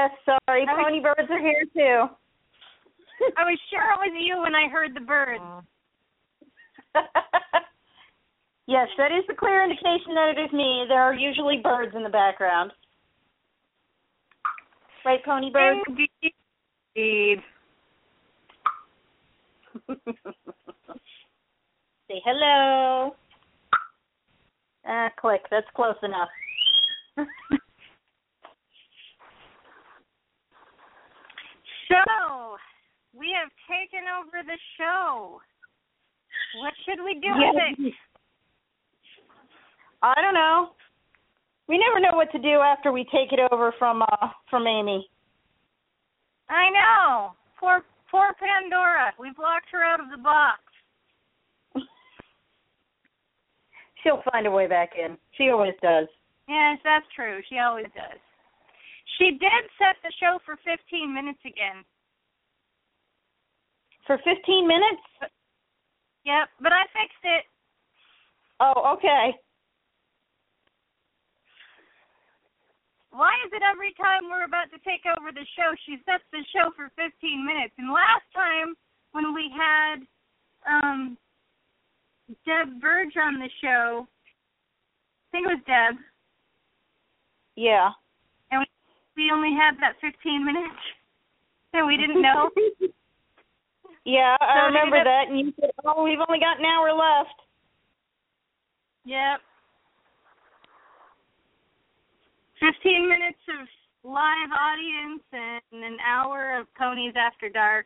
yes, sorry, I was- pony birds are here too. I was sure it was you when I heard the birds. yes, that is the clear indication that it is me. There are usually birds in the background. Right, pony birds? Indeed. Say hello. Ah, click. That's close enough. So, we have taken over the show. What should we do Yes. with it? I don't know. We never know what to do after we take it over from uh from Amy. I know. Poor poor Pandora. We've locked her out of the box. She'll find a way back in. She always does. Yes, that's true. She always does. She did set the show for 15 minutes again. For 15 minutes? Yep, but I fixed it. Oh, okay. Why is it every time we're about to take over the show, she sets the show for 15 minutes? And last time when we had um Deb Burge on the show, I think it was Deb, Yeah. We only had that 15 minutes, and we didn't know. Yeah, So I remember that and you said, "Oh, we've only got an hour left." yep. 15 minutes of live audience and an hour of Ponies After Dark.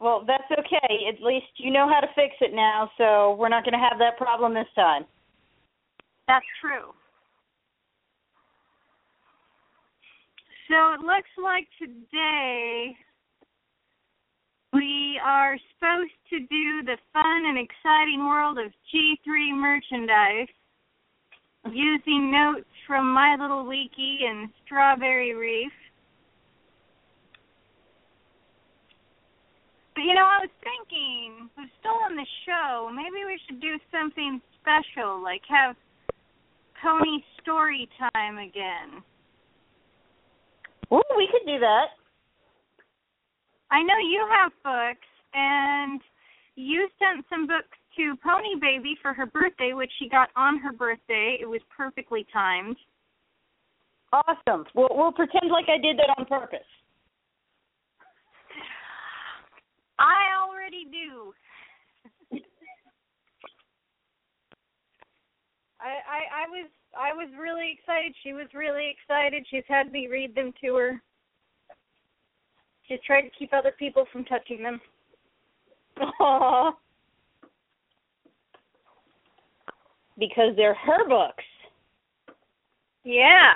Well, that's okay. At least you know how to fix it now, so we're not going to have that problem this time. That's true. So it looks like today we are supposed to do the fun and exciting world of G3 merchandise using notes from My Little Wiki and Strawberry Reef. But you know, I was thinking, we've still on the show, maybe we should do something special, like have pony story time again. Ooh, we could do that. I know you have books, and you sent some books to Pony Baby for her birthday, which she got on her birthday. It was perfectly timed. Awesome. We'll we'll pretend like I did that on purpose. I already do. I, I I was I was really excited. She was really excited. She's had me read them to her. She's tried to keep other people from touching them. Aww. Because they're her books. Yeah.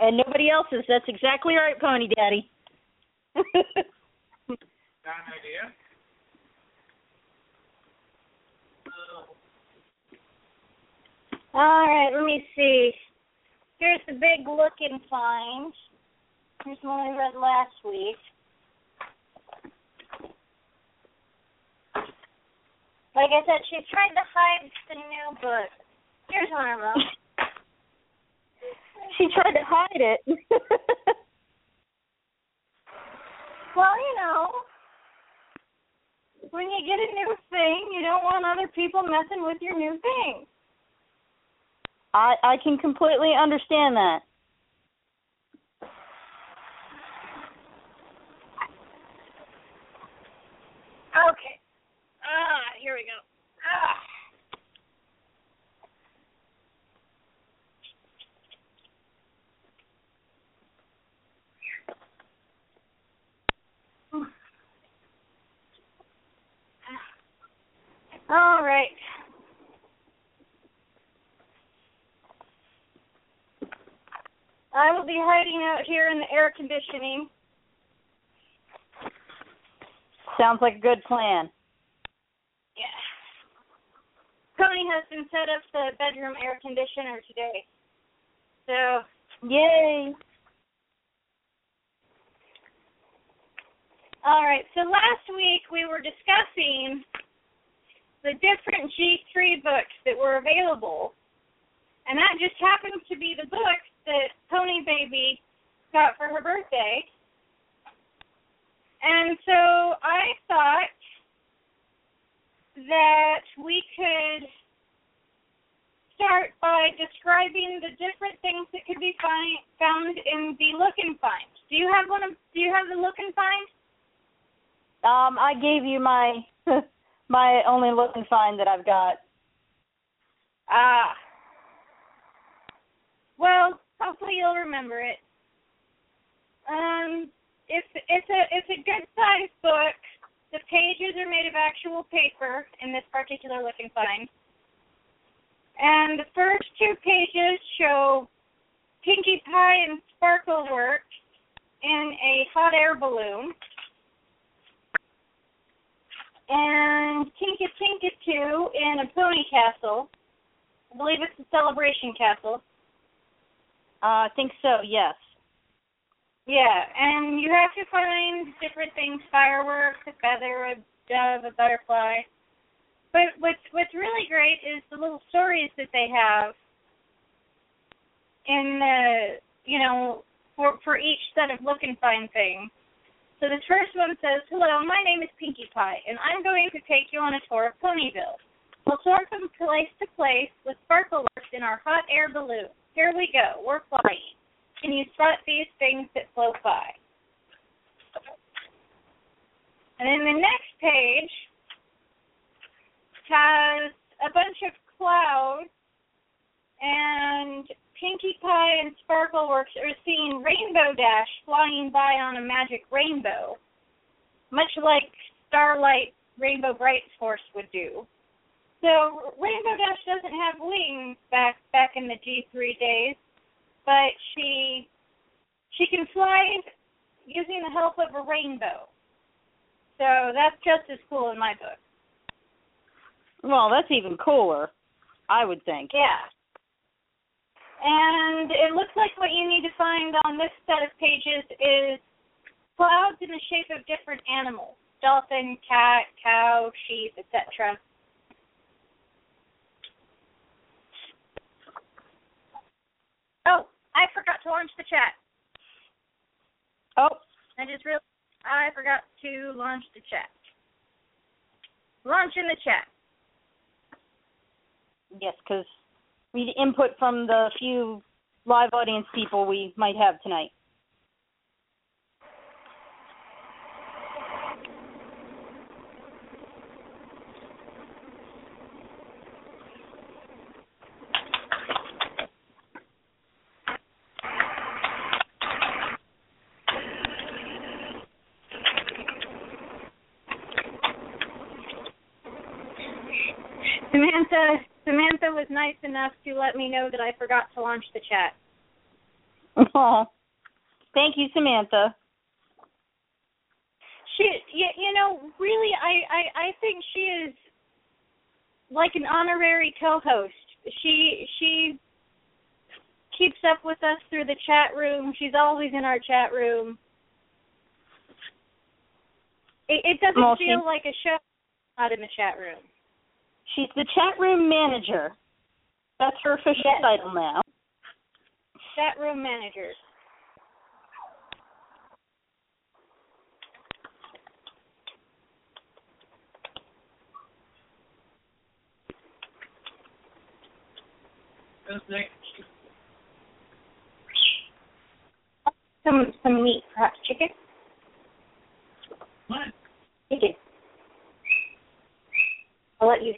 And nobody else's. That's exactly right, Pony Daddy. Got an idea? All right, let me see. Here's the big looking find. Here's one I read last week. Like I said, she's trying to hide the new book. Here's one she tried to hide it. Well, you know, when you get a new thing, you don't want other people messing with your new thing. I I can completely understand that. Okay. Ah, here we go. Ah. ah. All right. I will be hiding out here in the air conditioning. Sounds like a good plan. Yeah. Tony has been set up the bedroom air conditioner today. So Yay. all right, so last week we were discussing the different G3 books that were available. And that just happens to be the books that Pony Baby got for her birthday. And so I thought that we could start by describing the different things that could be find, found in the look and find. Do you have one of do you have the look and find? Um, I gave you my my only look and find that I've got. Ah. Well, hopefully you'll remember it. Um, it's it's a it's a good sized book. The pages are made of actual paper in this particular look and find. And the first two pages show Pinkie Pie and Sparkleworks in a hot air balloon. And Tinka Tinka 2 in a pony castle. I believe it's a celebration castle. Uh, I think so. Yes. Yeah, and you have to find different things: fireworks, a feather, a dove, a butterfly. But what's what's really great is the little stories that they have in the you know for for each set of look and find things. So this first one says, "Hello, my name is Pinkie Pie, and I'm going to take you on a tour of Ponyville. We'll soar from place to place with sparkleworks in our hot air balloon. Here we go. We're flying. Can you spot these things that float by?" And then the next page has a bunch of clouds, and Pinkie Pie and Sparkleworks are seeing Rainbow Dash flying by on a magic rainbow, much like Starlite Rainbow Brite Force would do. So Rainbow Dash doesn't have wings back back in the G3 days, but she she can fly using the help of a rainbow. So that's just as cool in my book. Well, that's even cooler, I would think. Yeah. And it looks like what you need to find on this set of pages is clouds in the shape of different animals dolphin, cat, cow, sheep, etc. Oh, I forgot to launch the chat. Oh, I just realized I forgot to launch the chat. Launch in the chat. yes, because we need input from the few live audience people we might have tonight. Nice enough to let me know that I forgot to launch the chat. Oh, thank you, Samantha. She you, you know, really I, I I think she is like an honorary co-host. She she keeps up with us through the chat room. She's always in our chat room. It, it doesn't Well, feel she- like a show not in the chat room. She's the chat room manager. That's her official Yes. title now. Chat room manager. Some some meat, perhaps chicken. What? Chicken. I'll let you.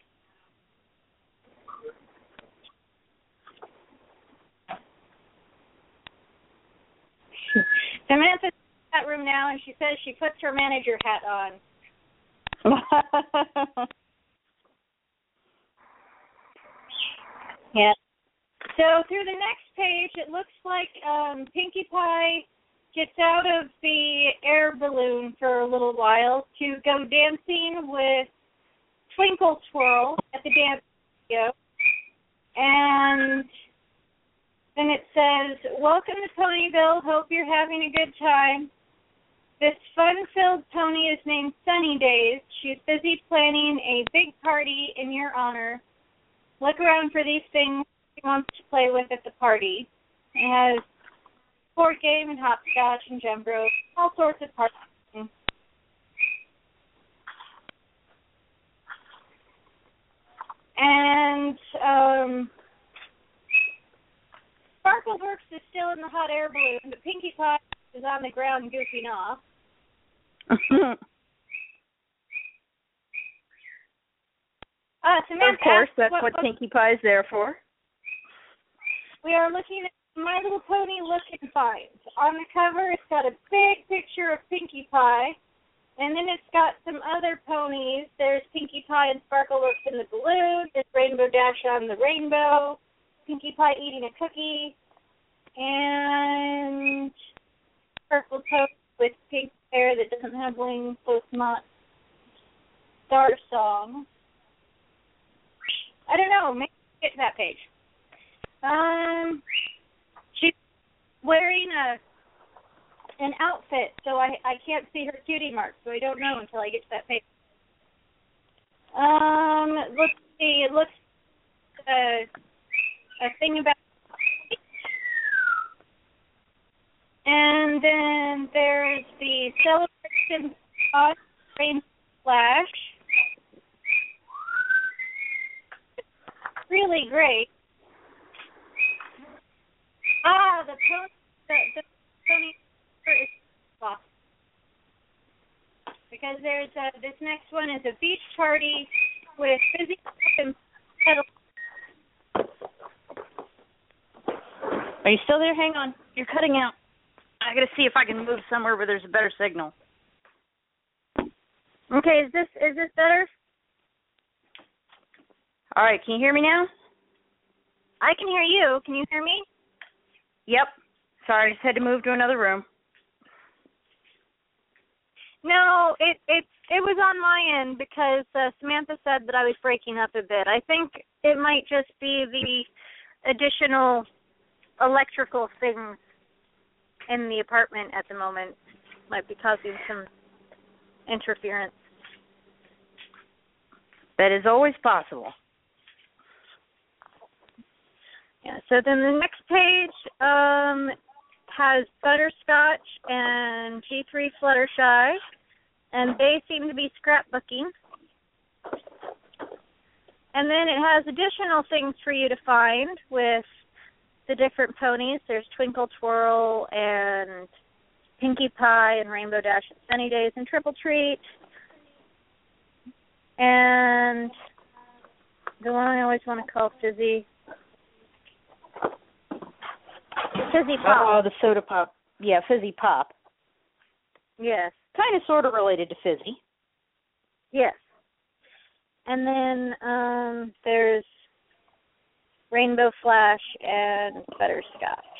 Samantha's in that room now, and she says she puts her manager hat on. Yeah. So through the next page, it looks like um, Pinkie Pie gets out of the air balloon for a little while to go dancing with Twinkle Twirl at the dance studio. And then it says, Welcome to Ponyville. Hope you're having a good time. This fun filled pony is named Sunny Days. She's busy planning a big party in your honor. Look around for these things she wants to play with at the party. It has board game and hopscotch and jump all sorts of party. And um Sparkleworks is still in the hot air balloon, but Pinkie Pie is on the ground goofing off. uh, Samantha of course, that's what, what Pinkie Pie's there for. we are looking at My Little Pony Look and Find. On the cover, it's got a big picture of Pinkie Pie, and then it's got some other ponies. There's Pinkie Pie and Sparkleworks in the balloon. There's Rainbow Dash on the rainbow. Pinkie Pie eating a cookie, and Purple Toad with pink hair that doesn't have wings, so it's not Star Song. I don't know. Maybe get to that page. Um, she's wearing a an outfit, so I I can't see her cutie mark, so I don't know until I get to that page. Um, let's see. It looks uh, thing about, and then there's the celebration of rain flash. Really great. Ah, the pony, the, the pony is off. Because there's a, this next one is a beach party with fizzy and Petal. Are you still there? Hang on. You're cutting out. I gotta see if I can move somewhere where there's a better signal. Okay, is this is this better? All right, can you hear me now? I can hear you. Can you hear me? Yep. Sorry, I just had to move to another room. No, it it it was on my end because uh, Samantha said that I was breaking up a bit. I think it might just be the additional electrical things in the apartment at the moment might be causing some interference. That is always possible. Yeah. So then the next page um, has Butterscotch and G3 Fluttershy, and they seem to be scrapbooking. And then it has additional things for you to find with the different ponies. There's Twinkle Twirl and Pinkie Pie and Rainbow Dash and Sunny Days and Triple Treat. And the one I always want to call Fizzy. Fizzy Pop. Oh, the soda pop. Yeah, fizzy pop. Yes. Kind of, sort of related to fizzy. Yes. And then um there's Rainbow Flash and Butterscotch.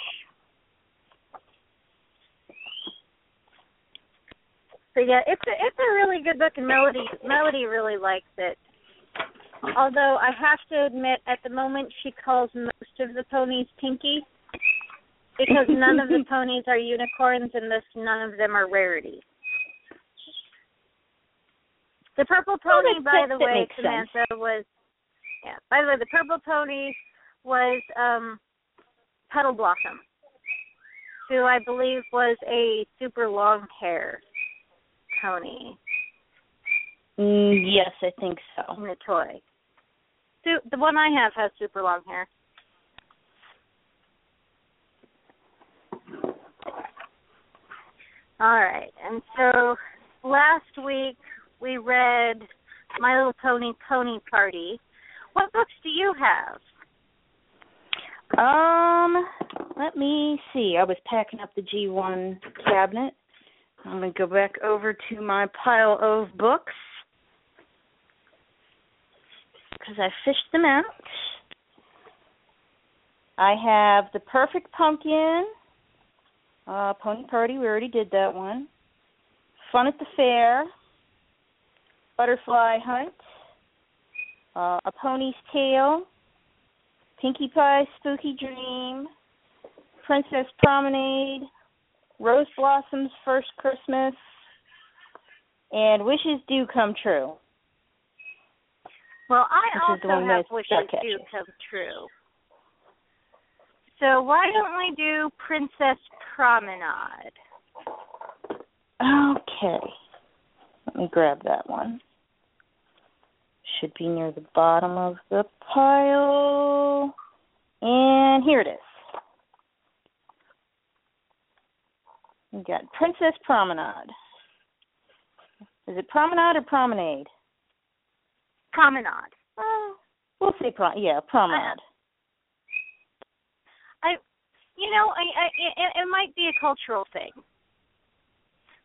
So yeah, it's a it's a really good book and Melody Melody really likes it. Although I have to admit at the moment she calls most of the ponies Pinkie because none of the ponies are unicorns and thus none of them are rarities. The purple pony, by the way, makes sense. Samantha was yeah. By the way, the purple pony was um Petal Blossom, who I believe was a super long hair pony Mm, yes, I think so. in the toy. Su- the one I have has super long hair. All right, and so last week we read My Little Pony Pony Party. What books do you have? Um, let me see. I was packing up the G1 cabinet. I'm going to go back over to my pile of books because I fished them out. I have the Perfect Pumpkin, uh, Pony Party. We already did that one. Fun at the Fair, Butterfly Hunt, uh, A Pony's Tale, Pinkie Pie Spooky Dream, Princess Promenade, Rose Blossom's First Christmas, and Wishes Do Come True. Well, I Which also have wishes do come true. So why don't we do Princess Promenade? Okay. Let me grab that one. Should be near the bottom of the pile. And here it is. We got Princess Promenade. Is it Promenade or Promenade? Promenade. Uh, we'll say pro- yeah, Promenade. I, you know, I, I it, it might be a cultural thing.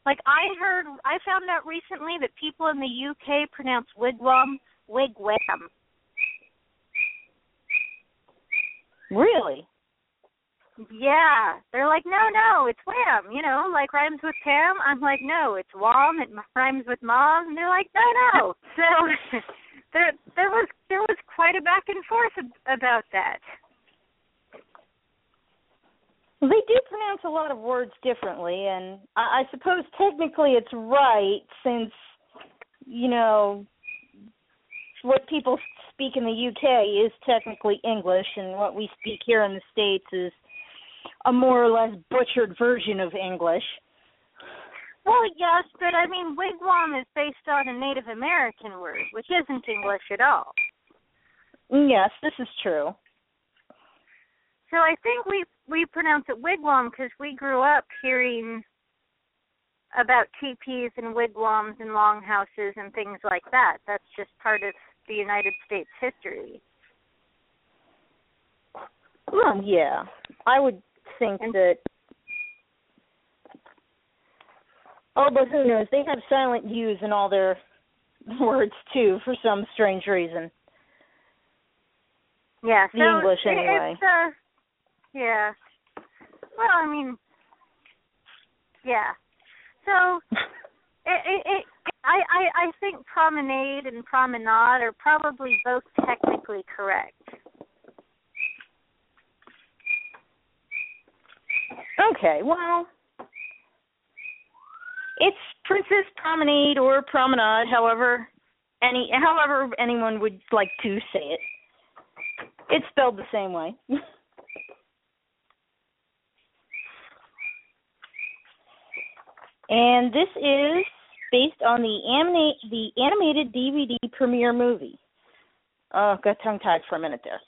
Like I heard, I found out recently that people in the UK pronounce wigwam wigwam. Really? Yeah, they're like, no, no, it's wham. You know, like rhymes with Pam. I'm like, no, it's wham. It rhymes with mom. And they're like, no, no. So there, there was there was quite a back and forth ab- about that. Well, they do pronounce a lot of words differently, and I, I suppose technically it's right since, you know, what people speak in the UK is technically English, and what we speak here in the States is a more or less butchered version of English. Well, yes, but I mean, wigwam is based on a Native American word, which isn't English at all. Yes, this is true. So I think we we pronounce it wigwam because we grew up hearing about teepees and wigwams and longhouses and things like that. That's just part of the United States history. Well, yeah, I would think And- that. Oh, but who knows? They have silent U's in all their words too, for some strange reason. Yeah, The so English, it- anyway. It's, uh, yeah. Well, I mean, yeah. So it, it, it I, I I think promenade and promenade are probably both technically correct. Okay, well, it's Princess Promenade or Promenade, however any however anyone would like to say it. It's spelled the same way. and this is based on the animate the animated DVD premiere movie. Oh, got tongue tied for a minute there.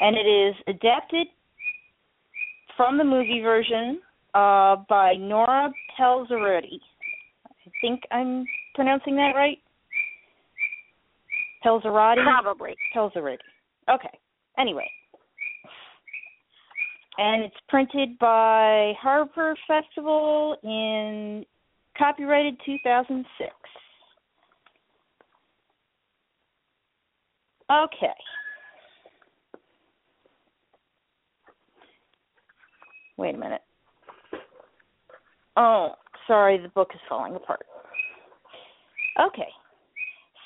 and it is adapted from the movie version uh, by Nora Pelzerotti. I think I'm pronouncing that right. Pelzerotti. Probably. Pelzerotti. Okay. Anyway, and it's printed by Harper Festival in copyrighted 2006. Okay. Wait a minute. Oh, sorry, the book is falling apart. Okay.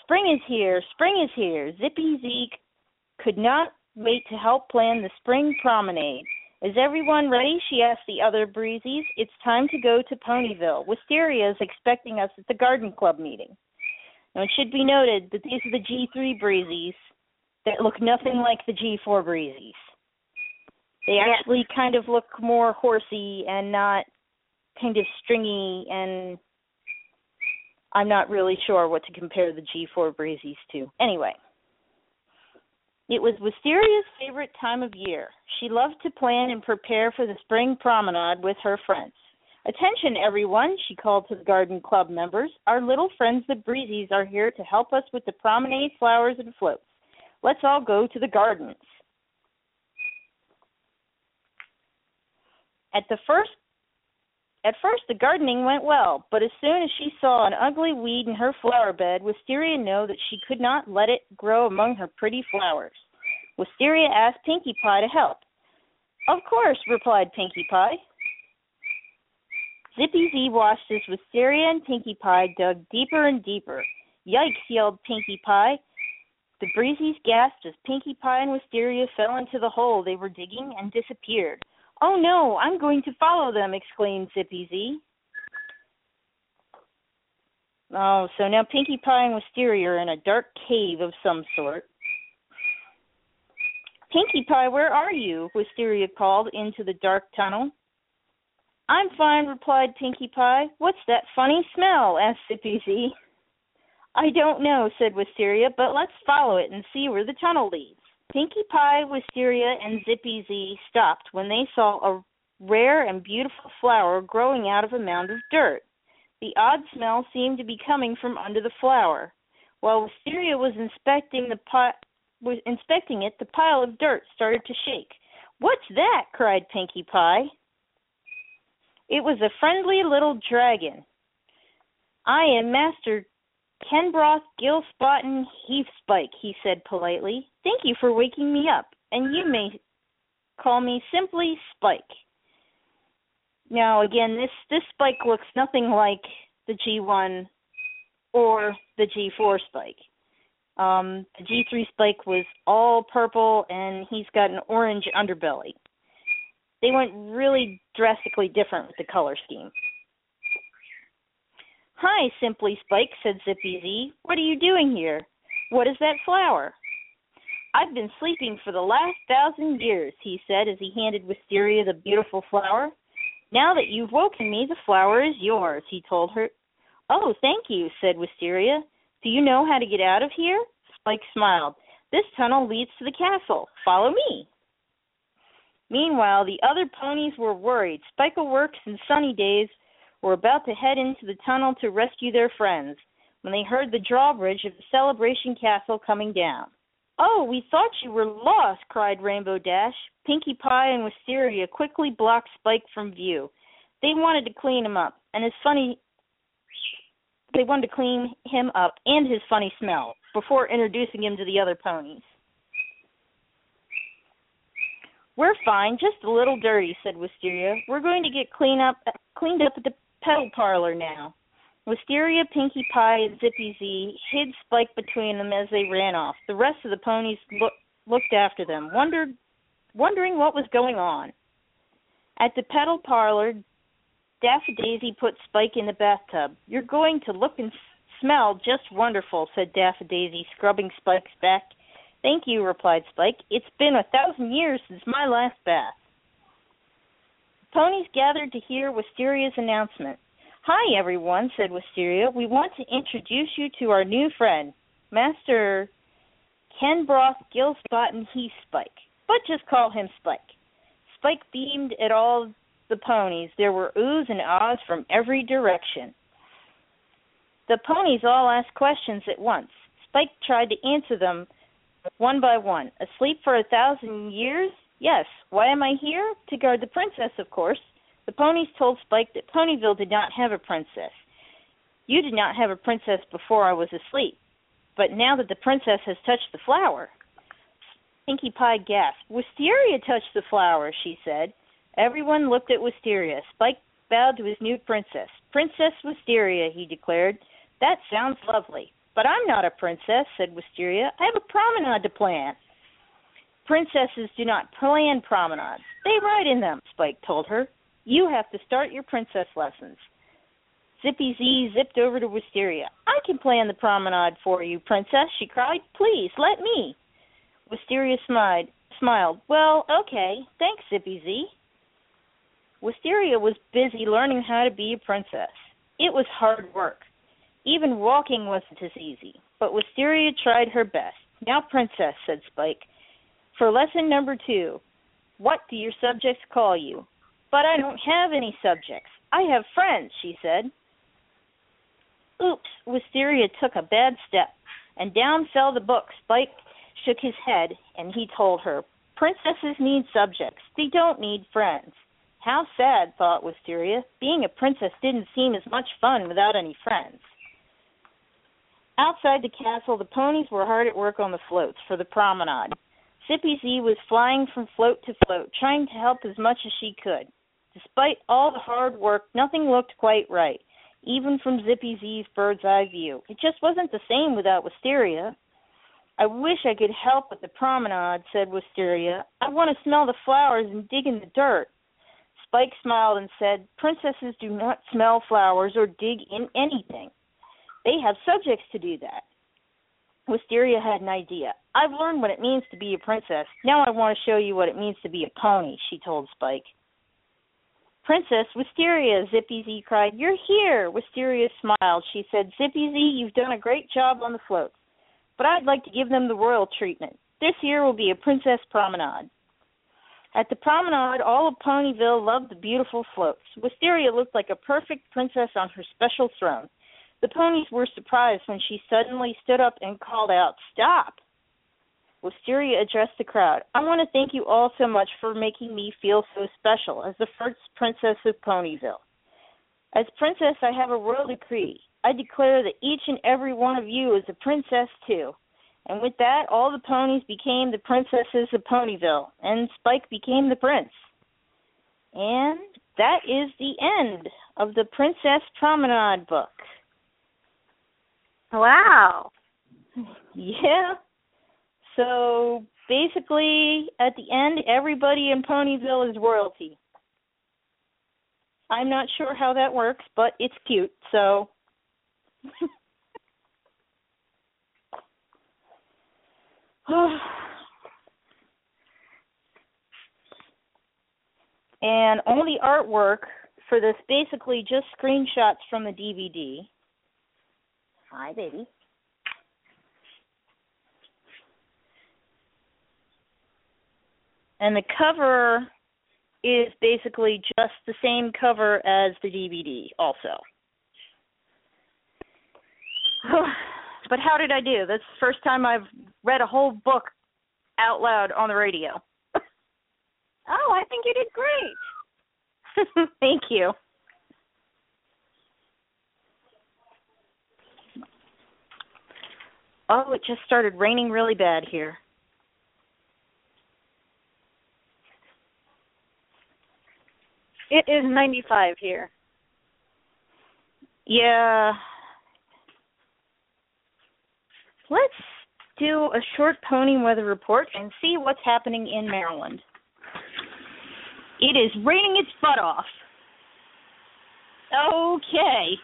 Spring is here. Spring is here. Zippy Zeke could not wait to help plan the spring promenade. Is everyone ready? She asked the other breezies. It's time to go to Ponyville. Wisteria is expecting us at the garden club meeting. Now, it should be noted that these are the G3 breezies that look nothing like the G4 breezies. They actually kind of look more horsey and not kind of stringy and I'm not really sure what to compare the G4 breezies to. Anyway, it was Wisteria's favorite time of year. She loved to plan and prepare for the spring promenade with her friends. Attention, everyone, she called to the garden club members. Our little friends, the breezies, are here to help us with the promenade flowers and floats. Let's all go to the gardens. At the first At first the gardening went well, but as soon as she saw an ugly weed in her flower bed, Wisteria knew that she could not let it grow among her pretty flowers. Wisteria asked Pinkie Pie to help. Of course, replied Pinkie Pie. Zippy Z watched as Wisteria and Pinkie Pie dug deeper and deeper. Yikes, yelled Pinkie Pie. The Breezies gasped as Pinkie Pie and Wisteria fell into the hole they were digging and disappeared. Oh no, I'm going to follow them, exclaimed Zippy Z. Oh, so now Pinkie Pie and Wisteria are in a dark cave of some sort. Pinkie Pie, where are you? Wisteria called into the dark tunnel. I'm fine, replied Pinkie Pie. What's that funny smell? asked Zippy Z. I don't know, said Wisteria, but let's follow it and see where the tunnel leads. Pinkie Pie, Wisteria, and Zippy Z stopped when they saw a rare and beautiful flower growing out of a mound of dirt. The odd smell seemed to be coming from under the flower. While Wisteria was inspecting the pot, was inspecting it, the pile of dirt started to shake. "What's that?" cried Pinkie Pie. It was a friendly little dragon. I am Master Kenbroath, Gillspot, Heathspike, he said politely. Thank you for waking me up, and you may call me simply Spike. Now, again, this this Spike looks nothing like the G1 or the G4 Spike. Um, the G3 Spike was all purple, and he's got an orange underbelly. They went really drastically different with the color scheme. Hi, Simply Spike, said Zippy Z. What are you doing here? What is that flower? I've been sleeping for the last thousand years, he said as he handed Wisteria the beautiful flower. Now that you've woken me, the flower is yours, he told her. Oh, thank you, said Wisteria. Do you know how to get out of here? Spike smiled. This tunnel leads to the castle. Follow me. Meanwhile, the other ponies were worried. Spikeworks and Sunny Days were about to head into the tunnel to rescue their friends when they heard the drawbridge of the Celebration Castle coming down. Oh, we thought you were lost, cried Rainbow Dash. Pinkie Pie and Wisteria quickly blocked Spike from view. They wanted to clean him up, and his funny they wanted to clean him up and his funny smell before introducing him to the other ponies. We're fine, just a little dirty, said Wisteria. We're going to get clean up cleaned up at the petal parlor now. Wisteria, Pinkie Pie, and Zippy Z hid Spike between them as they ran off. The rest of the ponies look, looked after them, wondered, wondering what was going on. At the petal parlor, Daffidazey put Spike in the bathtub. You're going to look and smell just wonderful, said Daffidazey, scrubbing Spike's back. Thank you, replied Spike. It's been a thousand years since my last bath ponies gathered to hear Wisteria's announcement. Hi, everyone, said Wisteria. We want to introduce you to our new friend, Master Kenbroath, Gillspot, and he Heathspike, but just call him Spike. Spike beamed at all the ponies. There were oohs and ahs from every direction. The ponies all asked questions at once. Spike tried to answer them one by one. Asleep for a thousand years? Yes. Why am I here? To guard the princess, of course. The ponies told Spike that Ponyville did not have a princess. You did not have a princess before I was asleep. But now that the princess has touched the flower. Pinkie Pie gasped. Wisteria touched the flower, she said. Everyone looked at Wisteria. Spike bowed to his new princess. Princess Wisteria, he declared. That sounds lovely. But I'm not a princess, said Wisteria. I have a promenade to plan. Princesses do not plan promenades. They ride in them, Spike told her. You have to start your princess lessons. Zippy Z zipped over to Wisteria. I can plan the promenade for you, princess, she cried. Please, let me. Wisteria smiled. smiled. Well, okay. Thanks, Zippy Z. Wisteria was busy learning how to be a princess. It was hard work. Even walking wasn't as easy, but Wisteria tried her best. Now, princess, said Spike, for lesson number two, what do your subjects call you? But I don't have any subjects. I have friends, she said. Oops, Wisteria took a bad step, and down fell the book. Spike shook his head, and he told her, Princesses need subjects. They don't need friends. How sad, thought Wisteria. Being a princess didn't seem as much fun without any friends. Outside the castle, the ponies were hard at work on the floats for the promenade. Zippy Z was flying from float to float, trying to help as much as she could. Despite all the hard work, nothing looked quite right, even from Zippy Z's bird's eye view. It just wasn't the same without Wisteria. I wish I could help with the promenade, said Wisteria. I want to smell the flowers and dig in the dirt. Spike smiled and said, Princesses do not smell flowers or dig in anything. They have subjects to do that. Wisteria had an idea. I've learned what it means to be a princess. Now I want to show you what it means to be a pony, she told Spike. Princess Wisteria, Zippy Z cried. You're here. Wisteria smiled. She said, Zippy Z, you've done a great job on the floats, but I'd like to give them the royal treatment. This year will be a princess promenade. At the promenade, all of Ponyville loved the beautiful floats. Wisteria looked like a perfect princess on her special throne. The ponies were surprised when she suddenly stood up and called out, Stop! Wisteria addressed the crowd. I want to thank you all so much for making me feel so special as the first princess of Ponyville. As princess, I have a royal decree. I declare that each and every one of you is a princess too. And with that, all the ponies became the princesses of Ponyville, and Spike became the prince. And that is the end of the Princess Promenade book. Wow. Yeah. So basically, at the end, everybody in Ponyville is royalty. I'm not sure how that works, but it's cute, so. and all the artwork for this basically just screenshots from the DVD. Hi, baby. And the cover is basically just the same cover as the DVD, also. but how did I do? That's the first time I've read a whole book out loud on the radio. oh, I think you did great. Thank you. Oh, it just started raining really bad here. It is 95 here. Yeah. Let's do a short pony weather report and see what's happening in Maryland. It is raining its butt off. Okay.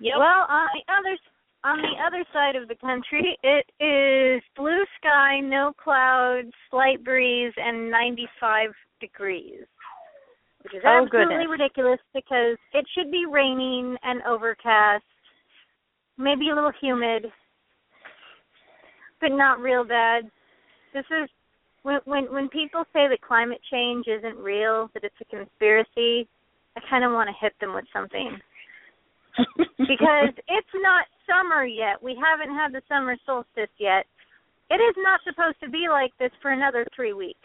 Yep. Well, on the other on the other side of the country, it is blue sky, no clouds, slight breeze, and 95 degrees, which is oh, absolutely goodness. ridiculous because it should be raining and overcast, maybe a little humid, but not real bad. This is when when when people say that climate change isn't real, that it's a conspiracy. I kind of want to hit them with something because it's not summer yet. We haven't had the summer solstice yet. It is not supposed to be like this for another three weeks.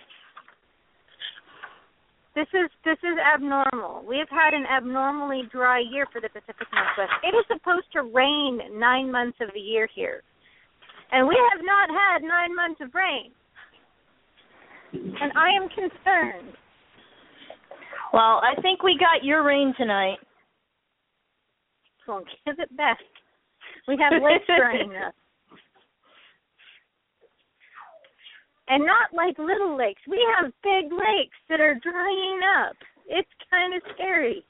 This is this is abnormal. We have had an abnormally dry year for the Pacific Northwest. It is supposed to rain nine months of the year here, and we have not had nine months of rain. And I am concerned. Well, I think we got your rain tonight. Well, give it back. We have lakes drying up. And not like little lakes. We have big lakes that are drying up. It's kind of scary.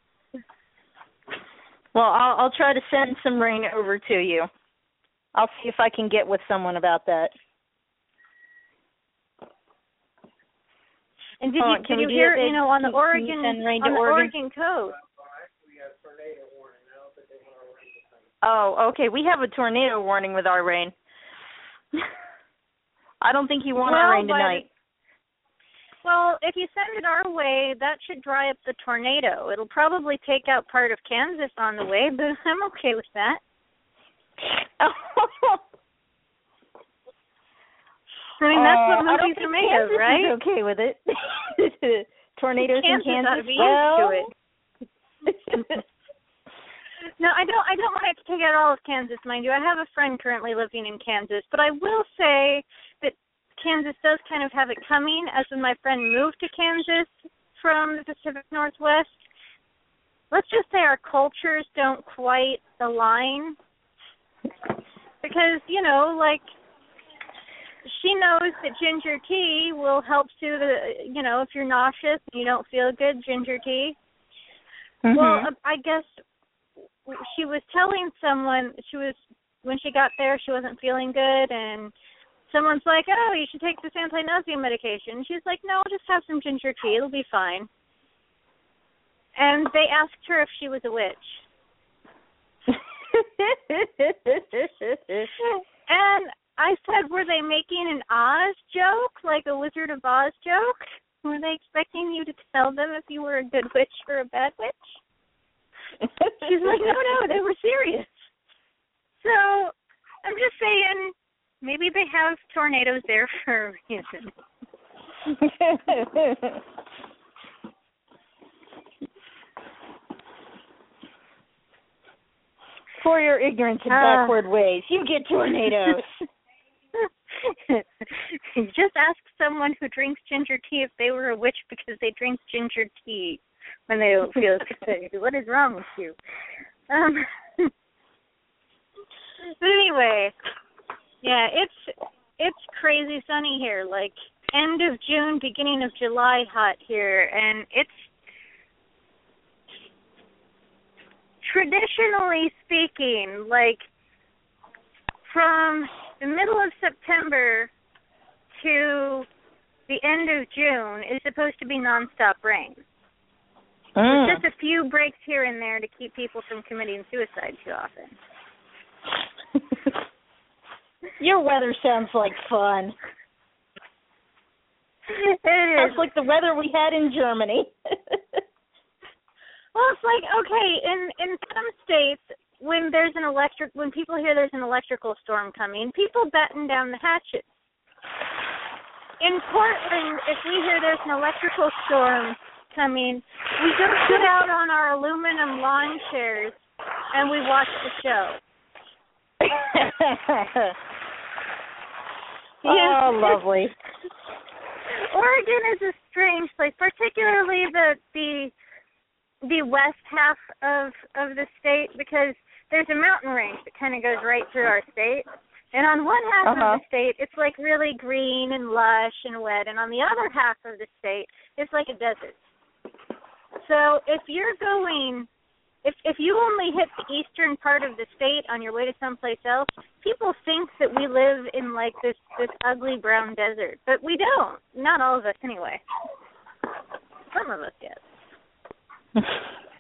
Well, I'll I'll try to send some rain over to you. I'll see if I can get with someone about that. And did Oh, you can did you hear you know on the Oregon you send rain on the Oregon? Oregon coast? Oh, okay. We have a tornado warning with our rain. I don't think you want Well, our rain tonight. Well, if you send it our way, that should dry up the tornado. It'll probably take out part of Kansas on the way, but I'm okay with that. I mean, that's Uh, what I don't movies think are made Kansas of, right? Is okay with it. tornadoes Kansas in Kansas. ought to be well, used to it. No, I don't. I don't want to take out all of Kansas, mind you. I have a friend currently living in Kansas, but I will say that Kansas does kind of have it coming. As when my friend moved to Kansas from the Pacific Northwest, let's just say our cultures don't quite align. Because you know, like she knows that ginger tea will help soothe the you know if you're nauseous and you don't feel good ginger tea Mhm. well i guess she was telling someone she was when she got there she wasn't feeling good and someone's like oh you should take this anti-nausea medication she's like no I'll just have some ginger tea it'll be fine and they asked her if she was a witch and I said, were they making an Oz joke, like a Wizard of Oz joke? Were they expecting you to tell them if you were a good witch or a bad witch? She's like, no, no, they were serious. So I'm just saying, maybe they have tornadoes there for a reason. For your ignorance and Ah. backward ways, you get tornadoes. Just ask someone who drinks ginger tea if they were a witch because they drink ginger tea when they don't feel sick. What is wrong with you? Um, but anyway, yeah, it's it's crazy sunny here. Like end of June, beginning of July, hot here, and it's traditionally speaking, like from the middle of September to the end of June is supposed to be nonstop rain. Mm. Just a few breaks here and there to keep people from committing suicide too often. Your weather sounds like fun. It Sounds like the weather we had in Germany. Well, it's like okay, in in some states when there's an electric when people hear there's an electrical storm coming, people batten down the hatches. In Portland, if we hear there's an electrical storm coming, we go sit out on our aluminum lawn chairs and we watch the show. Oh, lovely. Oregon is a strange place, particularly the the the west half of of the state because there's a mountain range that kind of goes right through our state. And on one half Uh-huh. of the state, it's like really green and lush and wet, and on the other half of the state, it's like a desert. So if you're going, if if you only hit the eastern part of the state on your way to someplace else, people think that we live in like this this ugly brown desert, but we don't. Not all of us, anyway. Some of us, yes.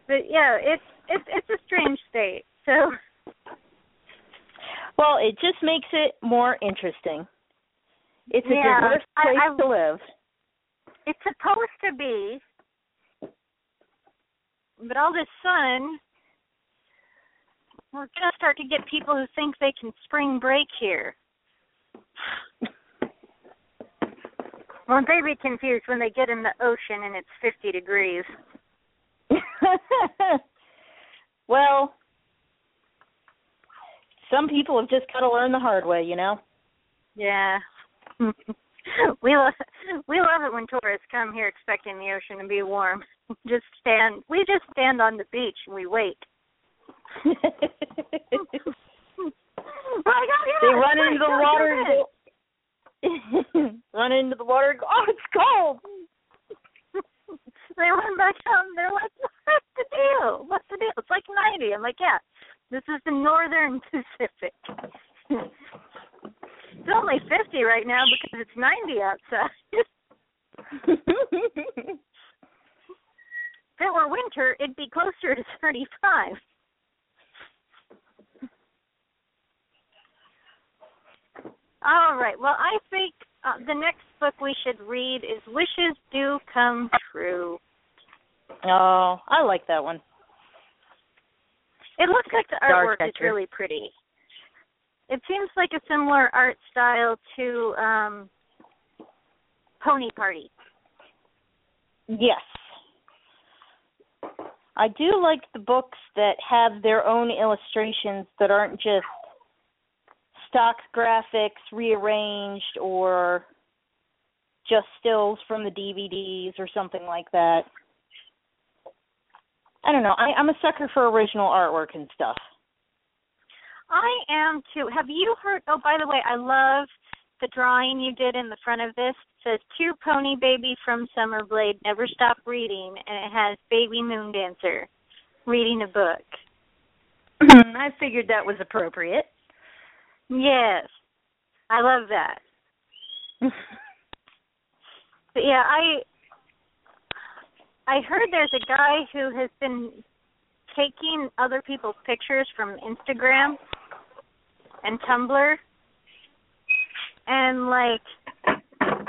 But yeah, it's it's it's a strange state. So well, it just makes it more interesting. It's a Yeah, diverse I- place I- to live. it's supposed to be, but all this sun, we're gonna start to get people who think they can spring break here. Won't they be confused when they get in the ocean and it's 50 degrees? well, some people have just got to learn the hard way, you know. Yeah. we love we love it when tourists come here expecting the ocean to be warm. Just stand we just stand on the beach and we wait. Oh, they run into the water and go, run into the water and go, oh, it's cold. they run back out and they're like, What's the deal? What's the deal? It's like ninety. I'm like, Yeah, this is the northern Pacific. It's only fifty right now because it's ninety outside. If it were winter, it'd be closer to 35. All right. Well, I think uh, the next book we should read is Wishes Do Come True. oh, I like that one. It looks like the artwork is really pretty. It seems like a similar art style to um Pony Party. Yes. I do like the books that have their own illustrations that aren't just stock graphics rearranged or just stills from the DVDs or something like that. I don't know. I, I'm a sucker for original artwork and stuff. I am too. Have you heard? Oh, by the way, I love the drawing you did in the front of this. It says "Cute Pony Baby from Summerblade never stop reading," and it has Baby Moon Dancer reading a book. I figured that was appropriate. Yes, I love that. but yeah, I I heard there's a guy who has been taking other people's pictures from Instagram and Tumblr and like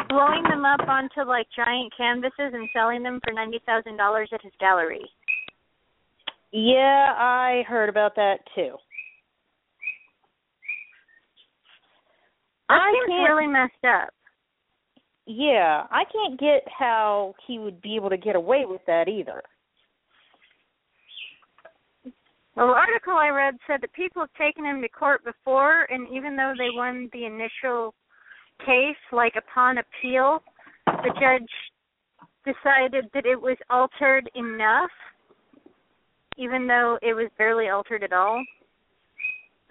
blowing them up onto like giant canvases and selling them for ninety thousand dollars at his gallery. Yeah, I heard about that too. That I seems can't- really messed up. Yeah, I can't get how he would be able to get away with that either. Well, the article I read said that people have taken him to court before, and even though they won the initial case, like upon appeal, the judge decided that it was altered enough, even though it was barely altered at all.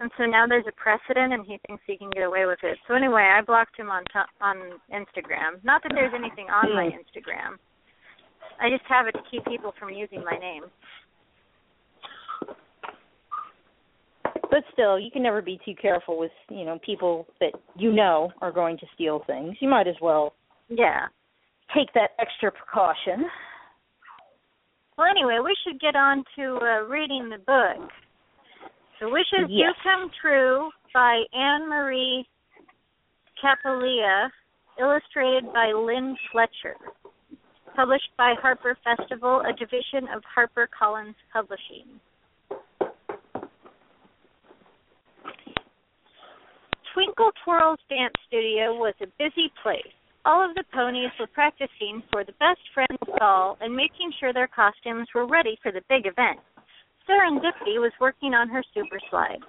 And so now there's a precedent, and he thinks he can get away with it. So anyway, I blocked him on to- on Instagram. Not that there's anything on my hmm. Instagram. I just have it to keep people from using my name. But still, you can never be too careful with, you know, people that you know are going to steal things. You might as well Yeah. take that extra precaution. Well, anyway, we should get on to uh, reading the book. The Wishes Yes. Do Come True by Anne Marie Capolia, illustrated by Lynn Fletcher. Published by Harper Festival, a division of HarperCollins Publishing. Twinkle Twirl's dance studio was a busy place. All of the ponies were practicing for the best friends ball and making sure their costumes were ready for the big event. Serendipity was working on her super slide.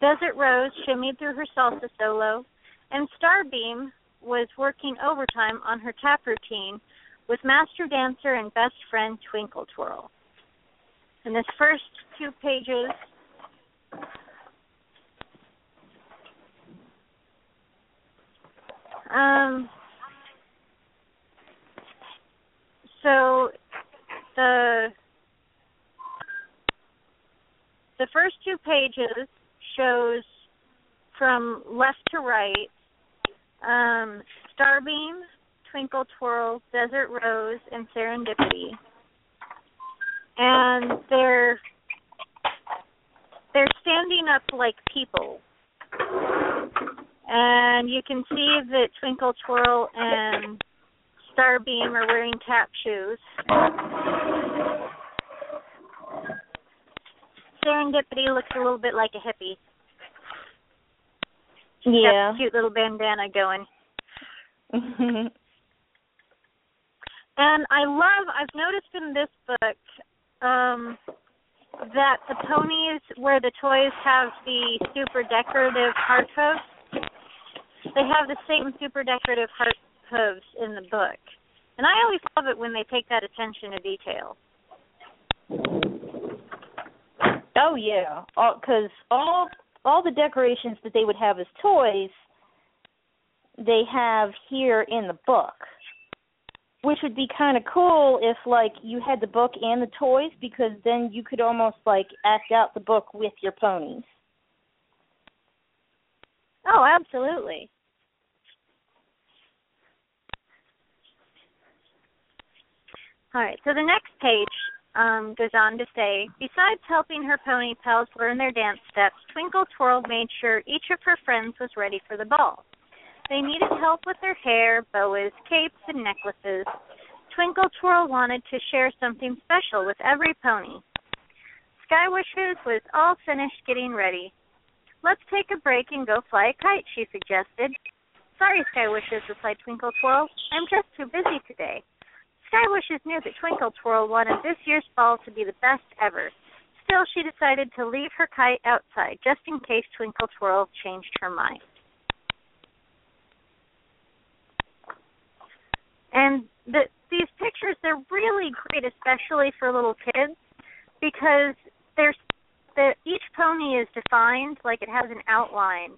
Desert Rose shimmied through her salsa solo, and Starbeam was working overtime on her tap routine with master dancer and best friend Twinkle Twirl. In this first two pages, um, so the the first two pages shows from left to right um, Starbeam, Twinkle Twirl, Desert Rose, and Serendipity, and they're they're standing up like people, and you can see that Twinkle Twirl and Starbeam are wearing tap shoes. Serendipity looks a little bit like a hippie. Yeah. cute little bandana going. And I love I've noticed in this book um that the ponies where the toys have the super decorative hooves, they have the same super decorative heart hooves in the book. And I always love it when they take that attention to detail. oh yeah, because all all the decorations that they would have as toys, they have here in the book, which would be kind of cool if like you had the book and the toys, because then you could almost like act out the book with your ponies. Oh, absolutely. All right, so the next page um, goes on to say, besides helping her pony pals learn their dance steps, Twinkle Twirl made sure each of her friends was ready for the ball. They needed help with their hair, boas, capes, and necklaces. Twinkle Twirl wanted to share something special with every pony. Sky Wishes was all finished getting ready. Let's take a break and go fly a kite, she suggested. Sorry, Sky Wishes, replied Twinkle Twirl. I'm just too busy today. Sky Wishes knew that Twinkle Twirl wanted this year's ball to be the best ever. Still, she decided to leave her kite outside just in case Twinkle Twirl changed her mind. And the, these pictures, they're really great, especially for little kids, because there's the each pony is defined like it has an outline,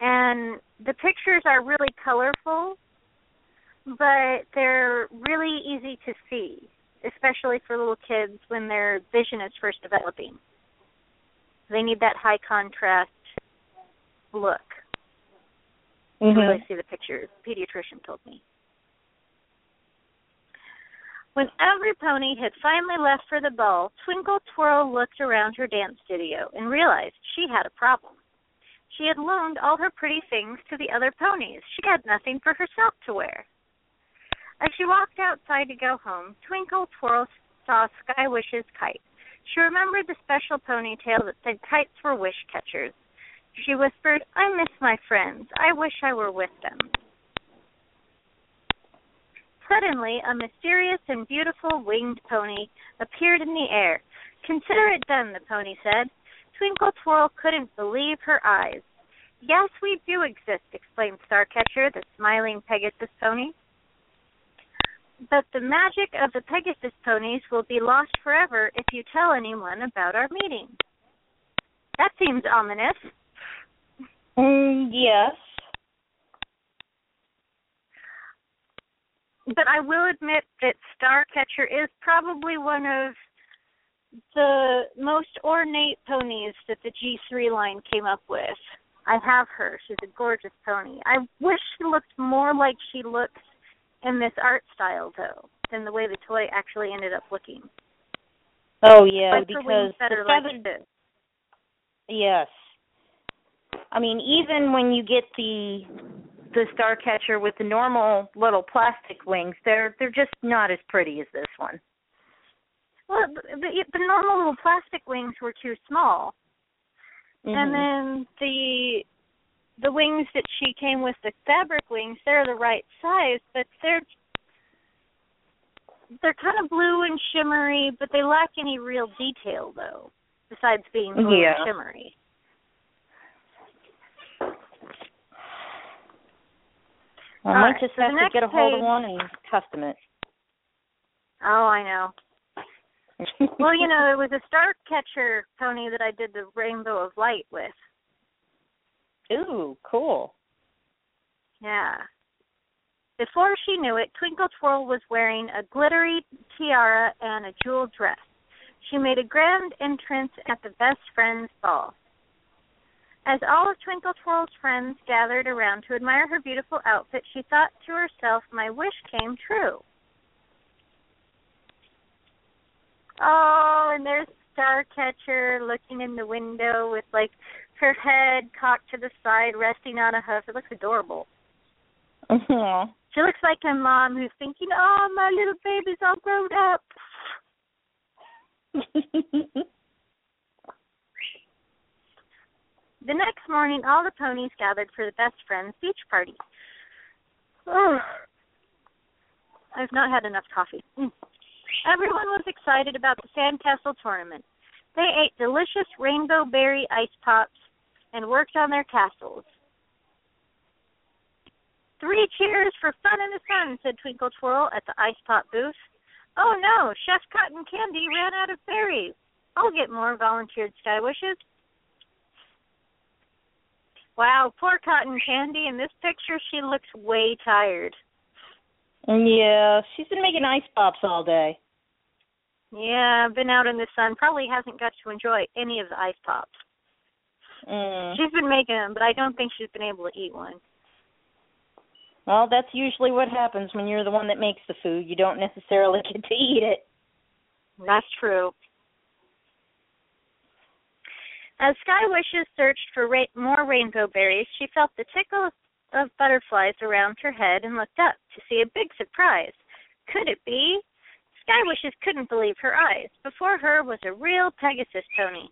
and the pictures are really colorful, but they're really easy to see, especially for little kids when their vision is first developing. They need that high contrast look Mm-hmm. to really see the pictures. Pediatrician told me. When every pony had finally left for the ball, Twinkle Twirl looked around her dance studio and realized she had a problem. She had loaned all her pretty things to the other ponies. She had nothing for herself to wear. As she walked outside to go home, Twinkle Twirl saw Sky Wish's kite. She remembered the special ponytail that said kites were wish catchers. She whispered, I miss my friends. I wish I were with them. Suddenly, a mysterious and beautiful winged pony appeared in the air. Consider it done, the pony said. Twinkle Twirl couldn't believe her eyes. Yes, we do exist, exclaimed Starcatcher, the smiling Pegasus pony. But the magic of the Pegasus ponies will be lost forever if you tell anyone about our meeting. That seems ominous. Mm, yes. But I will admit that Starcatcher is probably one of the most ornate ponies that the G3 line came up with. I have her. She's a gorgeous pony. I wish she looked more like she looks in this art style, though, than the way the toy actually ended up looking. Oh yeah, Like because the like. Yes. I mean, even when you get the the Starcatcher with the normal little plastic wings, they're they're just not as pretty as this one. Well, the, the, normal little plastic wings were too small, and Mhm. then the the wings that she came with, the fabric wings, they're the right size, but they're they're kind of blue and shimmery, but they lack any real detail though, besides being blue Yeah. and shimmery. I might right, just so have to get a hold of one and custom it. Oh, I know. Well, you know, it was a star catcher pony that I did the rainbow of light with. Ooh, cool. Yeah. Before she knew it, Twinkle Twirl was wearing a glittery tiara and a jewel dress. She made a grand entrance at the best friends ball. As all of Twinkle Twirl's friends gathered around to admire her beautiful outfit, she thought to herself, My wish came true. Oh, and there's Starcatcher looking in the window with like her head cocked to the side, resting on a hoof. It looks adorable. Aw. She looks like a mom who's thinking, "Oh, my little baby's all grown up." The next morning, all the ponies gathered for the best friends beach party. Oh, I've not had enough coffee. Mm. Everyone was excited about the sandcastle tournament. They ate delicious rainbow berry ice pops and worked on their castles. Three cheers for fun in the sun, said Twinkle Twirl at the ice pop booth. Oh no, Chef Cotton Candy ran out of berries. I'll get more, volunteered Sky Wishes. Wow, poor Cotton Candy. In this picture, she looks way tired. yeah, she's been making ice pops all day. Yeah, been out in the sun. Probably hasn't got to enjoy any of the ice pops. Mm. She's been making them, but I don't think she's been able to eat one. Well, that's usually what happens when you're the one that makes the food. You don't necessarily get to eat it. That's true. As Sky Wishes searched for ra- more rainbow berries, she felt the tickle of butterflies around her head and looked up to see a big surprise. Could it be? Sky Wishes couldn't believe her eyes. Before her was a real Pegasus pony.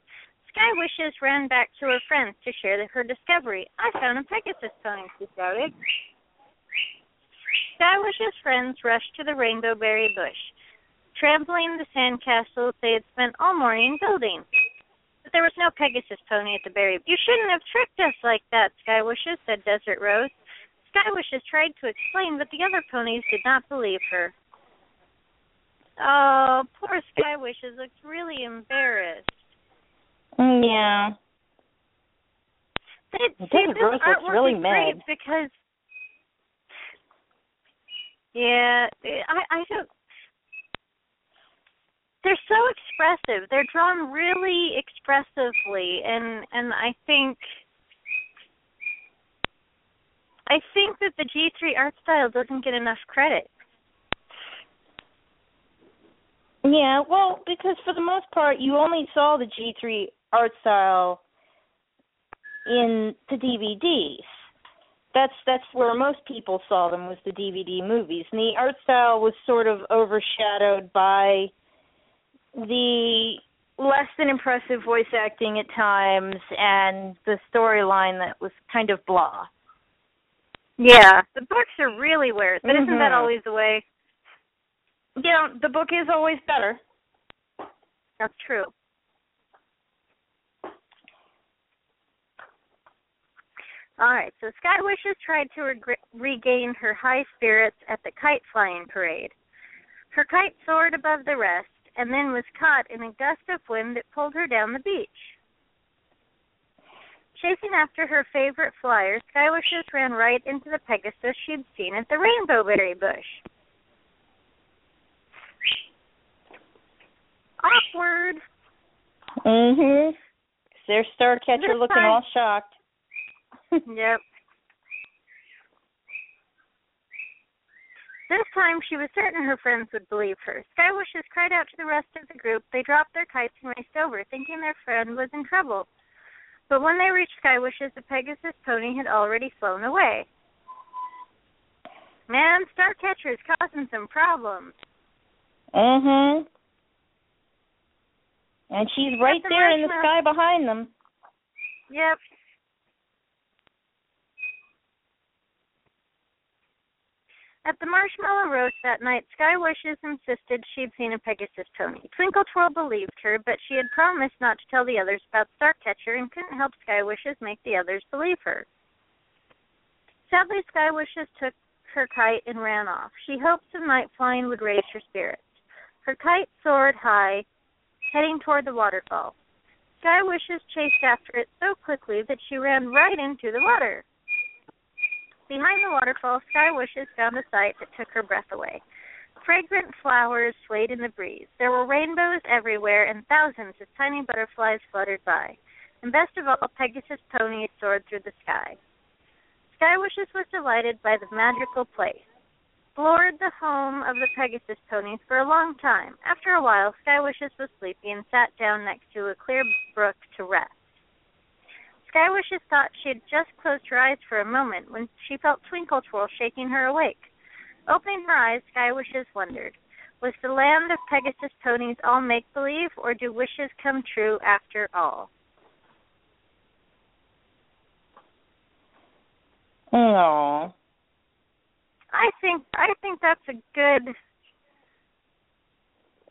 Sky Wishes ran back to her friends to share her discovery. I found a Pegasus pony, she shouted. Sky Skywish's friends rushed to the rainbow berry bush, trampling the sandcastles they had spent all morning building. But there was no Pegasus pony at the berry. You shouldn't have tricked us like that, Skywishes, said Desert Rose. Skywishes tried to explain, but the other ponies did not believe her. Oh, poor Skywishes looks really embarrassed. Mm, yeah. They, Desert see, this Rose looks really mad. because yeah, I I don't. Expressive. They're drawn really expressively, and and I think I think that the G3 art style doesn't get enough credit. Yeah, well, because for the most part, you only saw the G3 art style in the DVDs. That's that's where most people saw them was the DVD movies, and the art style was sort of overshadowed by the less than impressive voice acting at times and the storyline that was kind of blah. Yeah, the books are really weird, but isn't that Mhm. always the way? Yeah, the book is always better. That's true. All right, so Sky Wishes tried to reg- regain her high spirits at the kite flying parade. Her kite soared above the rest and then was caught in a gust of wind that pulled her down the beach. Chasing after her favorite flyer, Sky Wishes ran right into the Pegasus she'd seen at the rainbow berry bush. Awkward. Mhm. Their Starcatcher looking all shocked. Yep. This time she was certain her friends would believe her. Sky Wishes cried out to the rest of the group. They dropped their kites and raced over, thinking their friend was in trouble. But when they reached Sky Wishes, the Pegasus pony had already flown away. Man, Starcatcher is causing some problems. Mhm. And she's right the there in the sky behind them. Yep. At the Marshmallow Roast that night, Sky Wishes insisted she'd seen a Pegasus pony. Twinkle Twirl believed her, but she had promised not to tell the others about Starcatcher and couldn't help Sky Wishes make the others believe her. Sadly, Sky Wishes took her kite and ran off. She hoped some night flying would raise her spirits. Her kite soared high, heading toward the waterfall. Sky Wishes chased after it so quickly that she ran right into the water. Behind the waterfall, Sky Wishes found a sight that took her breath away. Fragrant flowers swayed in the breeze. There were rainbows everywhere, and thousands of tiny butterflies fluttered by. And best of all, Pegasus ponies soared through the sky. Sky Wishes was delighted by the magical place. Explored the home of the Pegasus ponies for a long time. After a while, Sky Wishes was sleepy and sat down next to a clear brook to rest. Sky Wishes thought she had just closed her eyes for a moment when she felt Twinkle Twirl shaking her awake. Opening her eyes, Sky Wishes wondered, was the land of Pegasus ponies all make believe, or do wishes come true after all? No. I think I think that's a good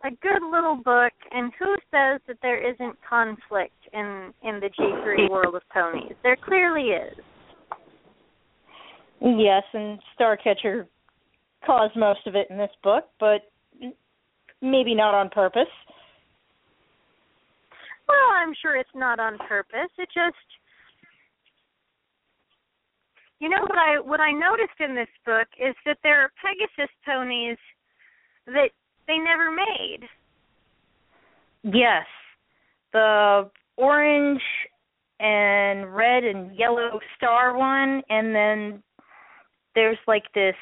a good little book and who says that there isn't conflict in in the G3 world of ponies? There clearly is. Yes, and Starcatcher caused most of it in this book, but maybe not on purpose. Well, I'm sure it's not on purpose. It just you know what I what I noticed in this book is that there are Pegasus ponies that they never made. Yes. The orange and red and yellow star one and then there's like this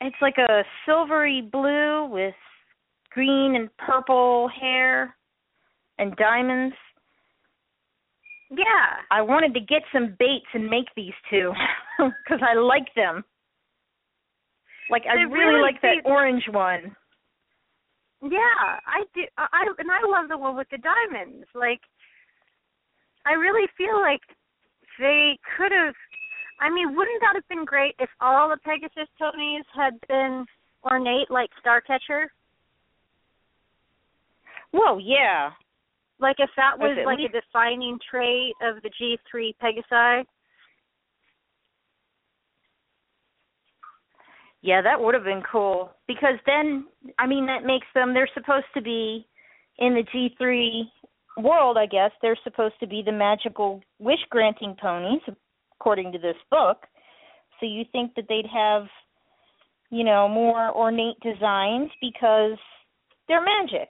it's like a silvery blue with green and purple hair and diamonds. Yeah. I wanted to get some baits and make these two because I like them. Like I really, really like that orange one. Yeah, I do. I and I love the one with the diamonds. Like, I really feel like they could have. I mean, wouldn't that have been great if all the Pegasus ponies had been ornate like Starcatcher? Well, yeah. Like if that was like least- a defining trait of the G3 Pegasi. Yeah, that would have been cool because then I mean that makes them they're supposed to be in the G3 world, I guess. They're supposed to be the magical wish granting ponies according to this book. So you think that they'd have you know, more ornate designs because they're magic.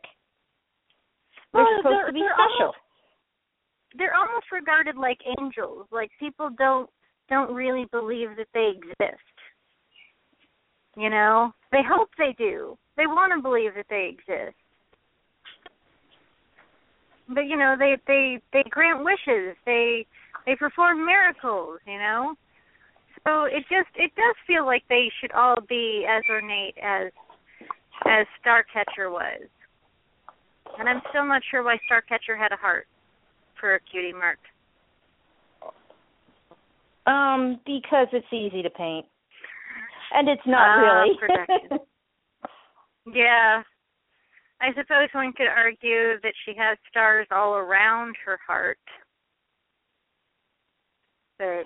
They're Well, supposed they're- to be they're special. almost- They're almost regarded like angels. Like people don't don't really believe that they exist. You know, they hope they do. They want to believe that they exist. But you know, they they they grant wishes. They they perform miracles, you know? So it just it does feel like they should all be as ornate as as Starcatcher was. And I'm still not sure why Starcatcher had a heart for a cutie mark. Um, because it's easy to paint. And it's not Ah, really. Yeah. I suppose one could argue that she has stars all around her heart. But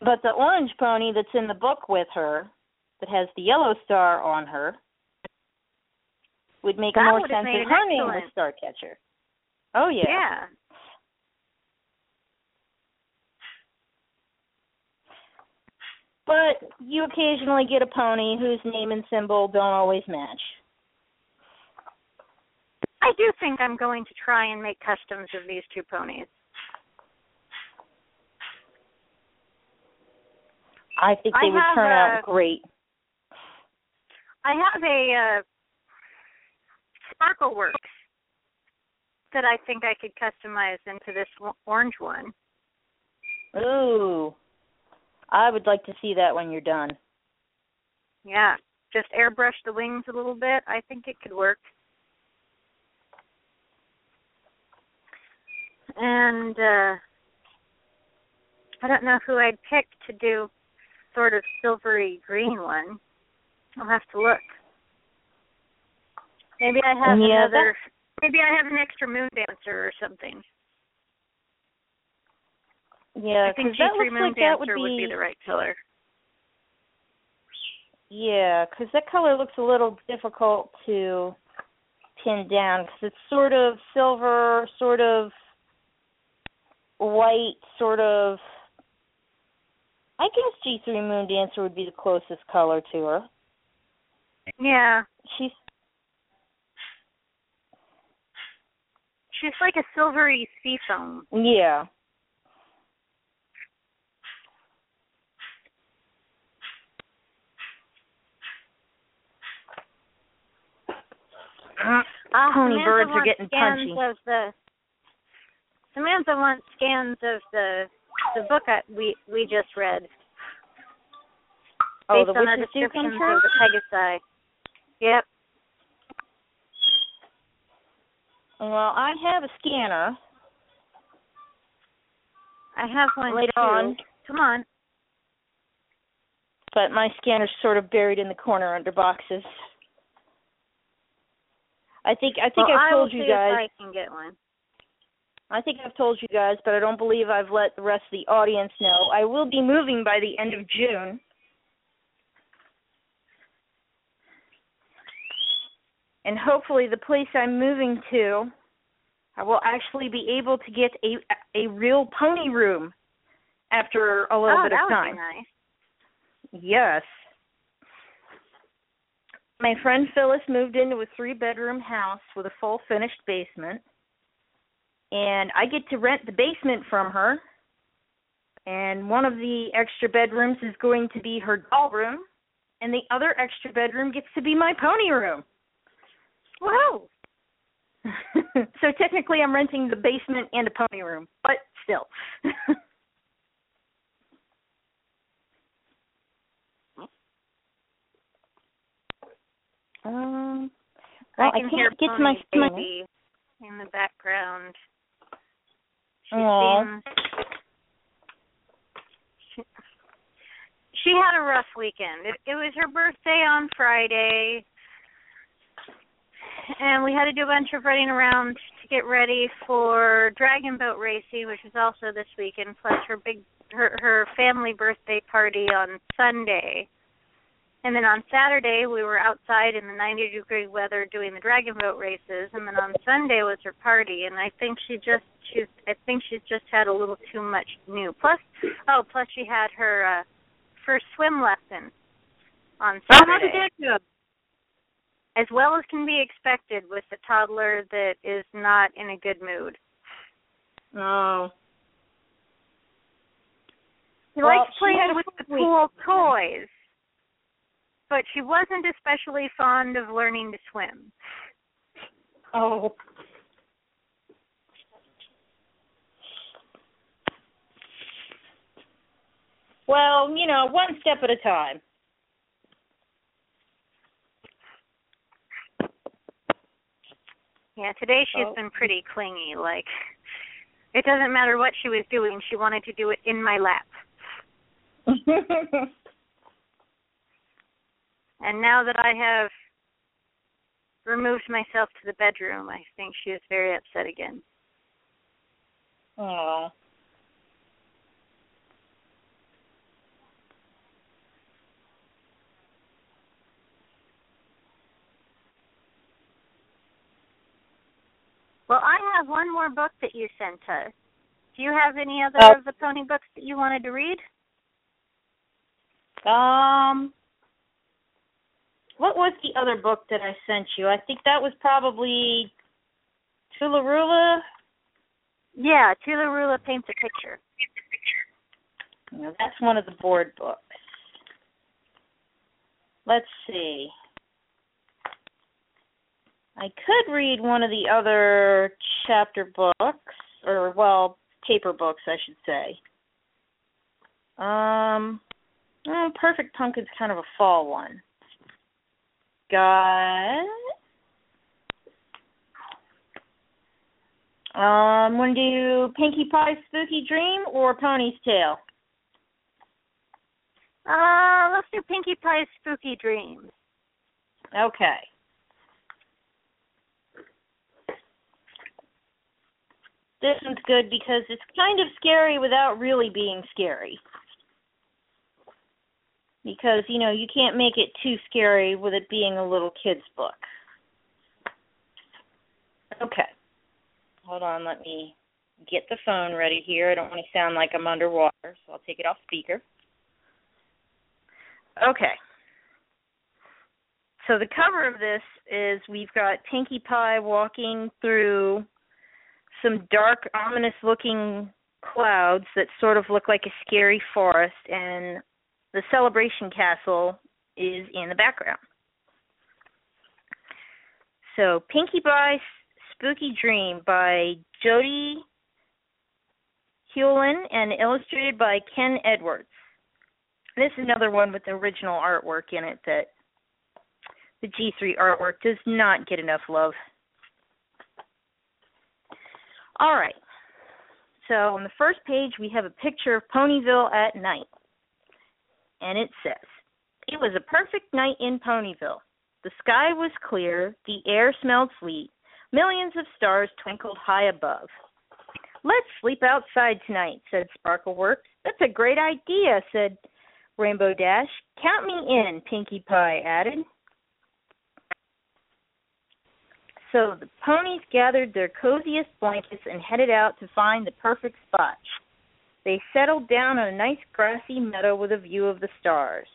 But the orange pony that's in the book with her, that has the yellow star on her, would make That more sense it her name was. Starcatcher. Oh yeah. yeah. But you occasionally get a pony whose name and symbol don't always match. I do think I'm going to try and make customs of these two ponies. I think I they would have turn out great. I have a uh Sparkleworks that I think I could customize into this orange one. Ooh. I would like to see that when you're done. Yeah, just airbrush the wings a little bit. I think it could work. And uh I don't know who I'd pick to do sort of silvery green one. I'll have to look. Maybe I have Yeah, another maybe I have an extra moon dancer or something. Yeah, I think that G3 moon like dancer would would be the right color. Yeah, because that color looks a little difficult to pin down because it's sort of silver, sort of white, sort of. I guess G3 Moon Dancer would be the closest color to her. Yeah. She's She's like a silvery sea foam. yeah. Ah, Pony Samantha birds are wants getting scans punchy. Of the Samantha wants scans of the the book I, we we just read Oh, based the on the Witch's Tooth descriptions of the Pegasi. Yep. Well, I have a scanner. I have one Later too. on. Come on. but my scanner's sort of buried in the corner under boxes. I think I think well, I've told you guys. I can get one. I think I've told you guys, but I don't believe I've let the rest of the audience know. I will be moving by the end of June. And hopefully the place I'm moving to I will actually be able to get a a real pony room after a little oh, bit that of would time. be nice. Yes. My friend Phyllis moved into a three bedroom house with a full finished basement. And I get to rent the basement from her. And one of the extra bedrooms is going to be her doll room. And the other extra bedroom gets to be my pony room. Whoa. so technically I'm renting the basement and a pony room, but still. um well, I can I hear can't get to my Pony to my baby in the background. She seems she had a rough weekend. It, it was her birthday on Friday, and we had to do a bunch of running around to get ready for dragon boat racing, which is also this weekend. Plus her big her her family birthday party on Sunday. And then on Saturday we were outside in the 90 degree weather doing the dragon boat races, and then on Sunday was her party. And I think she just she's I think she's just had a little too much new. Plus, oh, plus she had her uh first swim lesson on Oh, Saturday. how did? As well as can be expected with a toddler that is not in a good mood. Oh. She Well, likes playing with the pool toys, but she wasn't especially fond of learning to swim. Oh. Well, you know, one step at a time. Yeah, today she's Oh. been pretty clingy. Like, it doesn't matter what she was doing, she wanted to do it in my lap. And now that I have removed myself to the bedroom, I think she is very upset again. oh. Well, I have one more book that you sent us. Do you have any other Oh. of the pony books that you wanted to read? Um what was the other book that I sent you? I think that was probably Toola-Roola. Yeah, Toola-Roola paints a picture. No, that's one of the board books. Let's see. I could read one of the other chapter books, or well, paper books, I should say. Um, oh, Perfect Pumpkin's kind of a fall one. Got. Um, want to do Pinkie Pie's Spooky Dream or Pony's Tale? Uh, let's do Pinkie Pie's Spooky Dream. Okay. This one's good because it's kind of scary without really being scary. Because, you know, you can't make it too scary with it being a little kid's book. Okay. Hold on, let me get the phone ready here. I don't want to sound like I'm underwater, so I'll take it off speaker. Okay. So the cover of this is we've got Pinkie Pie walking through some dark, ominous looking clouds that sort of look like a scary forest and the celebration castle is in the background. So Pinkie Pie's Spooky Dream by Jodi Huelin and illustrated by Ken Edwards. This is another one with the original artwork in it that the G3 artwork does not get enough love. All right. So on the first page, we have a picture of Ponyville at night. And it says, It was a perfect night in Ponyville. The sky was clear, the air smelled sweet, millions of stars twinkled high above. Let's sleep outside tonight, said Sparkleworks. That's a great idea, said Rainbow Dash. Count me in, Pinkie Pie added. So the ponies gathered their coziest blankets and headed out to find the perfect spot. They settled down on a nice grassy meadow with a view of the stars.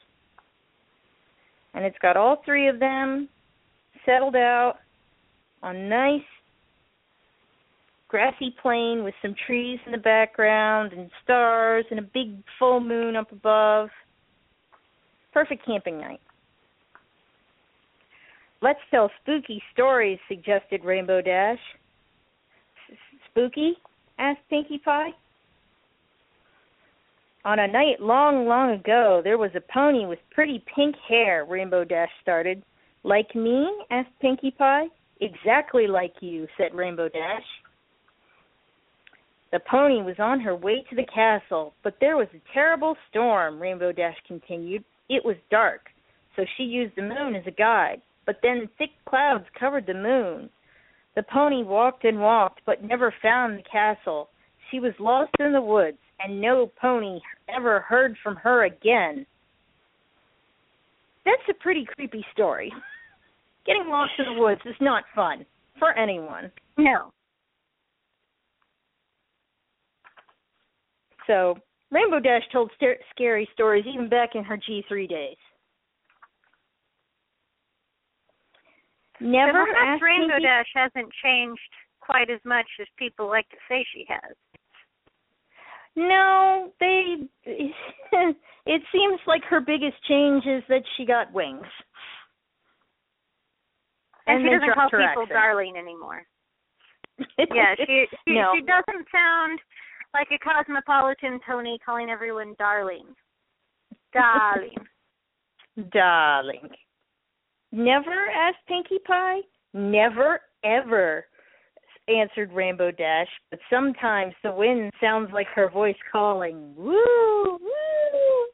And it's got all three of them settled out on nice grassy plain with some trees in the background and stars and a big full moon up above. Perfect camping night. Let's tell spooky stories, suggested Rainbow Dash. Spooky? asked Pinkie Pie. On a night long, long ago, there was a pony with pretty pink hair, Rainbow Dash started. Like me? asked Pinkie Pie. Exactly like you, said Rainbow Dash. The pony was on her way to the castle, but there was a terrible storm, Rainbow Dash continued. It was dark, so she used the moon as a guide, but then thick clouds covered the moon. The pony walked and walked, but never found the castle. She was lost in the woods, and no pony ever heard from her again. That's a pretty creepy story. Getting lost in the woods is not fun for anyone. No. So, Rainbow Dash told st- scary stories even back in her G3 days. Never so perhaps Rainbow Pinky- Dash hasn't changed quite as much as people like to say she has. No, they. it seems like her biggest change is that she got wings. And, she doesn't call people accent. darling anymore. Yeah, she she, no. she doesn't sound like a cosmopolitan Tony calling everyone darling. Darling. Darling. Never asked Pinkie Pie? Never, ever, answered Rainbow Dash, but sometimes the wind sounds like her voice calling, Woo, woo.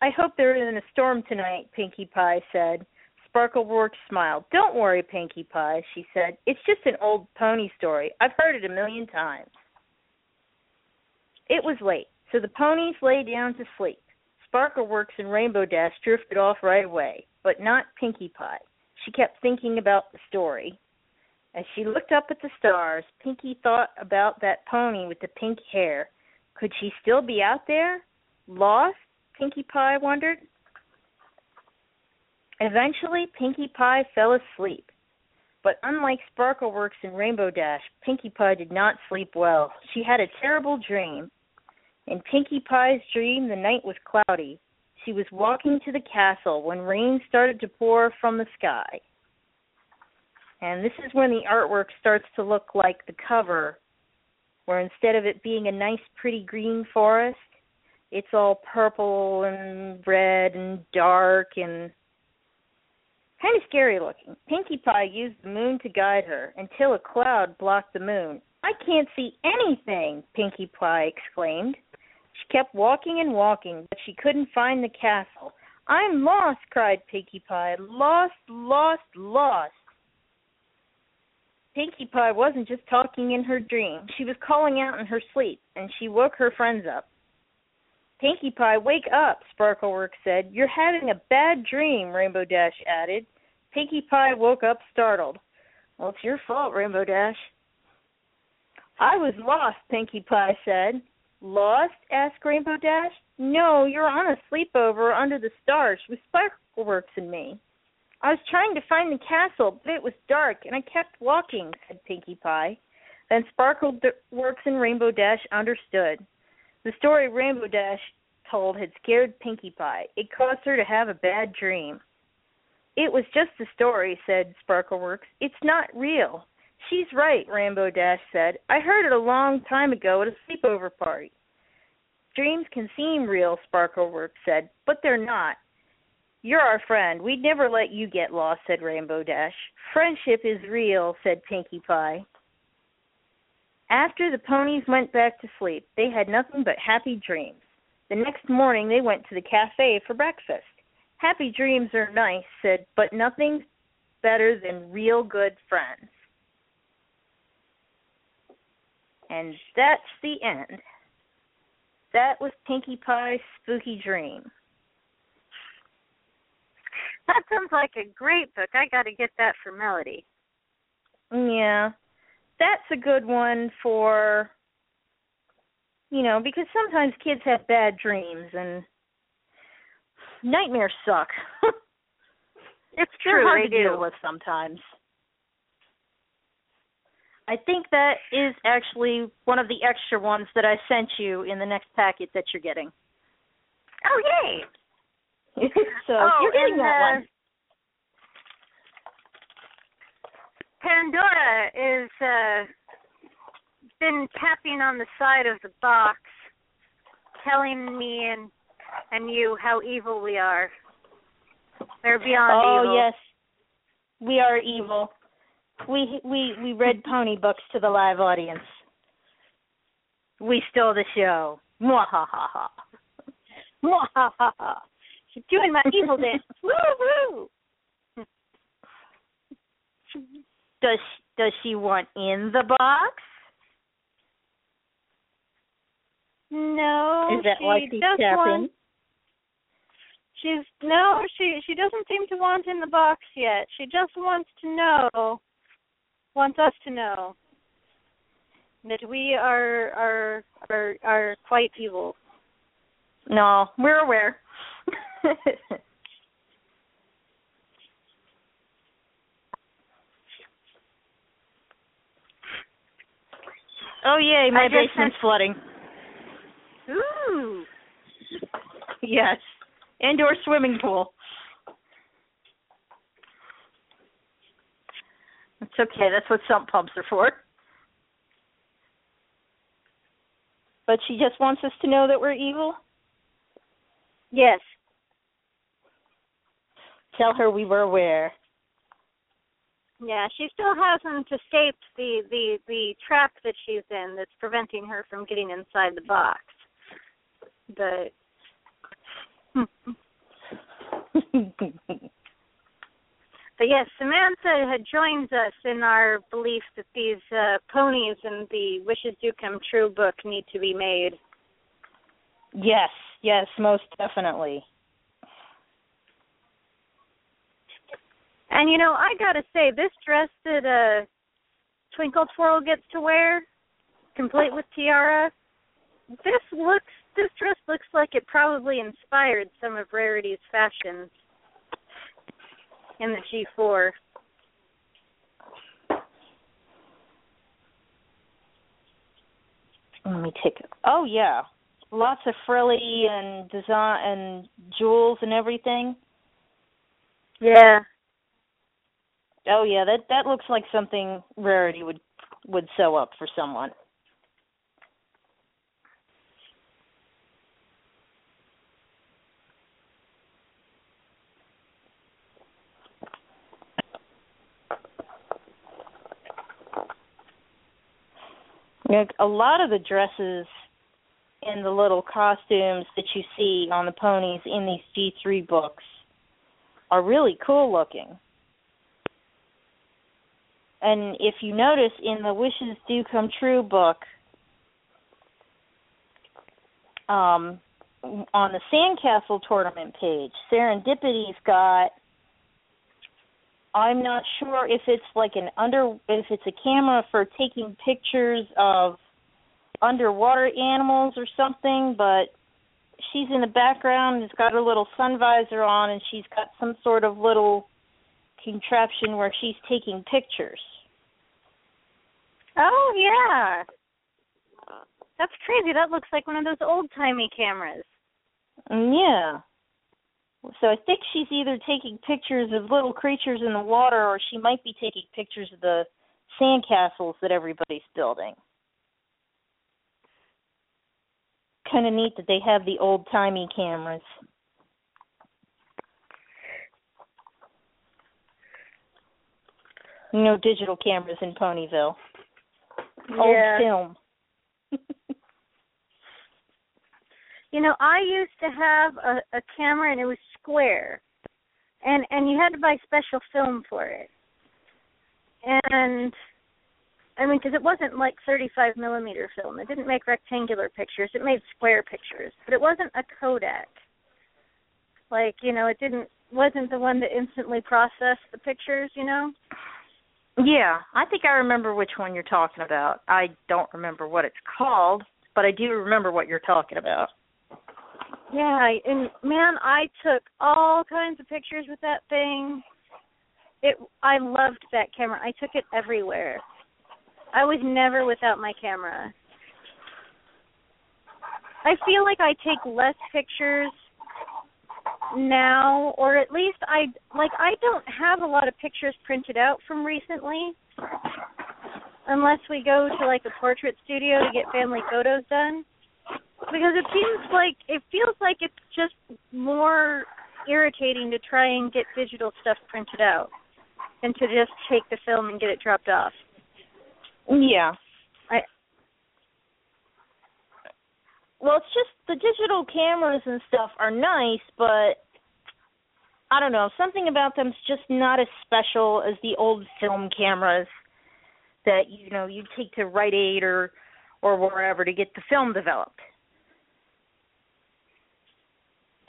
I hope there isn't a storm tonight, Pinkie Pie said. Sparkle Sparkleworks smiled. Don't worry, Pinkie Pie, she said. It's just an old pony story. I've heard it a million times. It was late, so the ponies lay down to sleep. Sparkleworks and Rainbow Dash drifted off right away, but not Pinkie Pie. She kept thinking about the story. As she looked up at the stars, Pinkie thought about that pony with the pink hair. Could she still be out there? Lost? Pinkie Pie wondered. Eventually, Pinkie Pie fell asleep. But unlike Sparkleworks and Rainbow Dash, Pinkie Pie did not sleep well. She had a terrible dream. In Pinkie Pie's dream, the night was cloudy. She was walking to the castle when rain started to pour from the sky. And this is when the artwork starts to look like the cover, where instead of it being a nice, pretty green forest, it's all purple and red and dark and kind of scary looking. Pinkie Pie used the moon to guide her until a cloud blocked the moon. I can't see anything, Pinkie Pie exclaimed. She kept walking and walking, but she couldn't find the castle. I'm lost, cried Pinkie Pie. Lost, lost, lost. Pinkie Pie wasn't just talking in her dream. She was calling out in her sleep, and she woke her friends up. Pinkie Pie, wake up, Sparkleworks said. You're having a bad dream, Rainbow Dash added. Pinkie Pie woke up startled. Well, it's your fault, Rainbow Dash. I was lost, Pinkie Pie said. Lost? asked Rainbow Dash. No, you're on a sleepover under the stars with Sparkleworks and me. I was trying to find the castle, but it was dark, and I kept walking, said Pinkie Pie. Then Sparkleworks and Rainbow Dash understood. The story Rainbow Dash told had scared Pinkie Pie. It caused her to have a bad dream. It was just a story, said Sparkleworks. It's not real. She's right, Rainbow Dash said. I heard it a long time ago at a sleepover party. Dreams can seem real, Sparkleworks said, but they're not. You're our friend. We'd never let you get lost, said Rainbow Dash. Friendship is real, said Pinkie Pie. After the ponies went back to sleep, they had nothing but happy dreams. The next morning they went to the cafe for breakfast. Happy dreams are nice, said, but nothing's better than real good friends. And that's the end. That was Pinkie Pie's spooky dream. That sounds like a great book. I got to get that for Melody. Yeah. That's a good one for you know, because sometimes kids have bad dreams and nightmares suck. It's They're true. hard they to do. deal with sometimes. I think that is actually one of the extra ones that I sent you in the next packet that you're getting. Oh yay! so oh, you're getting that uh, one. Pandora is uh been tapping on the side of the box, telling me and and you how evil we are. We're beyond Oh evil. Oh yes, we are evil. We we we read pony books to the live audience. we stole the show. Mwahaha. Mwahaha. She's doing my evil dance. Woo woo. Does does she want in the box? No. Is that she why she's does tapping? want she's no, she she doesn't seem to want in the box yet. She just wants to know wants us to know that we are are are are quite evil. No, we're aware. oh yay, my basement's flooding. Ooh. Yes. Indoor swimming pool. It's okay, that's what sump pumps are for. But she just wants us to know that we're evil? Yes. Tell her we were aware. Yeah, she still hasn't escaped the the the trap that she's in that's preventing her from getting inside the box. But but yes, Samantha had joins us in our belief that these uh, ponies and the wishes do come true book need to be made. yes, yes, most definitely. And you know, I gotta say, this dress that uh Twinkle Twirl gets to wear, complete with tiara, this looks this dress looks like it probably inspired some of Rarity's fashions in the G four. Let me take it. Oh yeah, lots of frilly and design and jewels and everything. Yeah. Oh yeah, that that looks like something Rarity would would sew up for someone. Like a lot of the dresses and the little costumes that you see on the ponies in these G3 books are really cool looking. And if you notice in the Wishes Do Come True book, um, on the Sandcastle tournament page, Serendipity's got. I'm not sure if it's like an under if it's a camera for taking pictures of underwater animals or something, but she's in the background, has got her little sun visor on and she's got some sort of little contraption where she's taking pictures. Oh yeah. That's crazy. That looks like one of those old timey cameras. Yeah. So I think she's either taking pictures of little creatures in the water or she might be taking pictures of the sandcastles that everybody's building. Kind of neat that they have the old timey cameras. No digital cameras in Ponyville. Old Yeah. film. You know, I used to have a, a camera and it was square, and and you had to buy special film for it. And I mean, because it wasn't like 35 millimeter film. It didn't make rectangular pictures. It made square pictures, but it wasn't a Kodak. Like you know, it didn't wasn't the one that instantly processed the pictures. You know. Yeah, I think I remember which one you're talking about. I don't remember what it's called, but I do remember what you're talking about. Yeah, and man, I took all kinds of pictures with that thing. It I loved that camera. I took it everywhere. I was never without my camera. I feel like I take less pictures now or at least I like I don't have a lot of pictures printed out from recently unless we go to like a portrait studio to get family photos done because it seems like it feels like it's just more irritating to try and get digital stuff printed out than to just take the film and get it dropped off. Yeah. Well, it's just the digital cameras and stuff are nice, but I don't know, something about them's just not as special as the old film cameras that you know you take to Rite Aid or or wherever to get the film developed.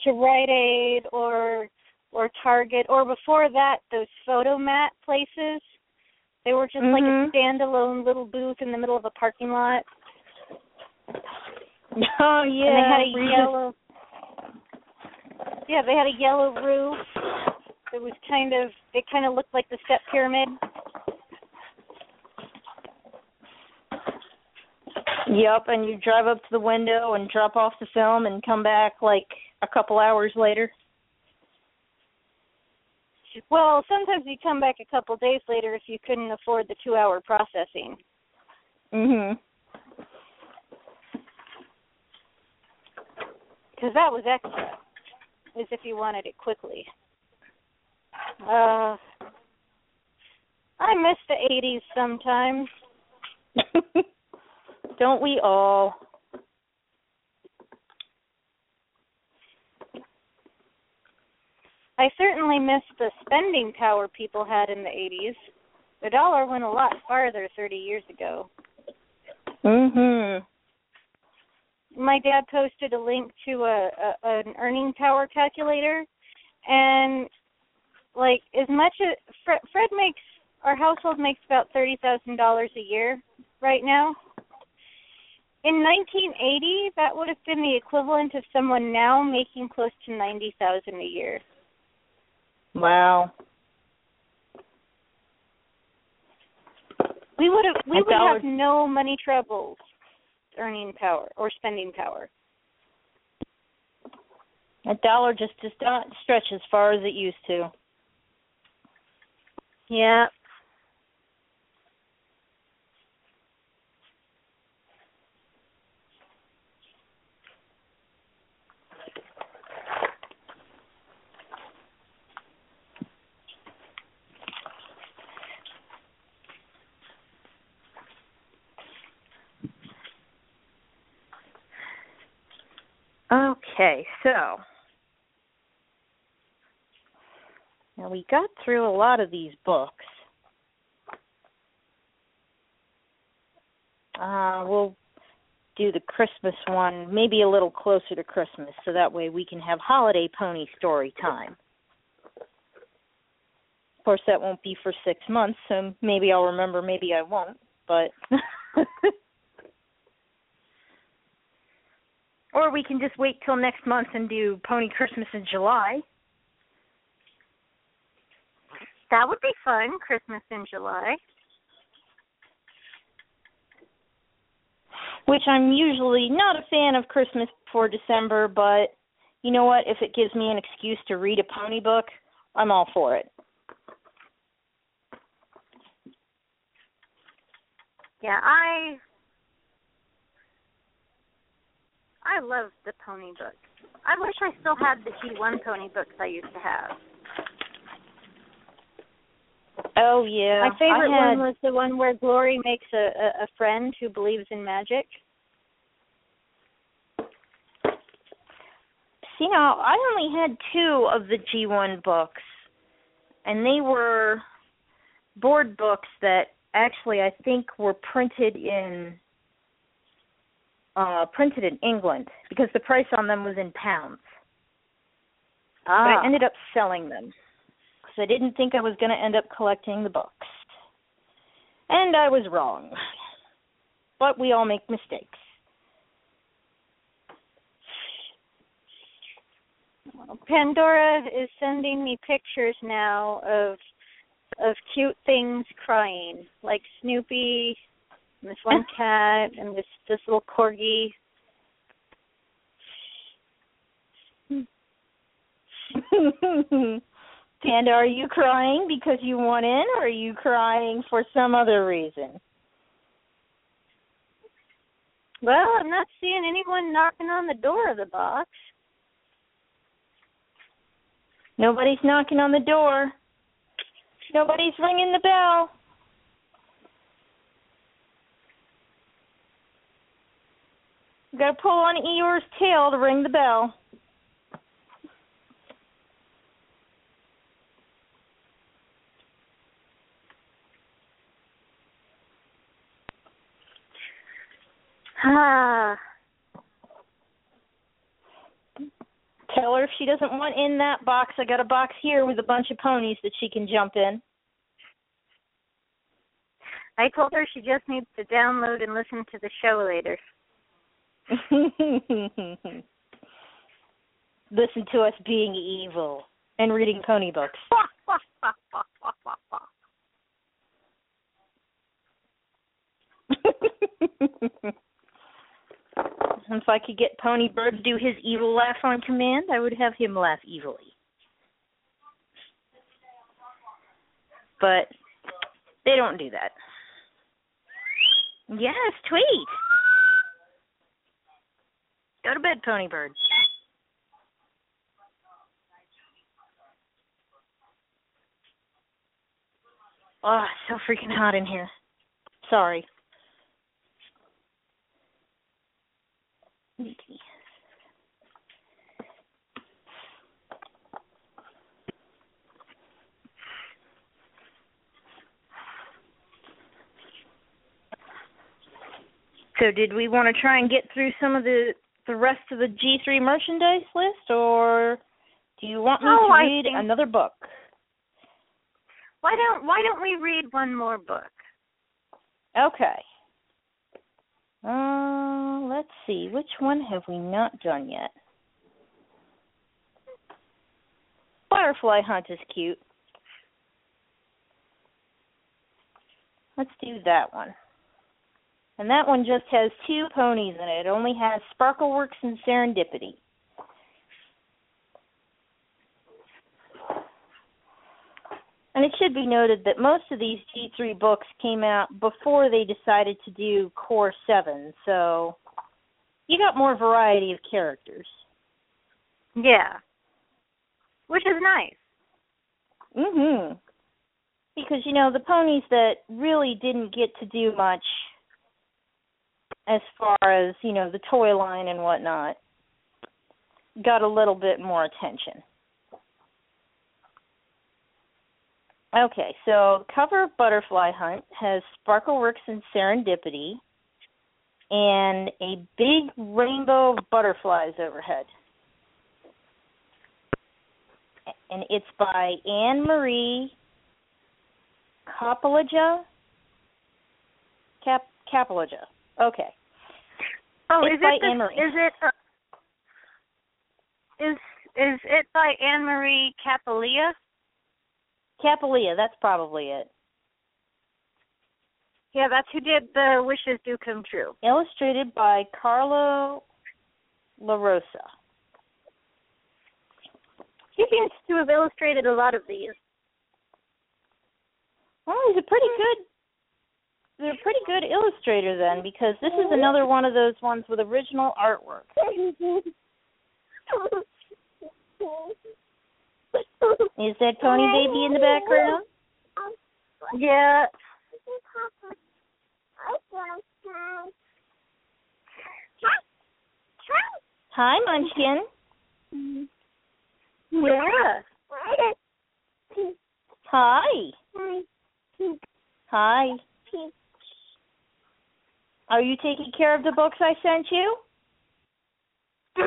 To Rite Aid or or Target or before that those Fotomat places. They were just mm-hmm. like a mm-hmm. standalone little booth in the middle of a parking lot. Oh yeah. And they had a yellow Yeah, they had a yellow roof. It was kind of it kind of looked like the step pyramid. Yep, and you drive up to the window and drop off the film and come back like a couple hours later. Well, sometimes you come back a couple days later if you couldn't afford the 2-hour processing. Mhm. Because that was extra, as if you wanted it quickly. Uh, I miss the '80s sometimes. Don't we all? I certainly miss the spending power people had in the 80s. The dollar went a lot farther 30 years ago. Mhm. My dad posted a link to a, a an earning power calculator and like as much as Fred, Fred makes our household makes about $30,000 a year right now. In 1980, that would have been the equivalent of someone now making close to 90,000 a year. Wow. We would have we would have no money troubles earning power or spending power. A dollar just does not stretch as far as it used to. Yeah, Okay, so now we got through a lot of these books. Uh, we'll do the Christmas one maybe a little closer to Christmas so that way we can have holiday pony story time. Of course, that won't be for six months, so maybe I'll remember, maybe I won't, but. Or we can just wait till next month and do Pony Christmas in July. That would be fun, Christmas in July. Which I'm usually not a fan of Christmas before December, but you know what? If it gives me an excuse to read a pony book, I'm all for it. Yeah, I I love the pony books. I wish I still had the G1 pony books I used to have. Oh yeah. My favorite had... one was the one where Glory makes a, a, a friend who believes in magic. See now, I only had two of the G1 books, and they were board books that actually I think were printed in uh, printed in England because the price on them was in pounds. Ah. But I ended up selling them because I didn't think I was going to end up collecting the books. And I was wrong. But we all make mistakes. Pandora is sending me pictures now of of cute things crying, like Snoopy and this one cat and this this little corgi. Panda, are you crying because you want in, or are you crying for some other reason? Well, I'm not seeing anyone knocking on the door of the box. Nobody's knocking on the door. Nobody's ringing the bell. Gotta pull on Eeyore's tail to ring the bell. Ah. Tell her if she doesn't want in that box, I got a box here with a bunch of ponies that she can jump in. I told her she just needs to download and listen to the show later. Listen to us being evil and reading pony books. if I could get Pony Bird to do his evil laugh on command, I would have him laugh evilly. But they don't do that. Yes, tweet. Go to bed, Pony Bird. Oh, so freaking hot in here. Sorry. So did we want to try and get through some of the the rest of the G3 merchandise list or do you want me Oh, to read think- another book? Why don't Why don't we read one more book? Okay. Uh, let's see. Which one have we not done yet? Butterfly Hunt is cute. Let's do that one. And that one just has two ponies in it. It only has Sparkleworks and Serendipity. And it should be noted that most of these G3 books came out before they decided to do Core 7, so you got more variety of characters. Yeah. Which is nice. Mhm. Because you know, the ponies that really didn't get to do much as far as, you know, the toy line and whatnot got a little bit more attention. Okay, so cover of Butterfly Hunt has Sparkleworks and Serendipity and a big rainbow of butterflies overhead. And it's by Anne Marie Capolaja. Cap Capolaja. Okay. Oh, It's is it the, Anne Marie. is it uh, is is it by Anne Marie Capolia? Capolia, that's probably it. Yeah, that's who did the Wishes Do Come True. Illustrated by Carlo La Rosa. He seems to have illustrated a lot of these. Well, he's a pretty good they're a pretty good illustrator then because this is another one of those ones with original artwork. Is that pony baby in the background? Yeah. Hi, Munchkin. Yeah. Hi. Hi. Are you taking care of the books I sent you?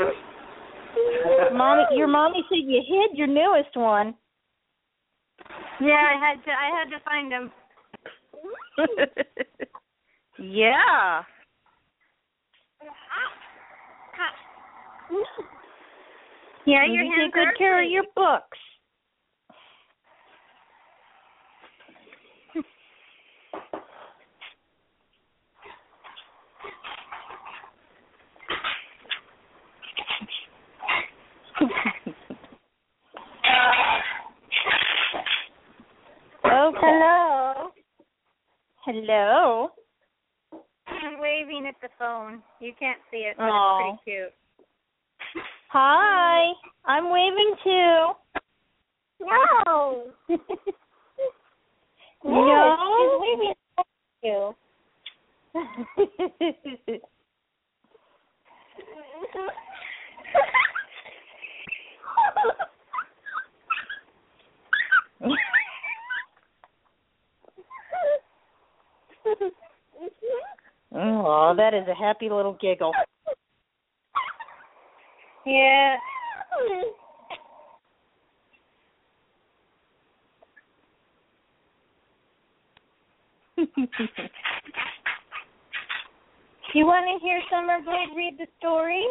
Mommy, your mommy said you hid your newest one. Yeah, I had to I had to find him. yeah. Yeah, you take good are care of your books. Hello. Hello. I'm waving at the phone. You can't see it, but Aw. it's pretty cute. Hi. I'm waving too. No. No? Waving at you. oh, that is a happy little giggle. Yeah. you want to hear Summerblade read the story?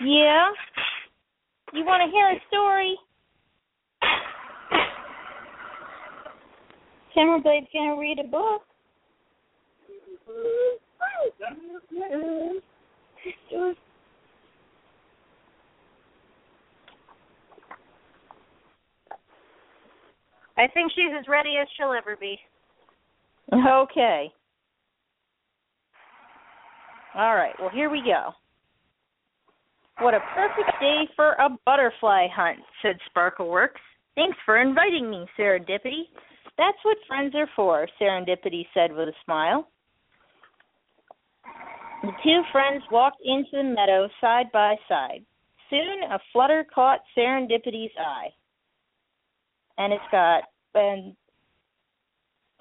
Yeah? You want to hear a story? Summerblade's going to read a book. I think she's as ready as she'll ever be. Okay. All right, well, here we go. What a perfect day for a butterfly hunt, said Sparkleworks. Thanks for inviting me, Serendipity. That's what friends are for, Serendipity said with a smile. The two friends walked into the meadow side by side. Soon a flutter caught Serendipity's eye. And it's got and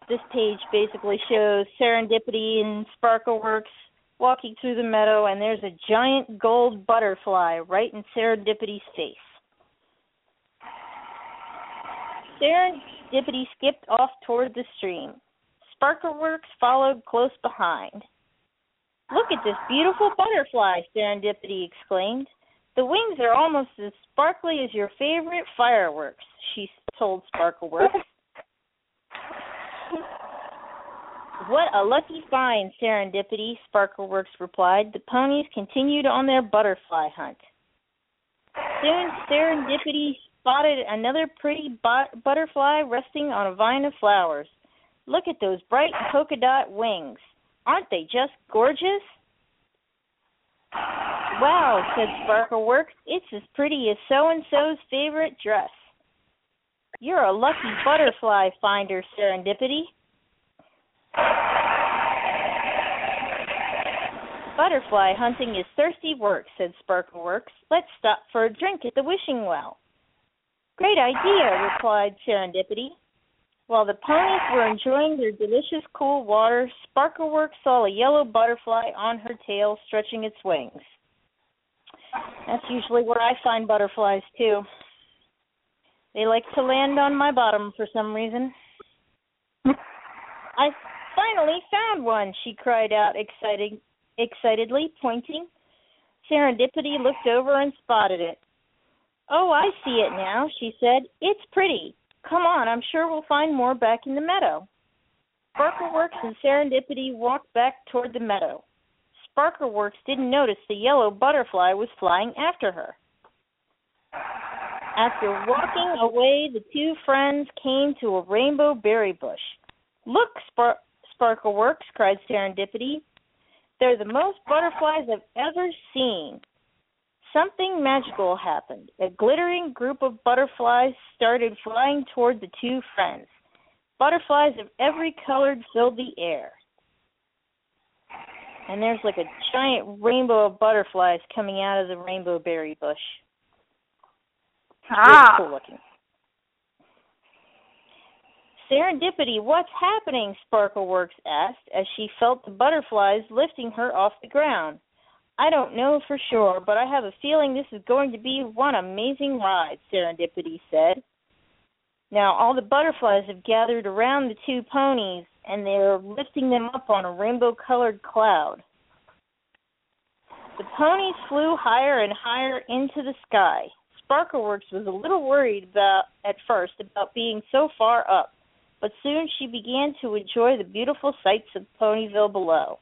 this page basically shows Serendipity and Sparkleworks walking through the meadow and there's a giant gold butterfly right in Serendipity's face. Serendipity skipped off toward the stream. Sparkleworks followed close behind. Look at this beautiful butterfly, Serendipity exclaimed. The wings are almost as sparkly as your favorite fireworks, she told Sparkleworks. what a lucky find, Serendipity, Sparkleworks replied. The ponies continued on their butterfly hunt. Soon Serendipity spotted another pretty bu- butterfly resting on a vine of flowers. Look at those bright polka dot wings. Aren't they just gorgeous? Wow, said Sparkleworks. It's as pretty as so and so's favorite dress. You're a lucky butterfly finder, Serendipity. Butterfly hunting is thirsty work, said Sparkleworks. Let's stop for a drink at the wishing well. Great idea, replied Serendipity. While the ponies were enjoying their delicious cool water, Sparkleworks saw a yellow butterfly on her tail stretching its wings. That's usually where I find butterflies too. They like to land on my bottom for some reason. I finally found one, she cried out excited, excitedly, pointing. Serendipity looked over and spotted it. Oh, I see it now, she said. It's pretty. Come on, I'm sure we'll find more back in the meadow. Sparkleworks and Serendipity walked back toward the meadow. Sparkleworks didn't notice the yellow butterfly was flying after her. After walking away, the two friends came to a rainbow berry bush. Look, Spar- Sparkleworks, cried Serendipity. They're the most butterflies I've ever seen. Something magical happened. A glittering group of butterflies started flying toward the two friends. Butterflies of every color filled the air. And there's like a giant rainbow of butterflies coming out of the rainbow berry bush. Ah. Really cool looking. Serendipity, what's happening? Sparkleworks asked as she felt the butterflies lifting her off the ground. I don't know for sure, but I have a feeling this is going to be one amazing ride, Serendipity said. Now all the butterflies have gathered around the two ponies and they're lifting them up on a rainbow colored cloud. The ponies flew higher and higher into the sky. Sparkleworks was a little worried about at first about being so far up, but soon she began to enjoy the beautiful sights of Ponyville below.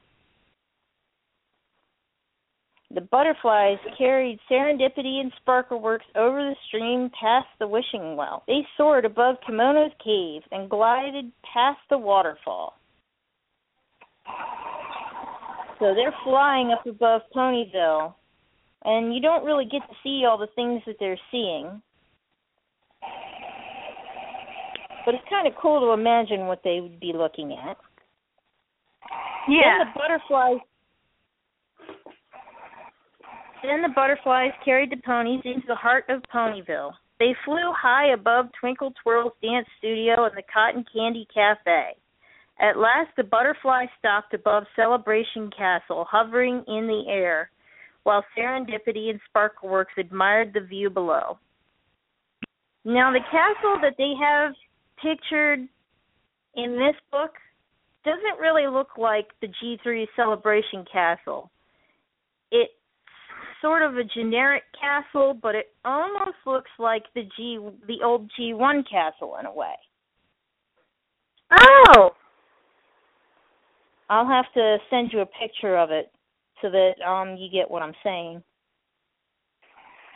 The butterflies carried Serendipity and Sparkleworks over the stream past the wishing well. They soared above Kimono's cave and glided past the waterfall. So they're flying up above Ponyville, and you don't really get to see all the things that they're seeing. But it's kind of cool to imagine what they would be looking at. Yeah. Then the butterflies. Then the butterflies carried the ponies into the heart of Ponyville. They flew high above Twinkle Twirl's dance studio and the Cotton Candy Cafe. At last, the butterfly stopped above Celebration Castle, hovering in the air, while Serendipity and Sparkleworks admired the view below. Now, the castle that they have pictured in this book doesn't really look like the G3 Celebration Castle. It's sort of a generic castle, but it almost looks like the G the old G1 castle in a way. Oh. I'll have to send you a picture of it so that um you get what I'm saying.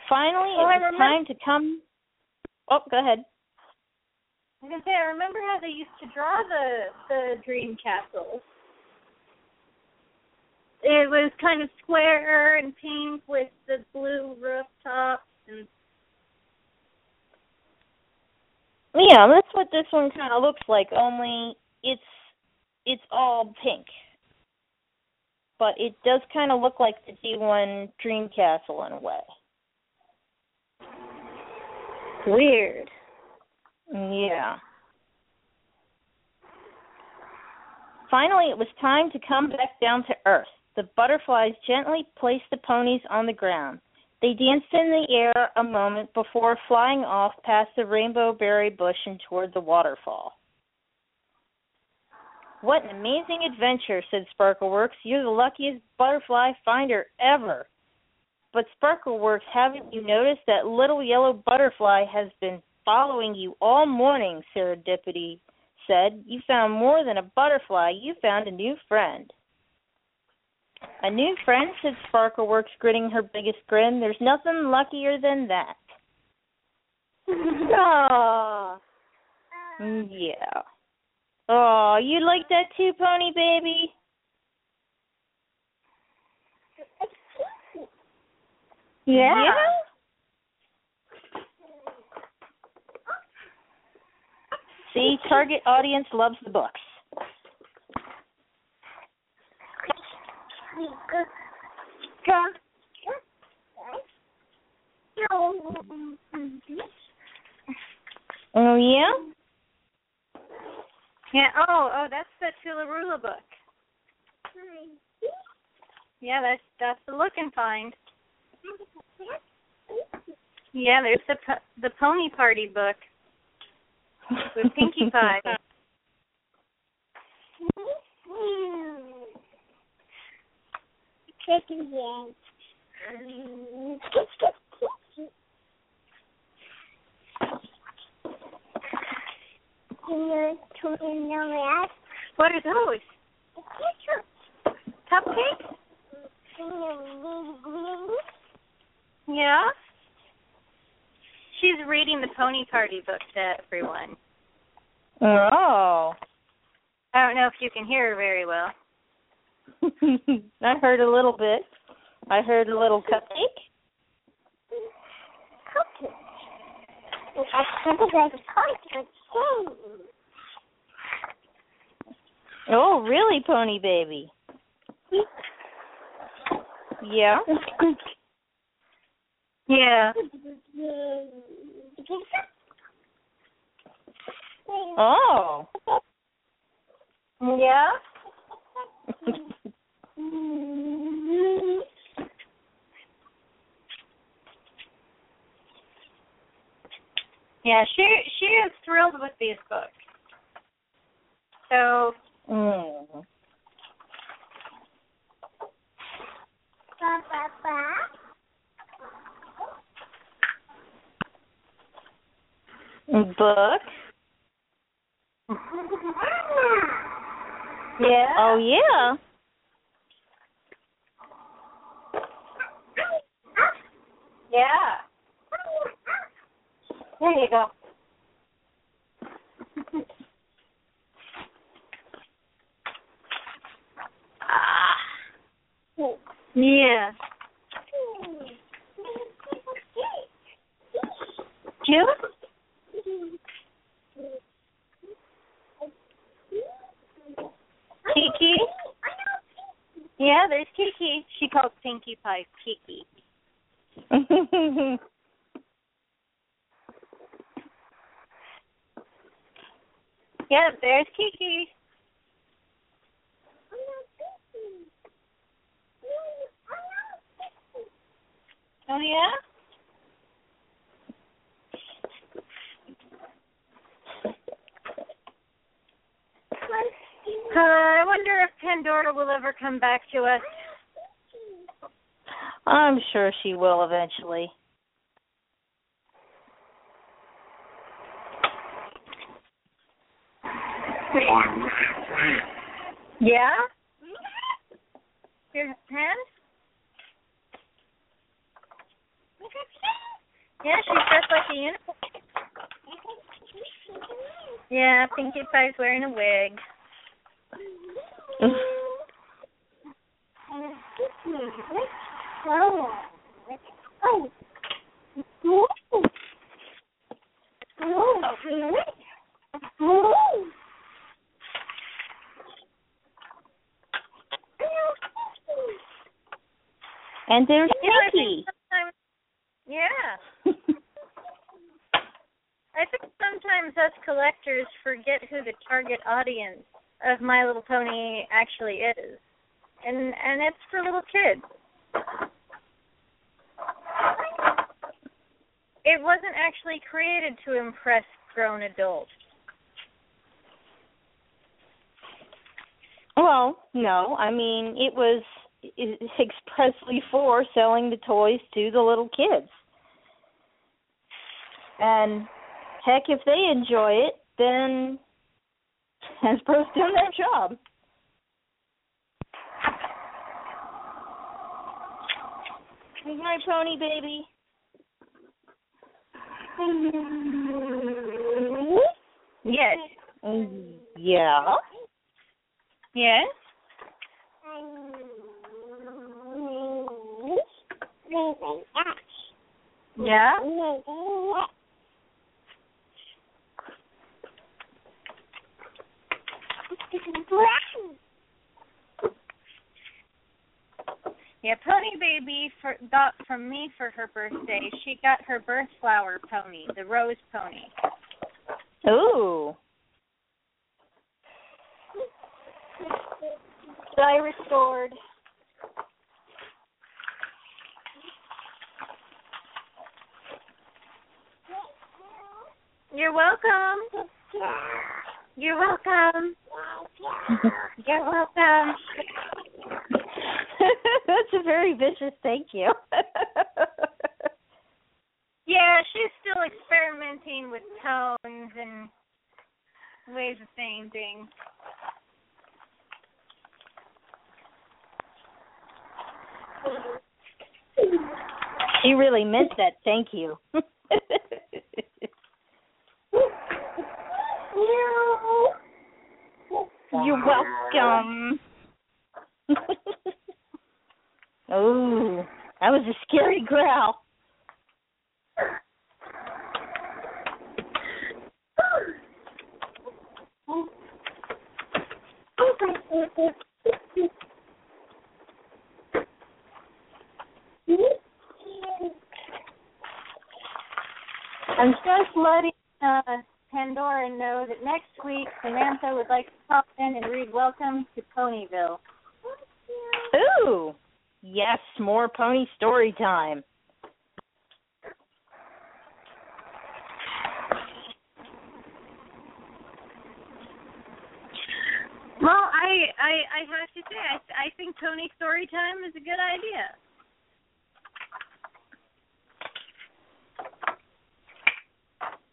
Finally, Well, it was time to come. Oh, go ahead. I was gonna say, I remember how they used to draw the the dream castle. It was kind of square and pink with the blue rooftops and Yeah, that's what this one kind of looks like. Only it's it's all pink, but it does kind of look like the G1 Dream Castle in a way. Weird. Yeah. Finally, it was time to come back down to earth. The butterflies gently placed the ponies on the ground. They danced in the air a moment before flying off past the rainbow berry bush and toward the waterfall. What an amazing adventure, said Sparkleworks. You're the luckiest butterfly finder ever. But Sparkleworks, haven't you noticed that little yellow butterfly has been following you all morning, Serendipity said. You found more than a butterfly, you found a new friend. A new friend, said Sparkleworks, grinning her biggest grin. There's nothing luckier than that. Mm, Yeah. Oh, you like that too, Pony Baby? Yeah. See, target audience loves the books. Oh yeah? yeah. Oh, oh, that's the Toola-Roola book. Yeah, that's that's the look and find. Yeah, there's the the Pony Party book with Pinkie Pie. What are those? Cupcakes? Yeah. She's reading the Pony Party book to everyone. Oh. I don't know if you can hear her very well. I heard a little bit. I heard a little cupcake. Cupcake. Oh, really, Pony Baby? Yeah. Yeah. Oh. Yeah. Yeah, she she is thrilled with these books. So mm. Book. yeah. Oh yeah. Yeah. There you go. ah. Yeah. Juice? Kiki? Yeah, there's Kiki. She calls Pinkie Pie Kiki. Yep, there's Kiki. Oh yeah. Uh, I wonder if Pandora will ever come back to us. I'm sure she will eventually. Yeah? A pen. Yeah, she's dressed like a unicorn. Yeah, Pinkie Pie's wearing a wig. and there's Yeah, I think sometimes- Yeah. I think sometimes us collectors forget who the target audience of My Little Pony actually is. And and it's for little kids. It wasn't actually created to impress grown adults. Well, no, I mean it was expressly for selling the toys to the little kids. And heck, if they enjoy it, then Hasbro's done their job. My pony baby. Yes. Yeah. Yes. Yeah. Yeah, Pony Baby for, got from me for her birthday. She got her birth flower pony, the rose pony. Ooh. that I restored. You're welcome. You're welcome. You're welcome. A very vicious thank you. Yeah, she's still experimenting with tones and ways of saying things. she really meant that thank you. You're welcome. oh, that was a scary growl. I'm just letting uh, Pandora know that next week Samantha would like to pop in and read Welcome to Ponyville. Ooh, yes, more pony story time. Well, I I, I have to say I I think Pony story time is a good idea.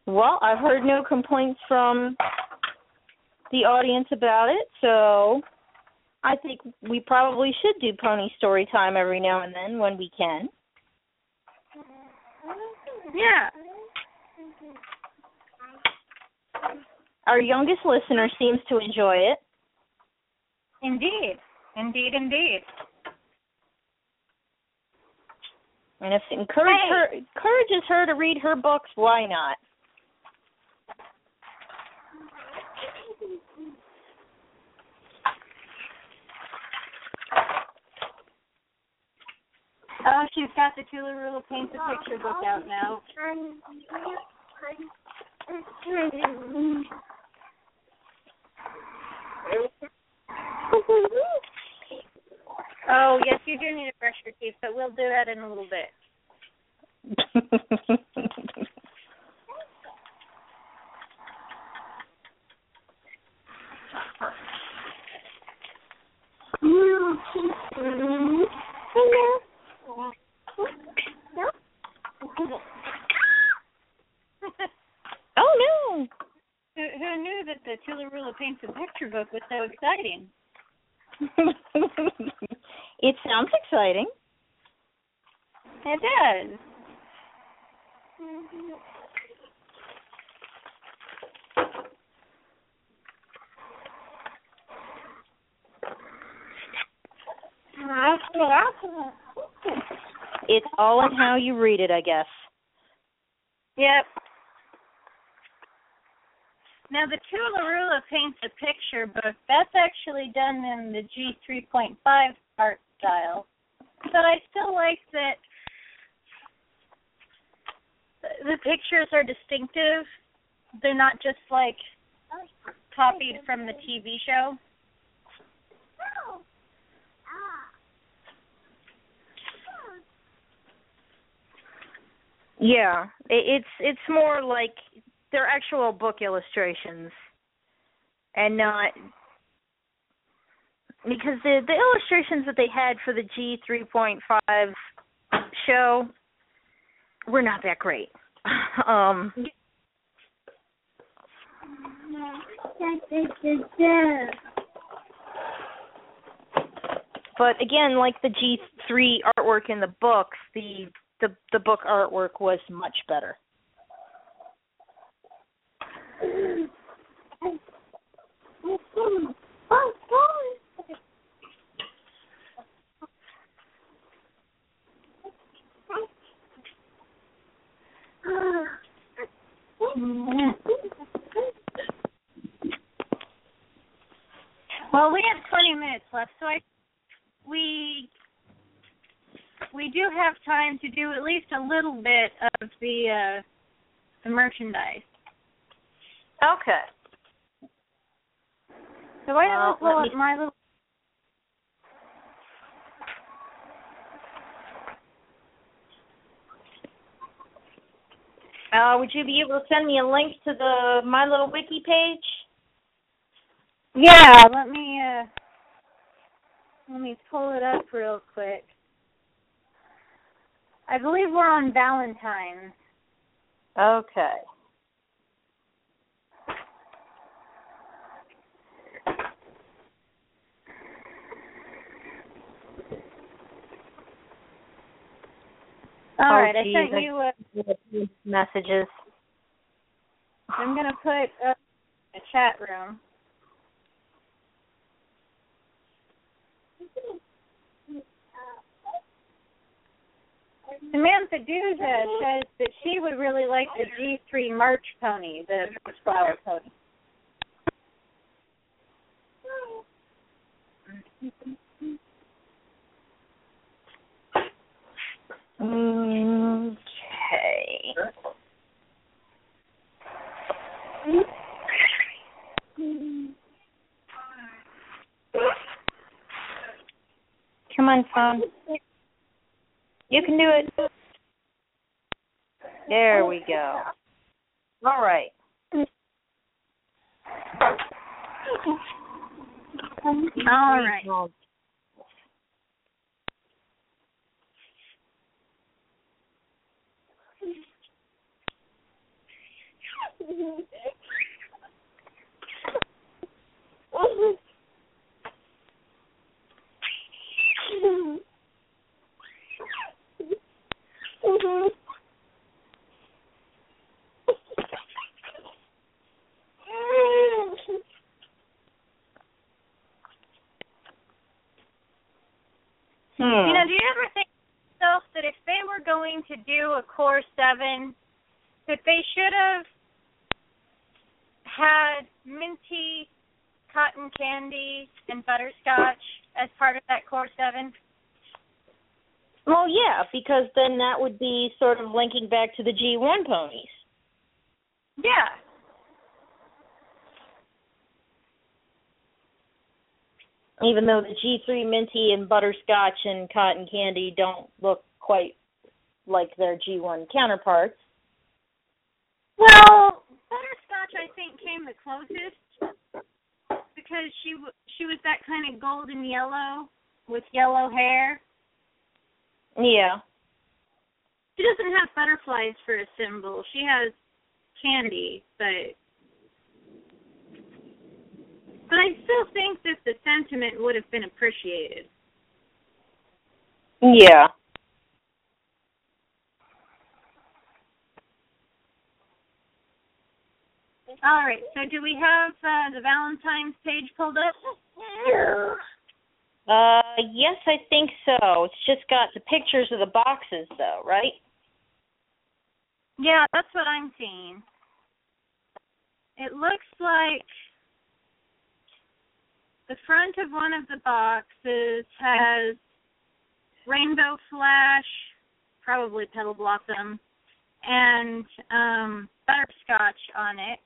Well, I've heard no complaints from the audience about it, so I think we probably should do pony story time every now and then when we can. Yeah. Our youngest listener seems to enjoy it. Indeed. Indeed, indeed. And if it encourage Hey. her, encourages her to read her books, why not? Oh, she's got the Toola-Roola Paint the Picture book out now. Oh, yes, you do need to brush your teeth, but we'll do that in a little bit. oh no. Who, who knew that the Toola-Roola Paints a Picture book was so exciting? it sounds exciting. It does. It's all in how you read it, I guess. Yep. Now the Toola-Roola paints a picture book. That's actually done in the G three point five art style. But I still like that the pictures are distinctive. They're not just like copied from the TV show. Yeah, it's it's more like they're actual book illustrations, and not because the the illustrations that they had for the G three point five show were not that great. um But again, like the G three artwork in the books, the the the book artwork was much better. Well, we have 20 minutes left, so I we we do have time to do at least a little bit of the uh the merchandise. Okay. So I Well, don't pull let up my little Uh, would you be able to send me a link to the My Little Wiki page? Yeah, let me uh let me pull it up real quick. I believe we're on Valentine's. Okay. All Oh, right, geez, I sent you. Uh, Messages. I'm gonna put uh, a chat room. Samantha Duza says that she would really like the G3 March pony, the flower pony. Okay. Come on, phone. You can do it. There we go. All right. All right. Hmm. You know, do you ever think yourself that if they were going to do a core seven, that they should have had minty cotton candy and butterscotch as part of that core seven? Well, yeah, because then that would be sort of linking back to the G1 ponies. Yeah. Even though the G3 Minty and Butterscotch and Cotton Candy don't look quite like their G1 counterparts. Well, Butterscotch I think came the closest because she she was that kind of golden yellow with yellow hair. Yeah. She doesn't have butterflies for a symbol. She has candy, but but I still think that the sentiment would have been appreciated. Yeah. All right. So do we have uh, the Valentine's page pulled up? Uh, yes, I think so. It's just got the pictures of the boxes, though, right? Yeah, that's what I'm seeing. It looks like the front of one of the boxes has Rainbow Flash, probably Petal Blossom, and um, Butterscotch on it.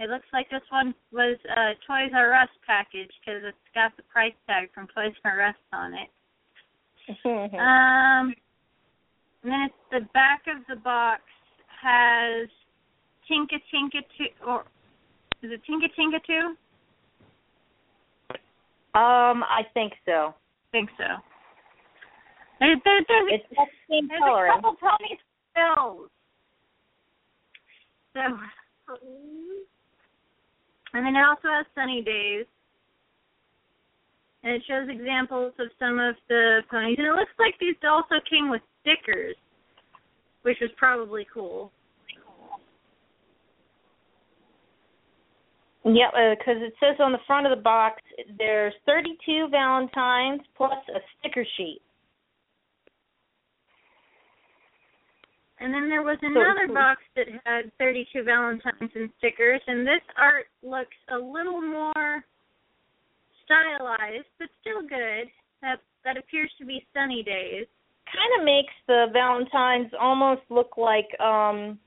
It looks like this one was a Toys R Us package because it's got the price tag from Toys R Us on it. Um, and then it's the back of the box has Tinka Tinka Two, or is it Tink-a-Tink-a-Too? um, I think so. think so. There, there, there's It's that same there's coloring. a couple pony spills. So, and then it also has Sunny Daze. And it shows examples of some of the ponies. And it looks like these also came with stickers, which was probably cool. Yep, uh, because it says on the front of the box there's 32 Valentines plus a sticker sheet. And then there was So another cool. box that had 32 Valentines and stickers, and this art looks a little more stylized, but still good. That that appears to be Sunny Daze. Kind of makes the Valentines almost look like um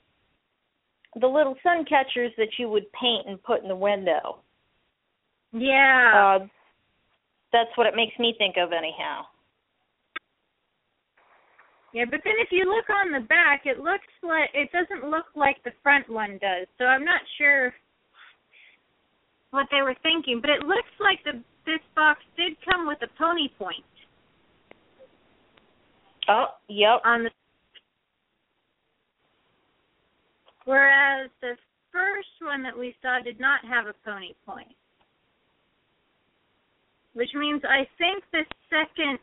the little sun catchers that you would paint and put in the window. Yeah. Uh, that's what it makes me think of, anyhow. Yeah, but then if you look on the back, it looks like it doesn't look like the front one does. So I'm not sure what they were thinking, but it looks like the this box did come with a pony point Oh, yep. on the whereas the first one that we saw did not have a pony point. Which means I think the second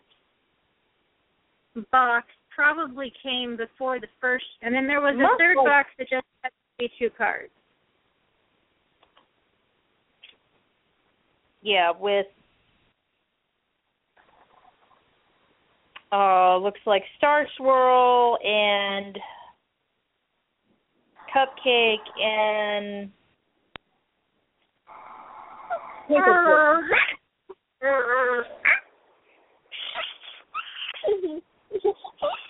box probably came before the first and then there was a third box that just had two cards. Yeah, with uh looks like Star Swirl and Cupcake and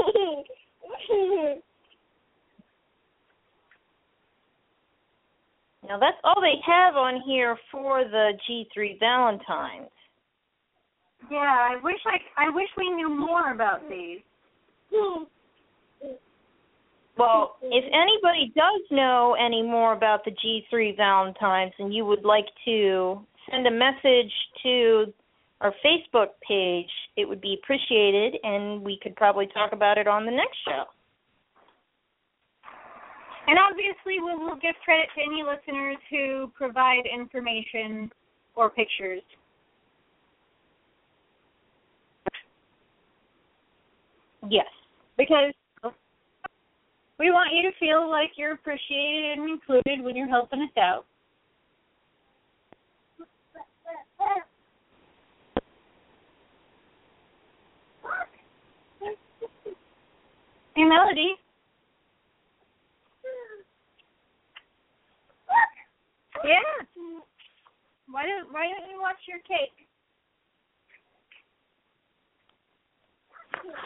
Now that's all they have on here for the G3 Valentines. Yeah, I wish I I wish we knew more about these. Well, if anybody does know any more about the G3 Valentines and you would like to send a message to our Facebook page, it would be appreciated and we could probably talk about it on the next show. And obviously, we will give credit to any listeners who provide information or pictures. Yes. Because we want you to feel like you're appreciated and included when you're helping us out. Melody. Yeah. Why don't Why don't you watch your cake?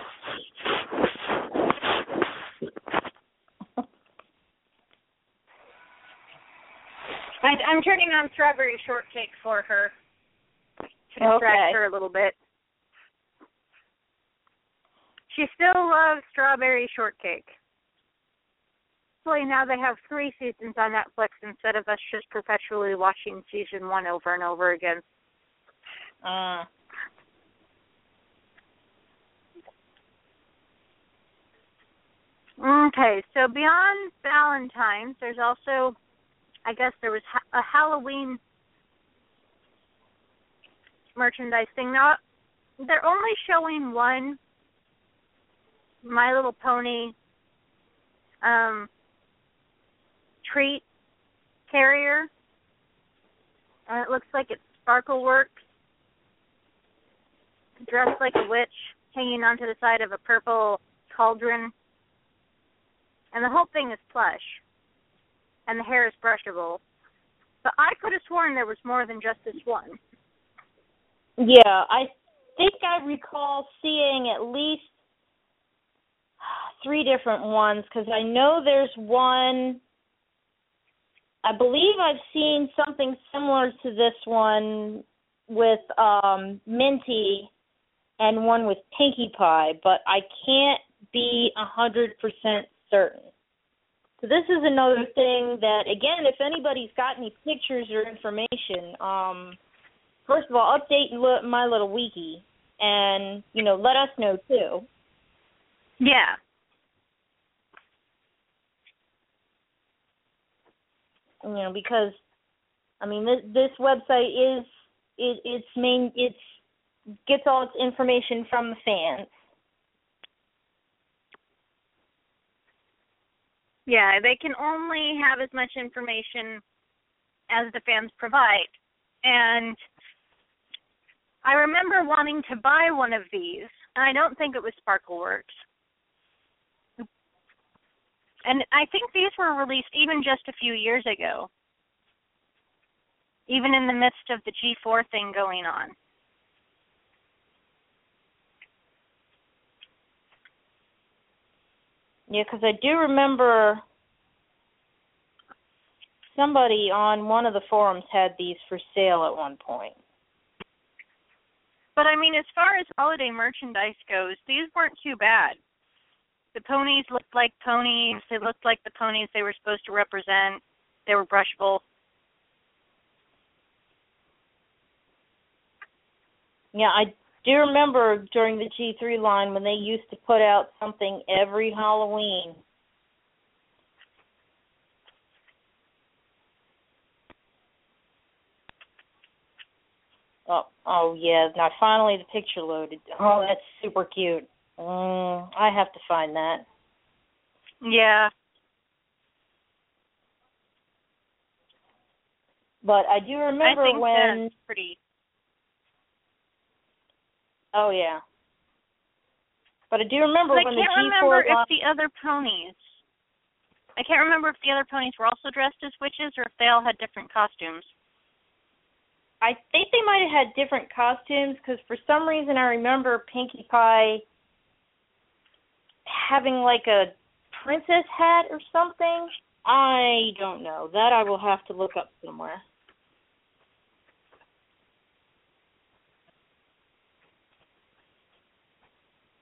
I, I'm turning on strawberry shortcake for her to distract Okay. her a little bit. She still loves strawberry shortcake. Hopefully now they have three seasons on Netflix instead of us just perpetually watching season one over and over again. Uh, Okay, so beyond Valentine's, there's also, I guess there was ha- a Halloween merchandise thing. Now, they're only showing one My Little Pony um, treat carrier, and it looks like it's Sparkleworks, dressed like a witch, hanging onto the side of a purple cauldron and the whole thing is plush, and the hair is brushable. But I could have sworn there was more than just this one. yeah, I think I recall seeing at least three different ones because I know there's one. I believe I've seen something similar to this one with um Minty and one with Pinkie Pie, but I can't be a hundred percent certain. So this is another thing that again, if anybody's got any pictures or information, um first of all, update my little wiki and, you know, let us know too. Yeah. you know because i mean this this website is it its main it's gets all its information from the fans Yeah, they can only have as much information as the fans provide. And I remember wanting to buy one of these, and I don't think it was Sparkleworks. And I think these were released even just a few years ago, even in the midst of the G4 thing going on. yeah because i do remember somebody on one of the forums had these for sale at one point But I mean, as far as holiday merchandise goes, these weren't too bad. The ponies looked like ponies. They looked like the ponies they were supposed to represent. They were brushable. yeah i do remember during the g3 line when they used to put out something every halloween Oh, oh yeah. Now finally the picture loaded. Oh, that's super cute. Mm, I have to find that. Yeah. But I do remember I think when. that's pretty. Oh yeah. But I do remember But I can't the G4 remember if the other ponies. I can't remember if the other ponies were also dressed as witches or if they all had different costumes. I think they might have had different costumes because for some reason I remember Pinkie Pie having like a princess hat or something. I don't know. That I will have to look up somewhere.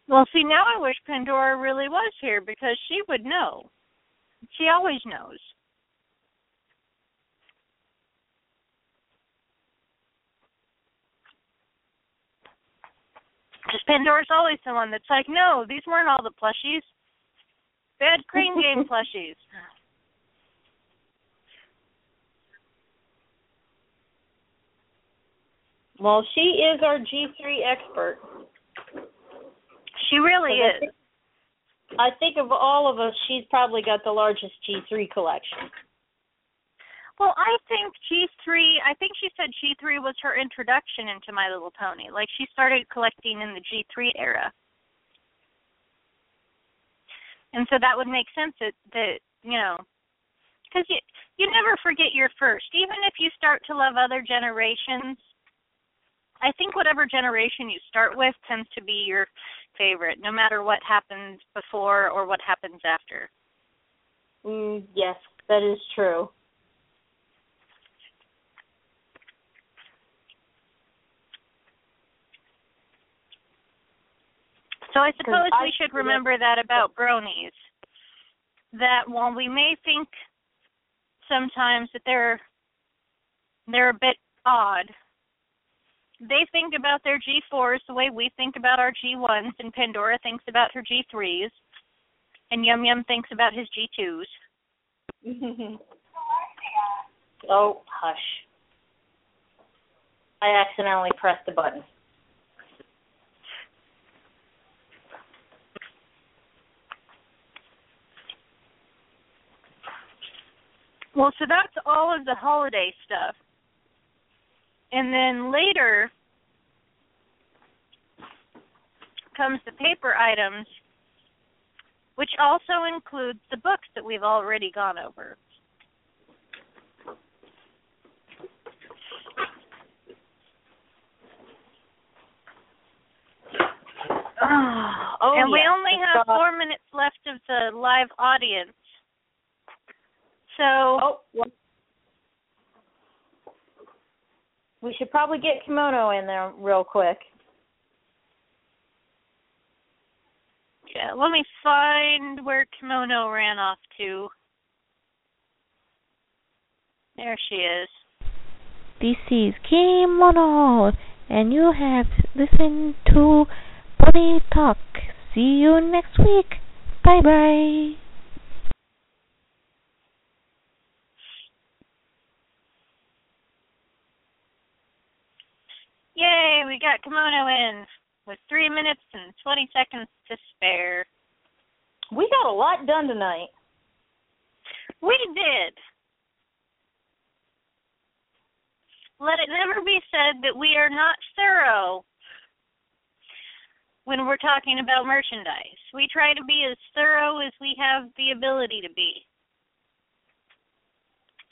Well, see, now I wish Pandora really was here because she would know. She always knows. Because Pandora's always the one that's like, no, these weren't all the plushies. They had Crane Game plushies. Well, she is our G3 expert. She really I is. think- I think of all of us, she's probably got the largest G3 collection. Well, I think G3, I think she said G3 was her introduction into My Little Pony. Like she started collecting in the G3 era. And so that would make sense that that, you know, cuz you you never forget your first. Even if you start to love other generations, I think whatever generation you start with tends to be your favorite, no matter what happens before or what happens after. Mm, yes, that is true. So I suppose I we should remember that about bronies. That while we may think sometimes that they're they're a bit odd, they think about their G4s the way we think about our G1s, and Pandora thinks about her G3s, and Yum Yum thinks about his G2s. oh, hush. I accidentally pressed the button. Well, so that's all of the holiday stuff. And then later comes the paper items, which also includes the books that we've already gone over. oh, and we yes. only have four minutes left of the live audience. So Oh, well, we should probably get kimono in there real quick. yeah, let me find where Kimono ran off to. There she is. This is Kimono, and you have listened to Pony Talk. See you next week. Bye bye. Yay, we got Kimono in with three minutes and 20 seconds to spare. We got a lot done tonight. We did. Let it never be said that we are not thorough when we're talking about merchandise. We try to be as thorough as we have the ability to be.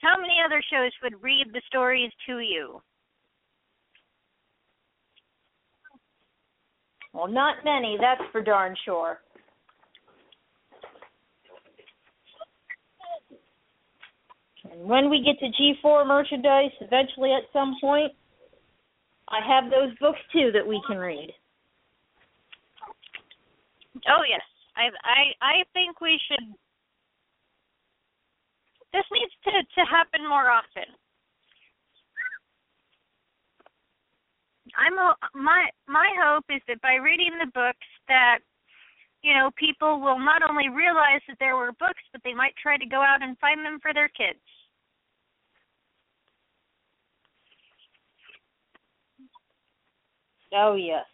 How many other shows would read the stories to you? Well, not many, that's for darn sure. And when we get to G4 merchandise, eventually at some point, I have those books too that we can read. Oh yes, I I I think we should. This needs to to happen more often. I'm a, my my hope is that by reading the books that you know people will not only realize that there were books, but they might try to go out and find them for their kids. Oh yes.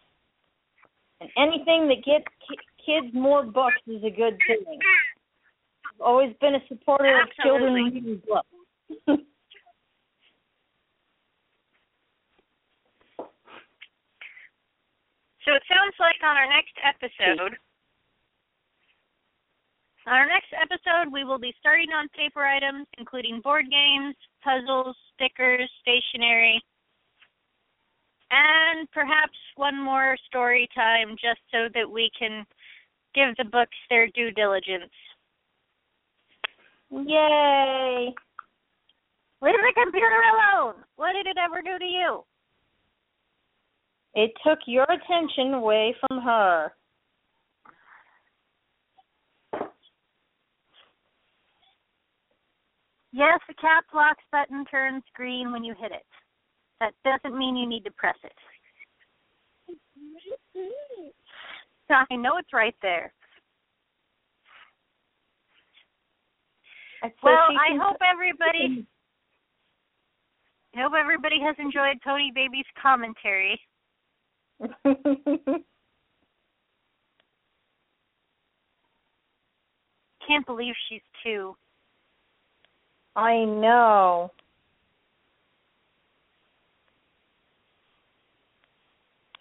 And anything that gets ki- kids more books is a good thing. I've always been a supporter of children reading books. So it sounds like on our next episode, on our next episode, we will be starting on paper items, including board games, puzzles, stickers, stationery, and perhaps one more story time just so that we can give the books their due diligence. Yay! Leave the computer alone! What did it ever do to you? It took your attention away from her. Yes, the caps lock button turns green when you hit it. That doesn't mean you need to press it. I know it's right there. So Well, I can- hope everybody I hope everybody has enjoyed Pony Baby's commentary. Can't believe she's two. I know.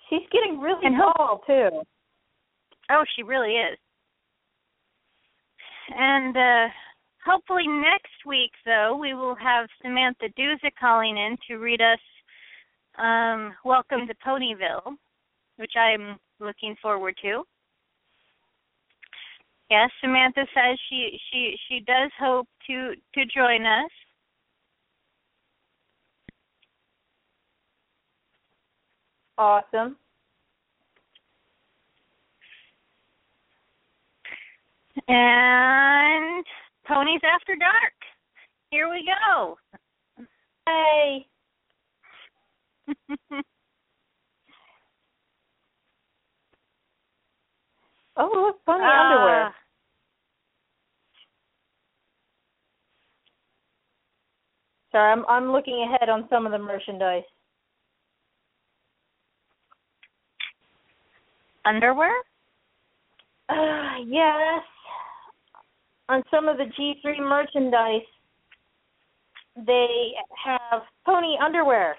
She's getting really And tall too. Oh, she really is. And uh hopefully next week though we will have Samantha Duza calling in to read us um, Welcome to Ponyville, which I'm looking forward to. Yes, Samantha says she she she does hope to to join us. Awesome. And Ponies After Dark. Here we go. Hey. oh, look, pony Ah, underwear. Sorry, I'm I'm looking ahead on some of the merchandise. Underwear? Uh, yes. On some of the G3 merchandise, they have pony underwear.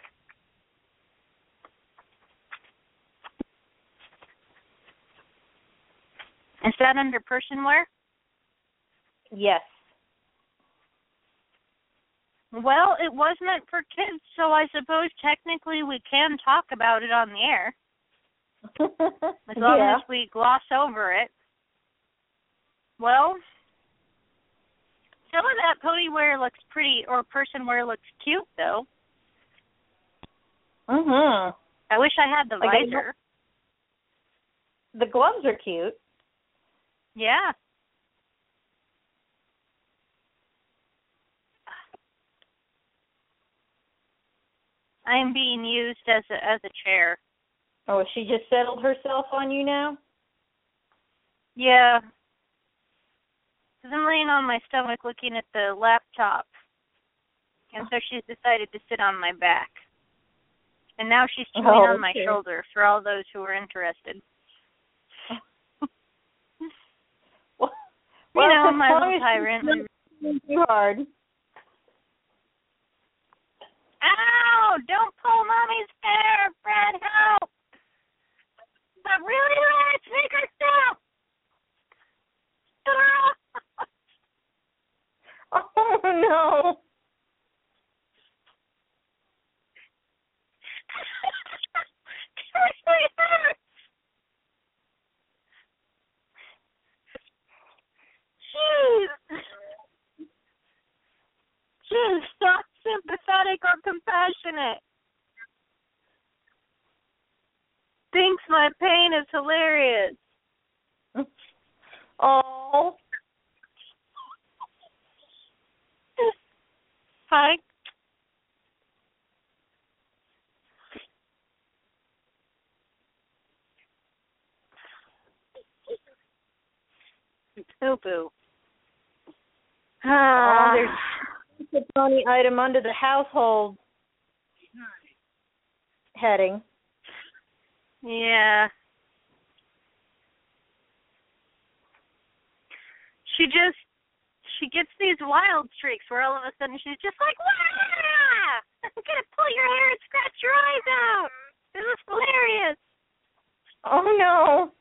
Is that under person wear? Yes. Well, it was meant for kids, so I suppose technically we can talk about it on the air as long yeah. as we gloss over it. Well, some of that pony wear looks pretty, or person wear looks cute, though. Mhm. I wish I had the Like I- visor. The gloves are cute. Yeah. I am being used as a as a chair. Oh, she just settled herself on you now? Yeah. Because I'm laying on my stomach looking at the laptop. And so she's decided to sit on my back. And now she's chewing Oh, on my shoulder for all those who are interested. Well, you know, my little tyrant. too hard. Ow! Don't pull mommy's hair, Fred. Help! That really hurts. Make her stop. Oh no. it really Jeez. Jeez, not sympathetic or compassionate. Thinks my pain is hilarious. Oh. Hi. Boo Oh, there's a pony item under the household heading. yeah. She just she gets these wild streaks where all of a sudden she's just like, Wah! I'm gonna pull your hair and scratch your eyes out. This is hilarious. Oh no.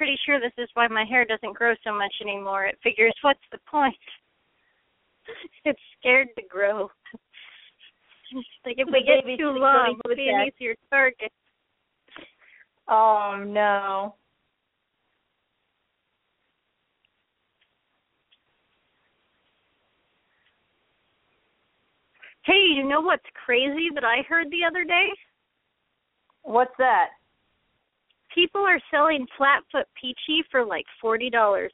Pretty sure this is why my hair doesn't grow so much anymore. It figures what's the point? It's scared to grow. like if we get too long, we'll be an easier target. Oh no. Hey, you know what's crazy that I heard the other day? What's that? People are selling Flatfoot Peachy for like forty dollars.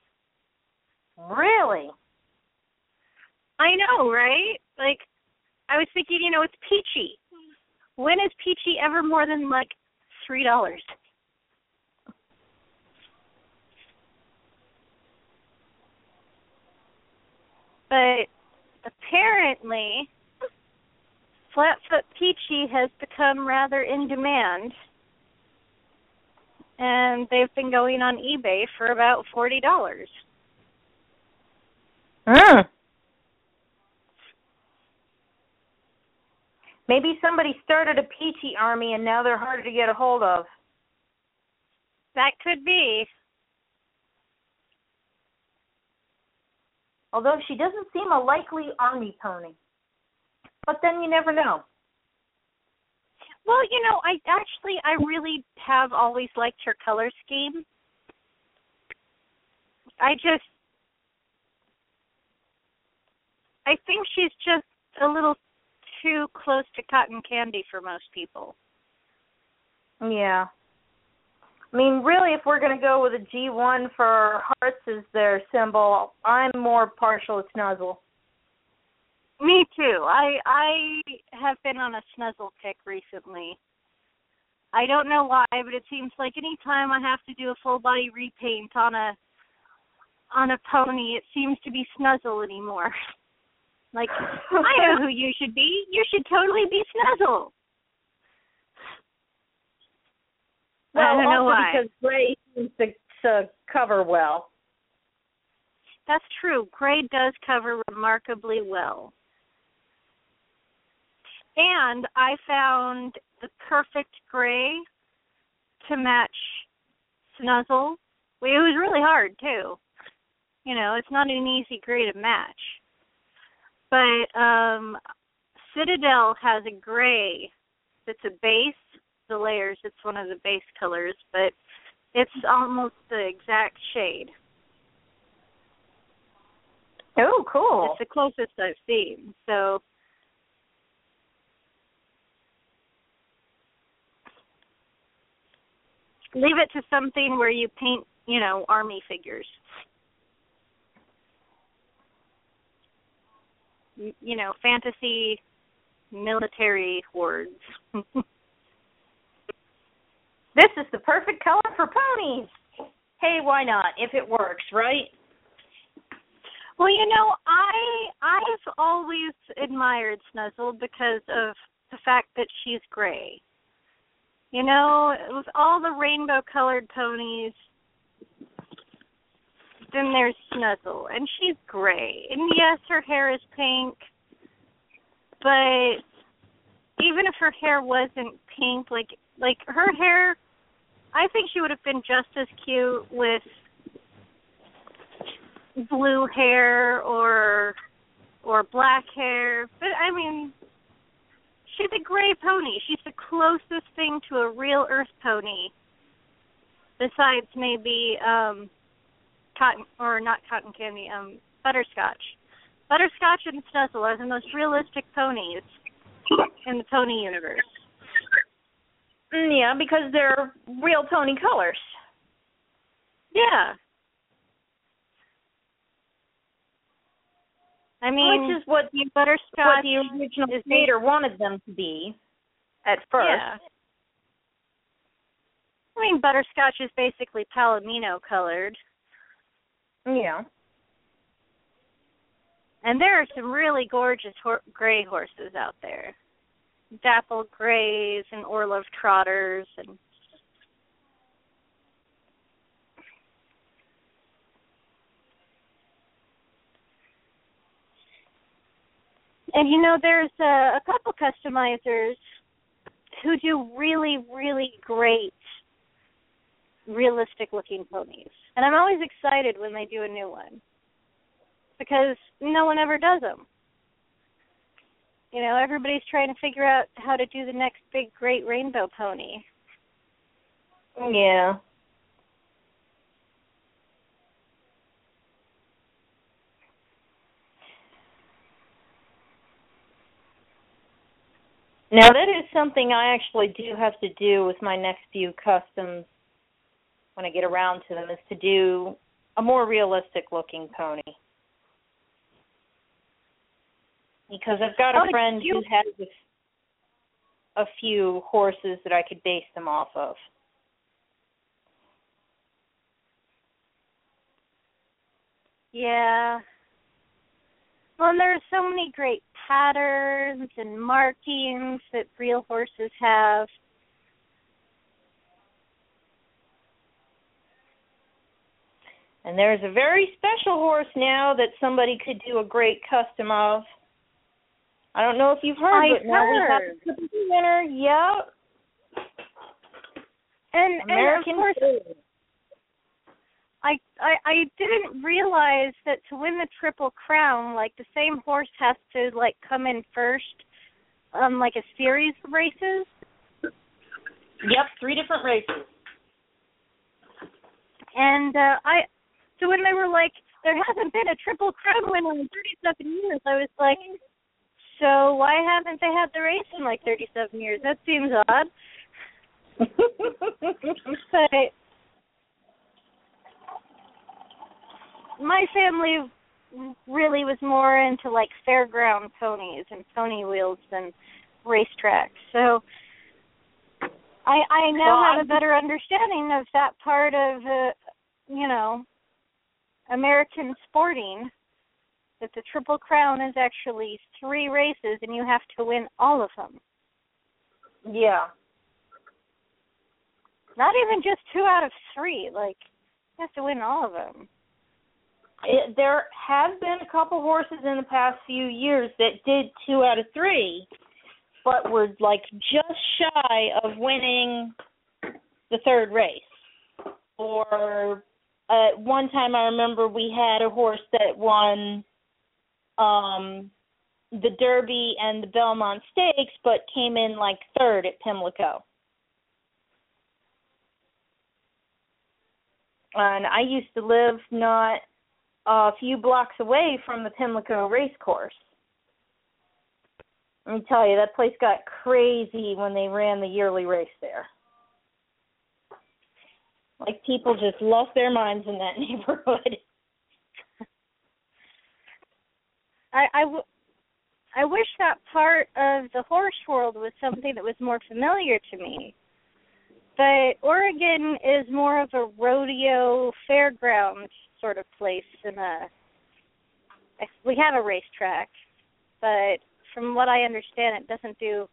Really? I know, right? Like, I was thinking, you know, it's peachy. When is peachy ever more than like three dollars? But apparently, Flatfoot Peachy has become rather in demand, and they've been going on eBay for about forty dollars. Mm. Maybe somebody started a peachy army and now they're harder to get a hold of. That could be. Although she doesn't seem a likely army pony. But then you never know. Well, you know, I actually I really have always liked her color scheme. I just I think she's just a little too close to cotton candy for most people. Yeah. I mean, really, if we're going to go with a G1 for hearts as their symbol, I'm more partial to Snuzzle. Me too. I I have been on a Snuzzle kick recently. I don't know why, but it seems like any time I have to do a full body repaint on a on a pony, it seems to be Snuzzle anymore. like I know who you should be. You should totally be Snuzzle. Well, I don't know why. because gray seems to, to cover well. That's true. Gray does cover remarkably well. And I found the perfect gray to match Snuzzle. It was really hard too. You know, it's not an easy gray to match. But um Citadel has a gray that's a base, the layers, it's one of the base colors, but it's almost the exact shade. Oh, cool. It's the closest I've seen. So leave it to something where you paint, you know, army figures. You know, fantasy military hordes. This is the perfect color for ponies. Hey, why not? If it works, right? Well, you know, I I've always admired Snuzzle because of the fact that she's gray. You know, with all the rainbow colored ponies, then there's Snuzzle, and she's gray. And yes, her hair is pink, but even if her hair wasn't pink, like like her hair, I think she would have been just as cute with blue hair or or black hair. But I mean, she's a gray pony. She's the closest thing to a real Earth pony, besides maybe um cotton or not cotton candy, um butterscotch. Butterscotch and Snuzzle are the most realistic ponies in the pony universe. Mm, Yeah, because they're real pony colors. Yeah. I mean, Which is what the butterscotch what the original creator wanted them to be at first. Yeah. I mean, butterscotch is basically palomino colored, Yeah. and there are some really gorgeous hor- gray horses out there. Dapple grays and Orlov trotters and And you know, there's a, a couple customizers who do really, really great realistic looking ponies. And I'm always excited when they do a new one. Because no one ever does them. You know, everybody's trying to figure out how to do the next big great rainbow pony. Yeah. Now that is something I actually do have to do with my next few customs when I get around to them is to do a more realistic looking pony. Because I've got a Oh, friend who has a, a few horses that I could base them off of. Yeah. Well, and there are so many great patterns and markings that real horses have. And there's a very special horse now that somebody could do a great custom of. I don't know if you've heard, I but now we have heard. a winner. Yep. And, American and of course. I, I I didn't realize that to win the triple crown, like the same horse has to like come in first, um, like a series of races. Yep, three different races. And uh I so when they were like, there hasn't been a triple crown winner in thirty seven years, I was like, So why haven't they had the race in like thirty seven years? That seems odd. but my family really was more into like fairground ponies and pony wheels than racetracks. So I I now Well, have a better understanding of that part of uh, you know American sporting that the triple crown is actually three races and you have to win all of them. Yeah. Not even just two out of three. Like you have to win all of them. It, there have been a couple horses in the past few years that did two out of three, but were like just shy of winning the third race. Or uh, one time I remember we had a horse that won um the Derby and the Belmont Stakes, but came in like third at Pimlico. And I used to live not a few blocks away from the Pimlico race course. Let me tell you, that place got crazy when they ran the yearly race there. Like people just lost their minds in that neighborhood. I I, w- I wish that part of the horse world was something that was more familiar to me. But Oregon is more of a rodeo fairground sort of place than a. We have a racetrack, but from what I understand, it doesn't do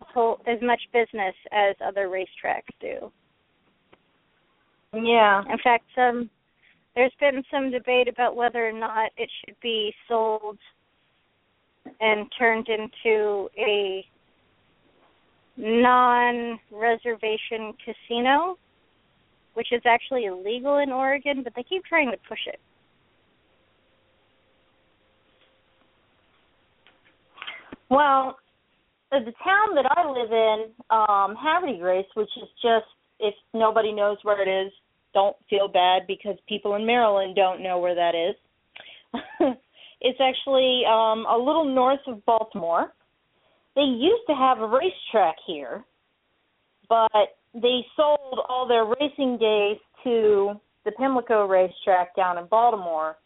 a whole as much business as other racetracks do. Yeah. In fact, some there's been some debate about whether or not it should be sold and turned into a non-reservation casino, which is actually illegal in Oregon, but they keep trying to push it. Well, the town that I live in, um, Havre de Grace, which is just if nobody knows where it is, don't feel bad because people in Maryland don't know where that is. it's actually um a little north of Baltimore. They used to have a racetrack here, but they sold all their racing days to the Pimlico racetrack down in Baltimore.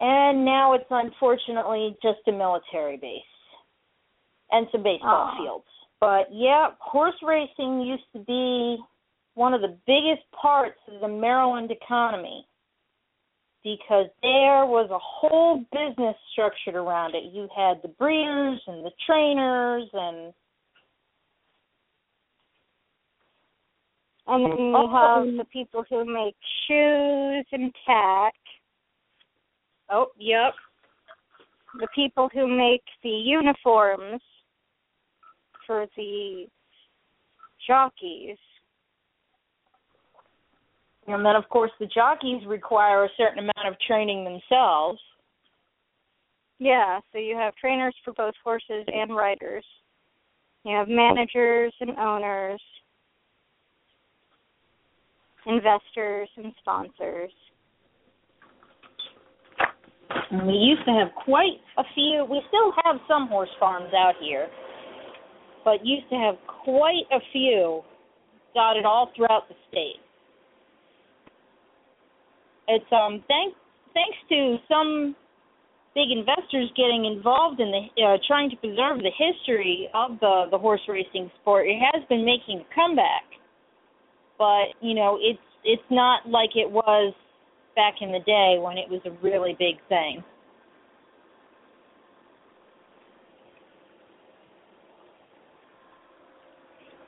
And now it's unfortunately just a military base and some baseball Aw. fields. But yeah, horse racing used to be one of the biggest parts of the Maryland economy because there was a whole business structured around it. You had the breeders and the trainers and And then you Oh. have the people who make shoes and tack, oh, yep. the people who make the uniforms for the jockeys. And then of course the jockeys require a certain amount of training themselves. Yeah, so you have trainers for both horses and riders. You have managers and owners, investors and sponsors. We used to have quite a few. We still have some horse farms out here, but used to have quite a few dotted all throughout the state. It's um thanks thanks to some big investors getting involved in the uh, trying to preserve the history of the the horse racing sport. It has been making a comeback, but you know it's it's not like it was back in the day when it was a really big thing.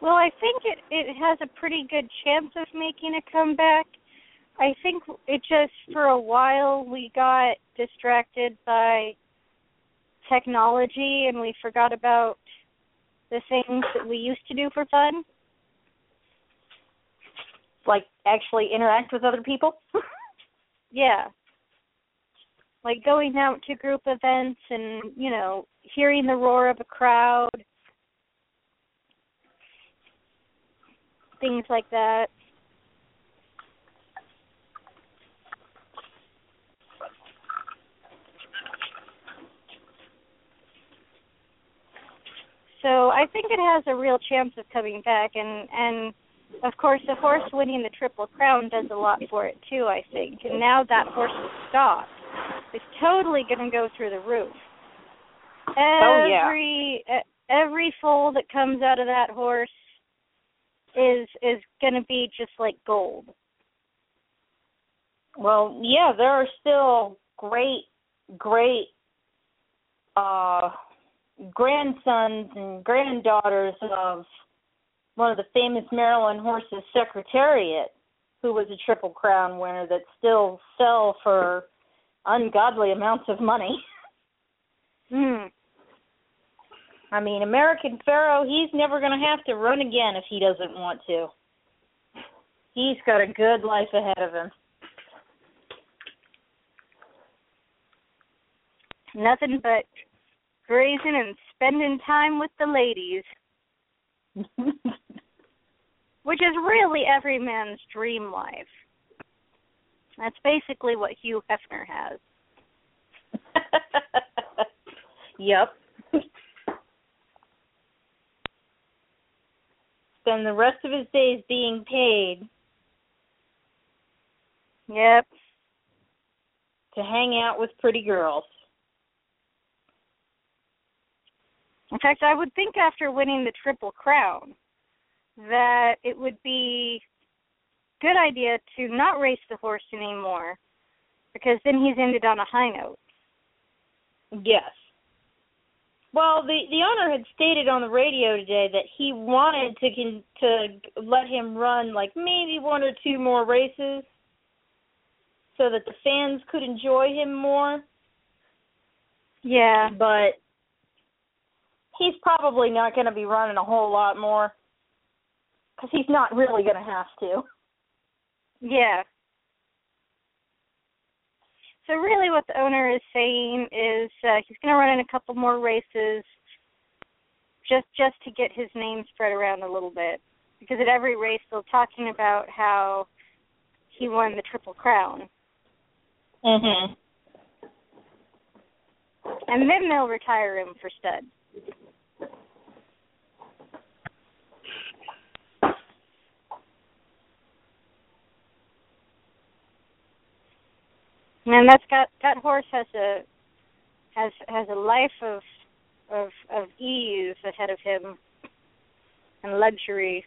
Well, I think it it has a pretty good chance of making a comeback. I think it just for a while we got distracted by technology and we forgot about the things that we used to do for fun. Like actually interact with other people. yeah. Like going out to group events and, you know, hearing the roar of a crowd. Things like that. So I think it has a real chance of coming back and and of course the horse winning the triple crown does a lot for it too, I think. And now that horse is stopped. It's totally going to go through the roof. Every oh, yeah. every foal that comes out of that horse is is going to be just like gold. Well, yeah, there are still great great uh grandsons and granddaughters of one of the famous Maryland horses, Secretariat, who was a Triple Crown winner, that still sell for ungodly amounts of money. Hmm. I mean, American Pharoah, he's never going to have to run again if he doesn't want to. He's got a good life ahead of him. Nothing but grazing and spending time with the ladies. Which is really every man's dream life. That's basically what Hugh Hefner has. yep. Spend the rest of his days being paid. Yep. To hang out with pretty girls. In fact, I would think after winning the Triple Crown that it would be good idea to not race the horse anymore because then he's ended on a high note. Yes. Well, the the owner had stated on the radio today that he wanted to con, to let him run like maybe one or two more races so that the fans could enjoy him more. Yeah, but he's probably not going to be running a whole lot more because he's not really going to have to. Yeah. So really, what the owner is saying is uh, he's going to run in a couple more races, just just to get his name spread around a little bit. Because at every race, they're talking about how he won the triple crown. Mhm. And then they'll retire him for stud. And that's got that horse has a has has a life of of of ease ahead of him and luxury.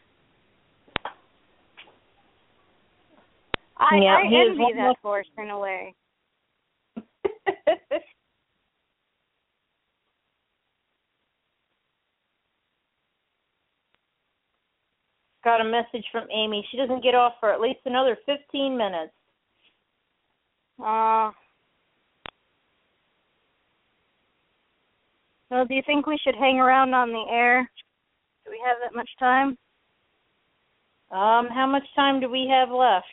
I, yeah, I envy that horse in a way. Got a message from Amy. She doesn't get off for at least another 15 minutes. Uh, well, do you think we should hang around on the air? Do we have that much time? Um, how much time do we have left?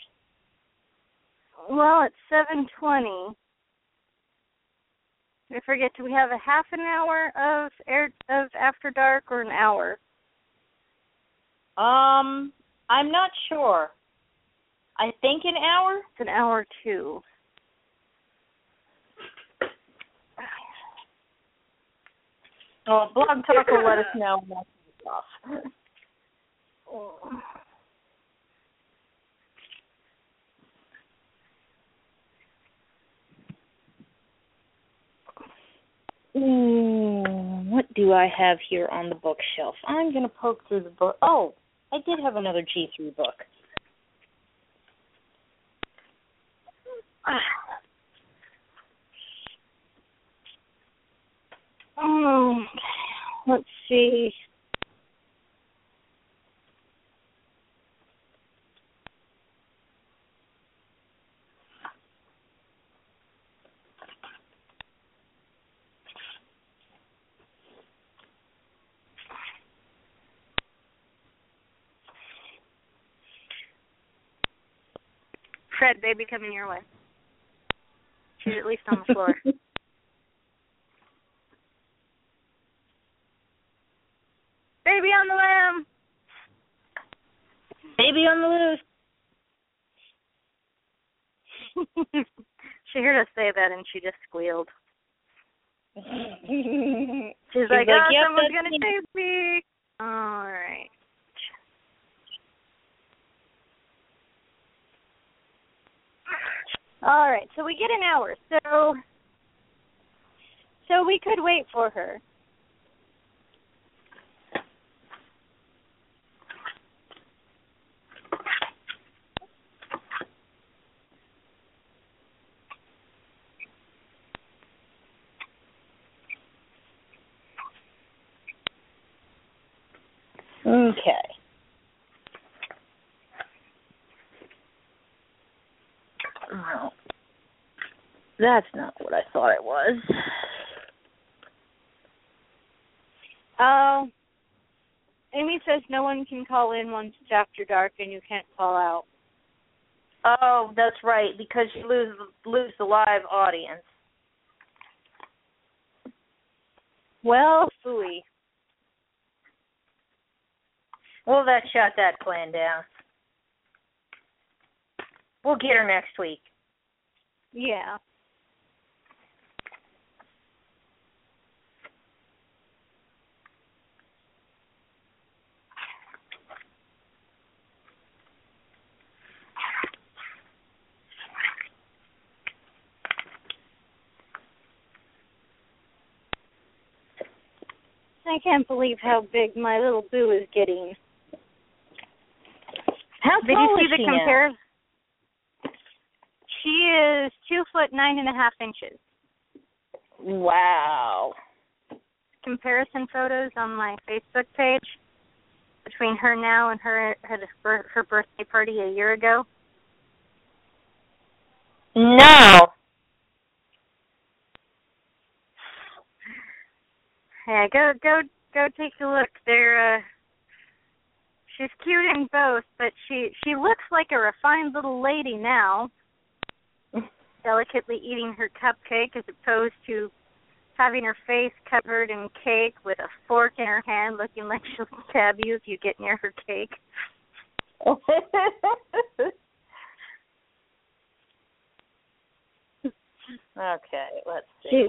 Well, it's seven twenty. I forget. Do we have a half an hour of air of after dark or an hour? Um, I'm not sure. I think an hour. It's an hour too. Oh, Blog Talk will let us know when that's off. Ooh, what do I have here on the bookshelf? I'm going to poke through the book. Oh, I did have another G3 book. Ah. Um, let's see. Fred, baby, coming your way. She's at least on the floor. Baby on the lamb. Baby on the loose. she heard us say that and she just squealed. She's She's like, oh, ah, "Yep, someone's gonna me." chase me. All right. All right, so we get an hour. So so we could wait for her. Okay. Well, that's not what I thought it was. Oh. Amy says no one can call in once it's after dark and you can't call out. Oh, that's right, because you lose lose the live audience. Well, phooey. Well, that shut that plan down. We'll get her next week. Yeah. I can't believe how big my little boo is getting. How Did tall you see is the she now? compare? She is two foot nine and a half inches. Wow. Comparison photos on my Facebook page between her now and her her, her birthday party a year ago. No. Yeah, go go go take a look. They're uh she's cute in both, but she she looks like a refined little lady now. Delicately eating her cupcake as opposed to having her face covered in cake with a fork in her hand looking like she'll stab you if you get near her cake. okay, let's see. She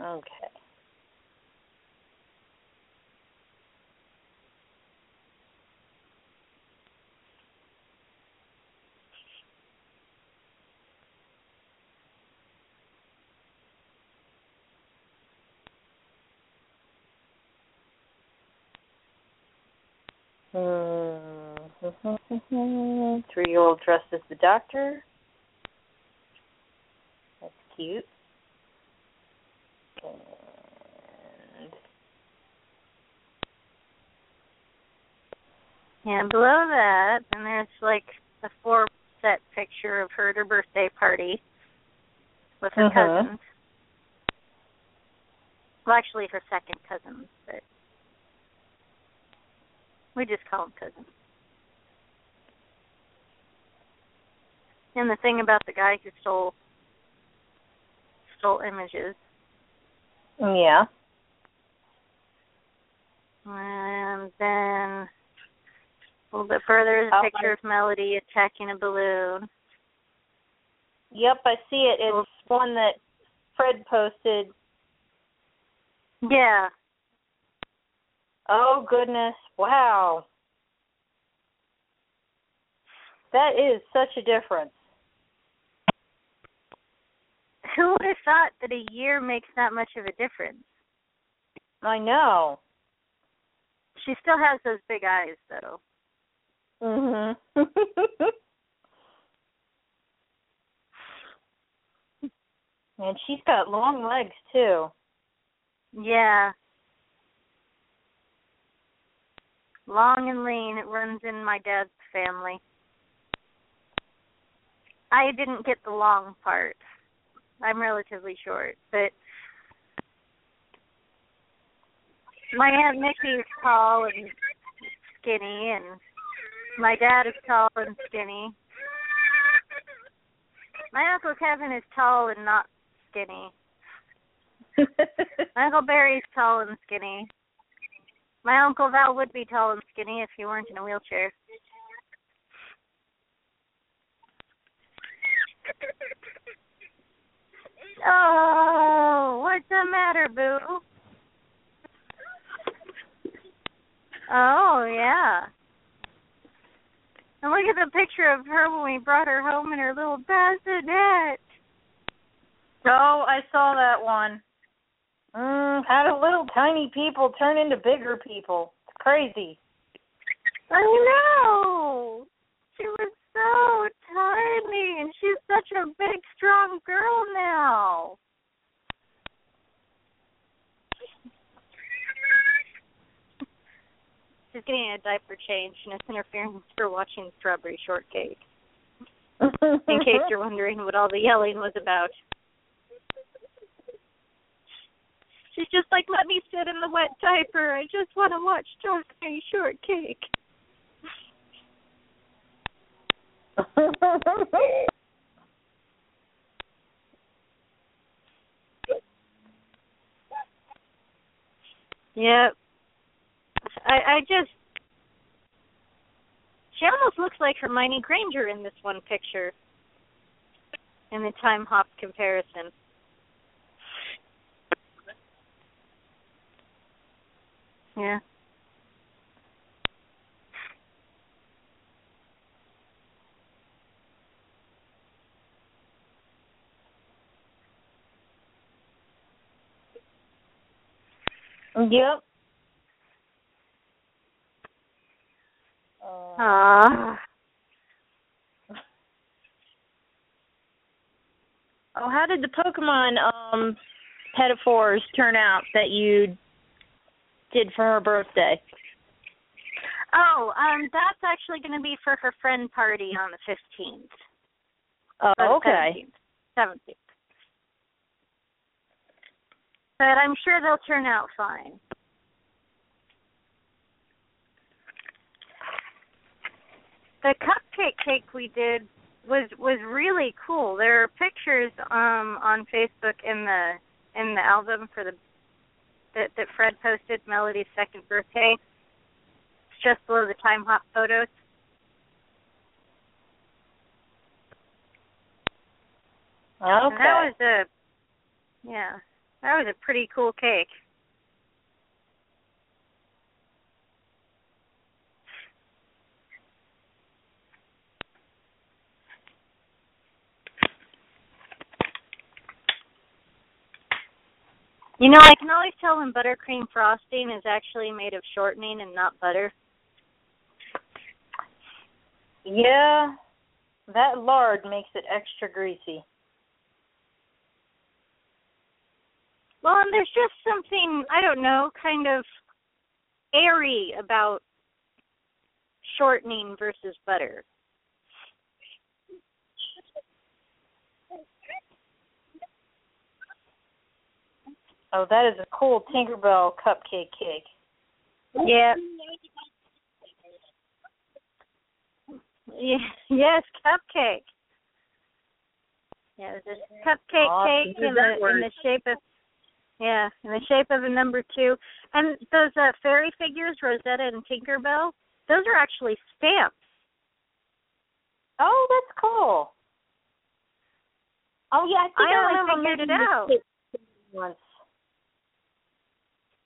Okay. Hmm. Three-year-old dressed as the doctor. That's cute. And below that, and there's like a four set picture of her at her birthday party with her Mhm. cousins. Well, actually, her second cousins, but we just call them cousins. And the thing about the guy who stole stole images, yeah. and then a little bit further is a Oh, picture of Melody attacking a balloon. Yep, I see it. It's one that Fred posted. Yeah, Oh goodness! Wow. That is such a difference. Who would have thought that a year makes that much of a difference? I know. She still has those big eyes, though. Mhm. and she's got long legs too. Yeah. Long and lean. It runs in my dad's family. I didn't get the long part. I'm relatively short, but my aunt Mickey's tall and skinny, and My dad is tall and skinny. My uncle Kevin is tall and not skinny. My uncle Barry's tall and skinny. My uncle Val would be tall and skinny if he weren't in a wheelchair. Oh, what's the matter, Boo? Oh, yeah. And look at the picture of her when we brought her home in her little bassinet. Oh, I saw that one. Mm, how do little tiny people turn into bigger people? It's crazy. I know. She was so tiny, and she's such a big, strong girl now. She's getting a diaper change, and it's interference for watching Strawberry Shortcake. In case you're wondering what all the yelling was about. She's just like, let me sit in the wet diaper. I just want to watch Strawberry Shortcake. yep. I I just she almost looks like Hermione Granger in this one picture. In the time hop comparison. Yeah. Yep. Ah. Oh, how did the Pokemon um metaphors turn out that you did for her birthday? Oh, um, that's actually going to be for her friend party on the fifteenth. Oh, okay. Seventeenth. But I'm sure they'll turn out fine. The cupcake cake we did was was really cool. There are pictures um on Facebook in the in the album for the that that Fred posted Melody's second birthday. It's just below the time hop photos. Okay. And that was a yeah, that was a pretty cool cake. You know, I can always tell when buttercream frosting is actually made of shortening and not butter. Yeah, that lard makes it extra greasy. Well, and there's just something, I don't know, kind of airy about shortening versus butter. Oh, that is a cool Tinkerbell cupcake cake. Yeah. Yeah, yes, cupcake. Yeah, there's a cupcake Awesome. cake in the in the shape of yeah, in the shape of a number two. And those uh, fairy figures, Rosetta and Tinkerbell, those are actually stamps. Oh, that's cool. Oh yeah, I think I I, remember figured it out. once.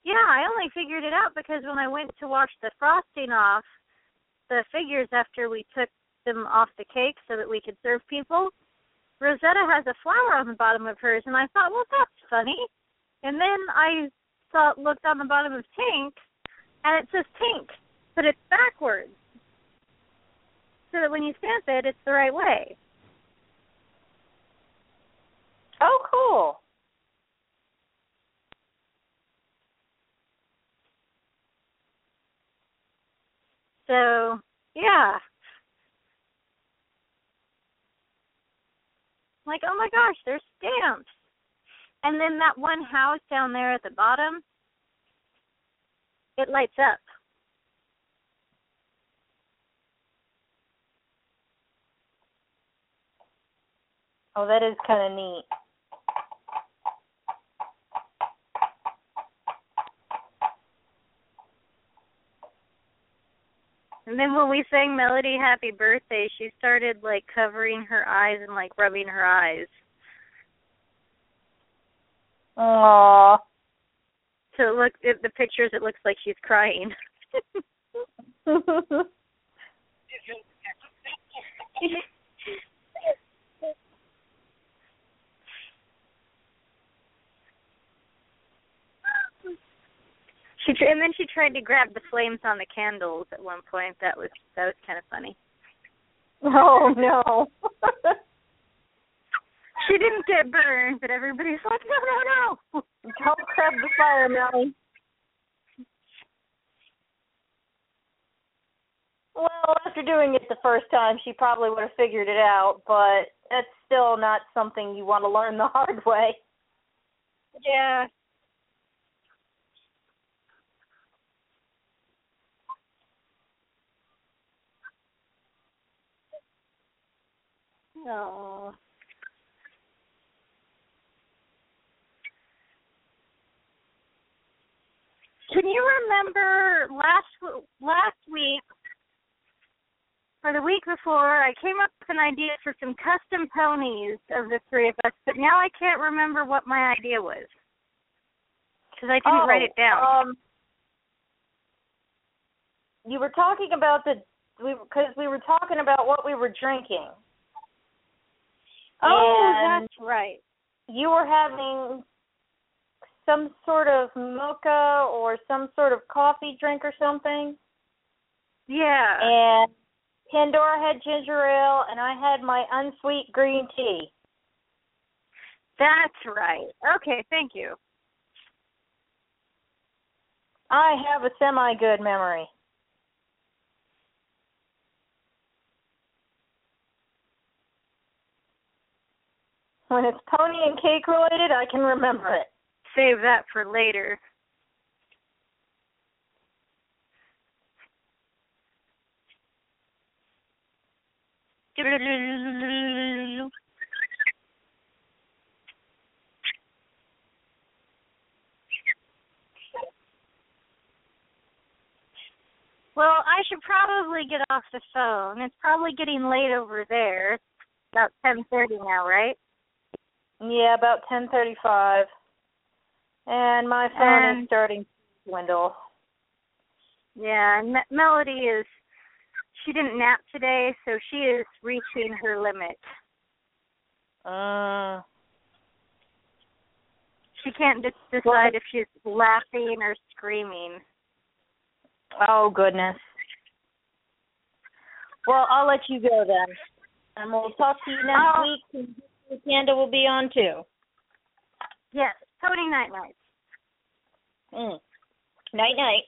Yeah, I only figured it out because when I went to wash the frosting off the figures after we took them off the cake so that we could serve people, Rosetta has a flower on the bottom of hers, and I thought, well, that's funny. And then I saw looked on the bottom of Tink, and it says Tink, but it's backwards, so that when you stamp it, it's the right way. Oh, cool. So, yeah. Like, oh my gosh, there's stamps. And then that one house down there at the bottom, it lights up. Oh, that is kind of neat. And then when we sang Melody Happy Birthday, she started like covering her eyes and like rubbing her eyes. Aww. So it look at the pictures it looks like she's crying. She tr- and then she tried to grab the flames on the candles at one point. That was that was kind of funny. oh no. She didn't get burned, but everybody's like, no, no, no. Don't grab the fire, Melly. Well, after doing it the first time, she probably would have figured it out, but that's still not something you want to learn the hard way. Yeah. Oh. Can you remember last last week or the week before? I came up with an idea for some custom ponies of the three of us, but now I can't remember what my idea was because I didn't oh, write it down. Um, you were talking about the we because we were talking about what we were drinking. Oh, and that's right. you were having some sort of mocha or some sort of coffee drink or something. Yeah. And Pandora had ginger ale and I had my unsweet green tea. That's right. Okay, thank you. I have a semi good memory. When it's pony and cake related, I can remember it. Save that for later. Well, I should probably get off the phone. It's probably getting late over there. It's about ten thirty now, right? Yeah, about ten thirty five. And my phone And- is starting to dwindle. Yeah, and Me- Melody is she didn't nap today, so she is reaching her limit. Uh She can't just decide if she's laughing or screaming. oh goodness. Well, I'll let you go then. And we'll talk to you next Oh. week and Panda will be on too. Yes, Tony Night Night. Mm. Night night.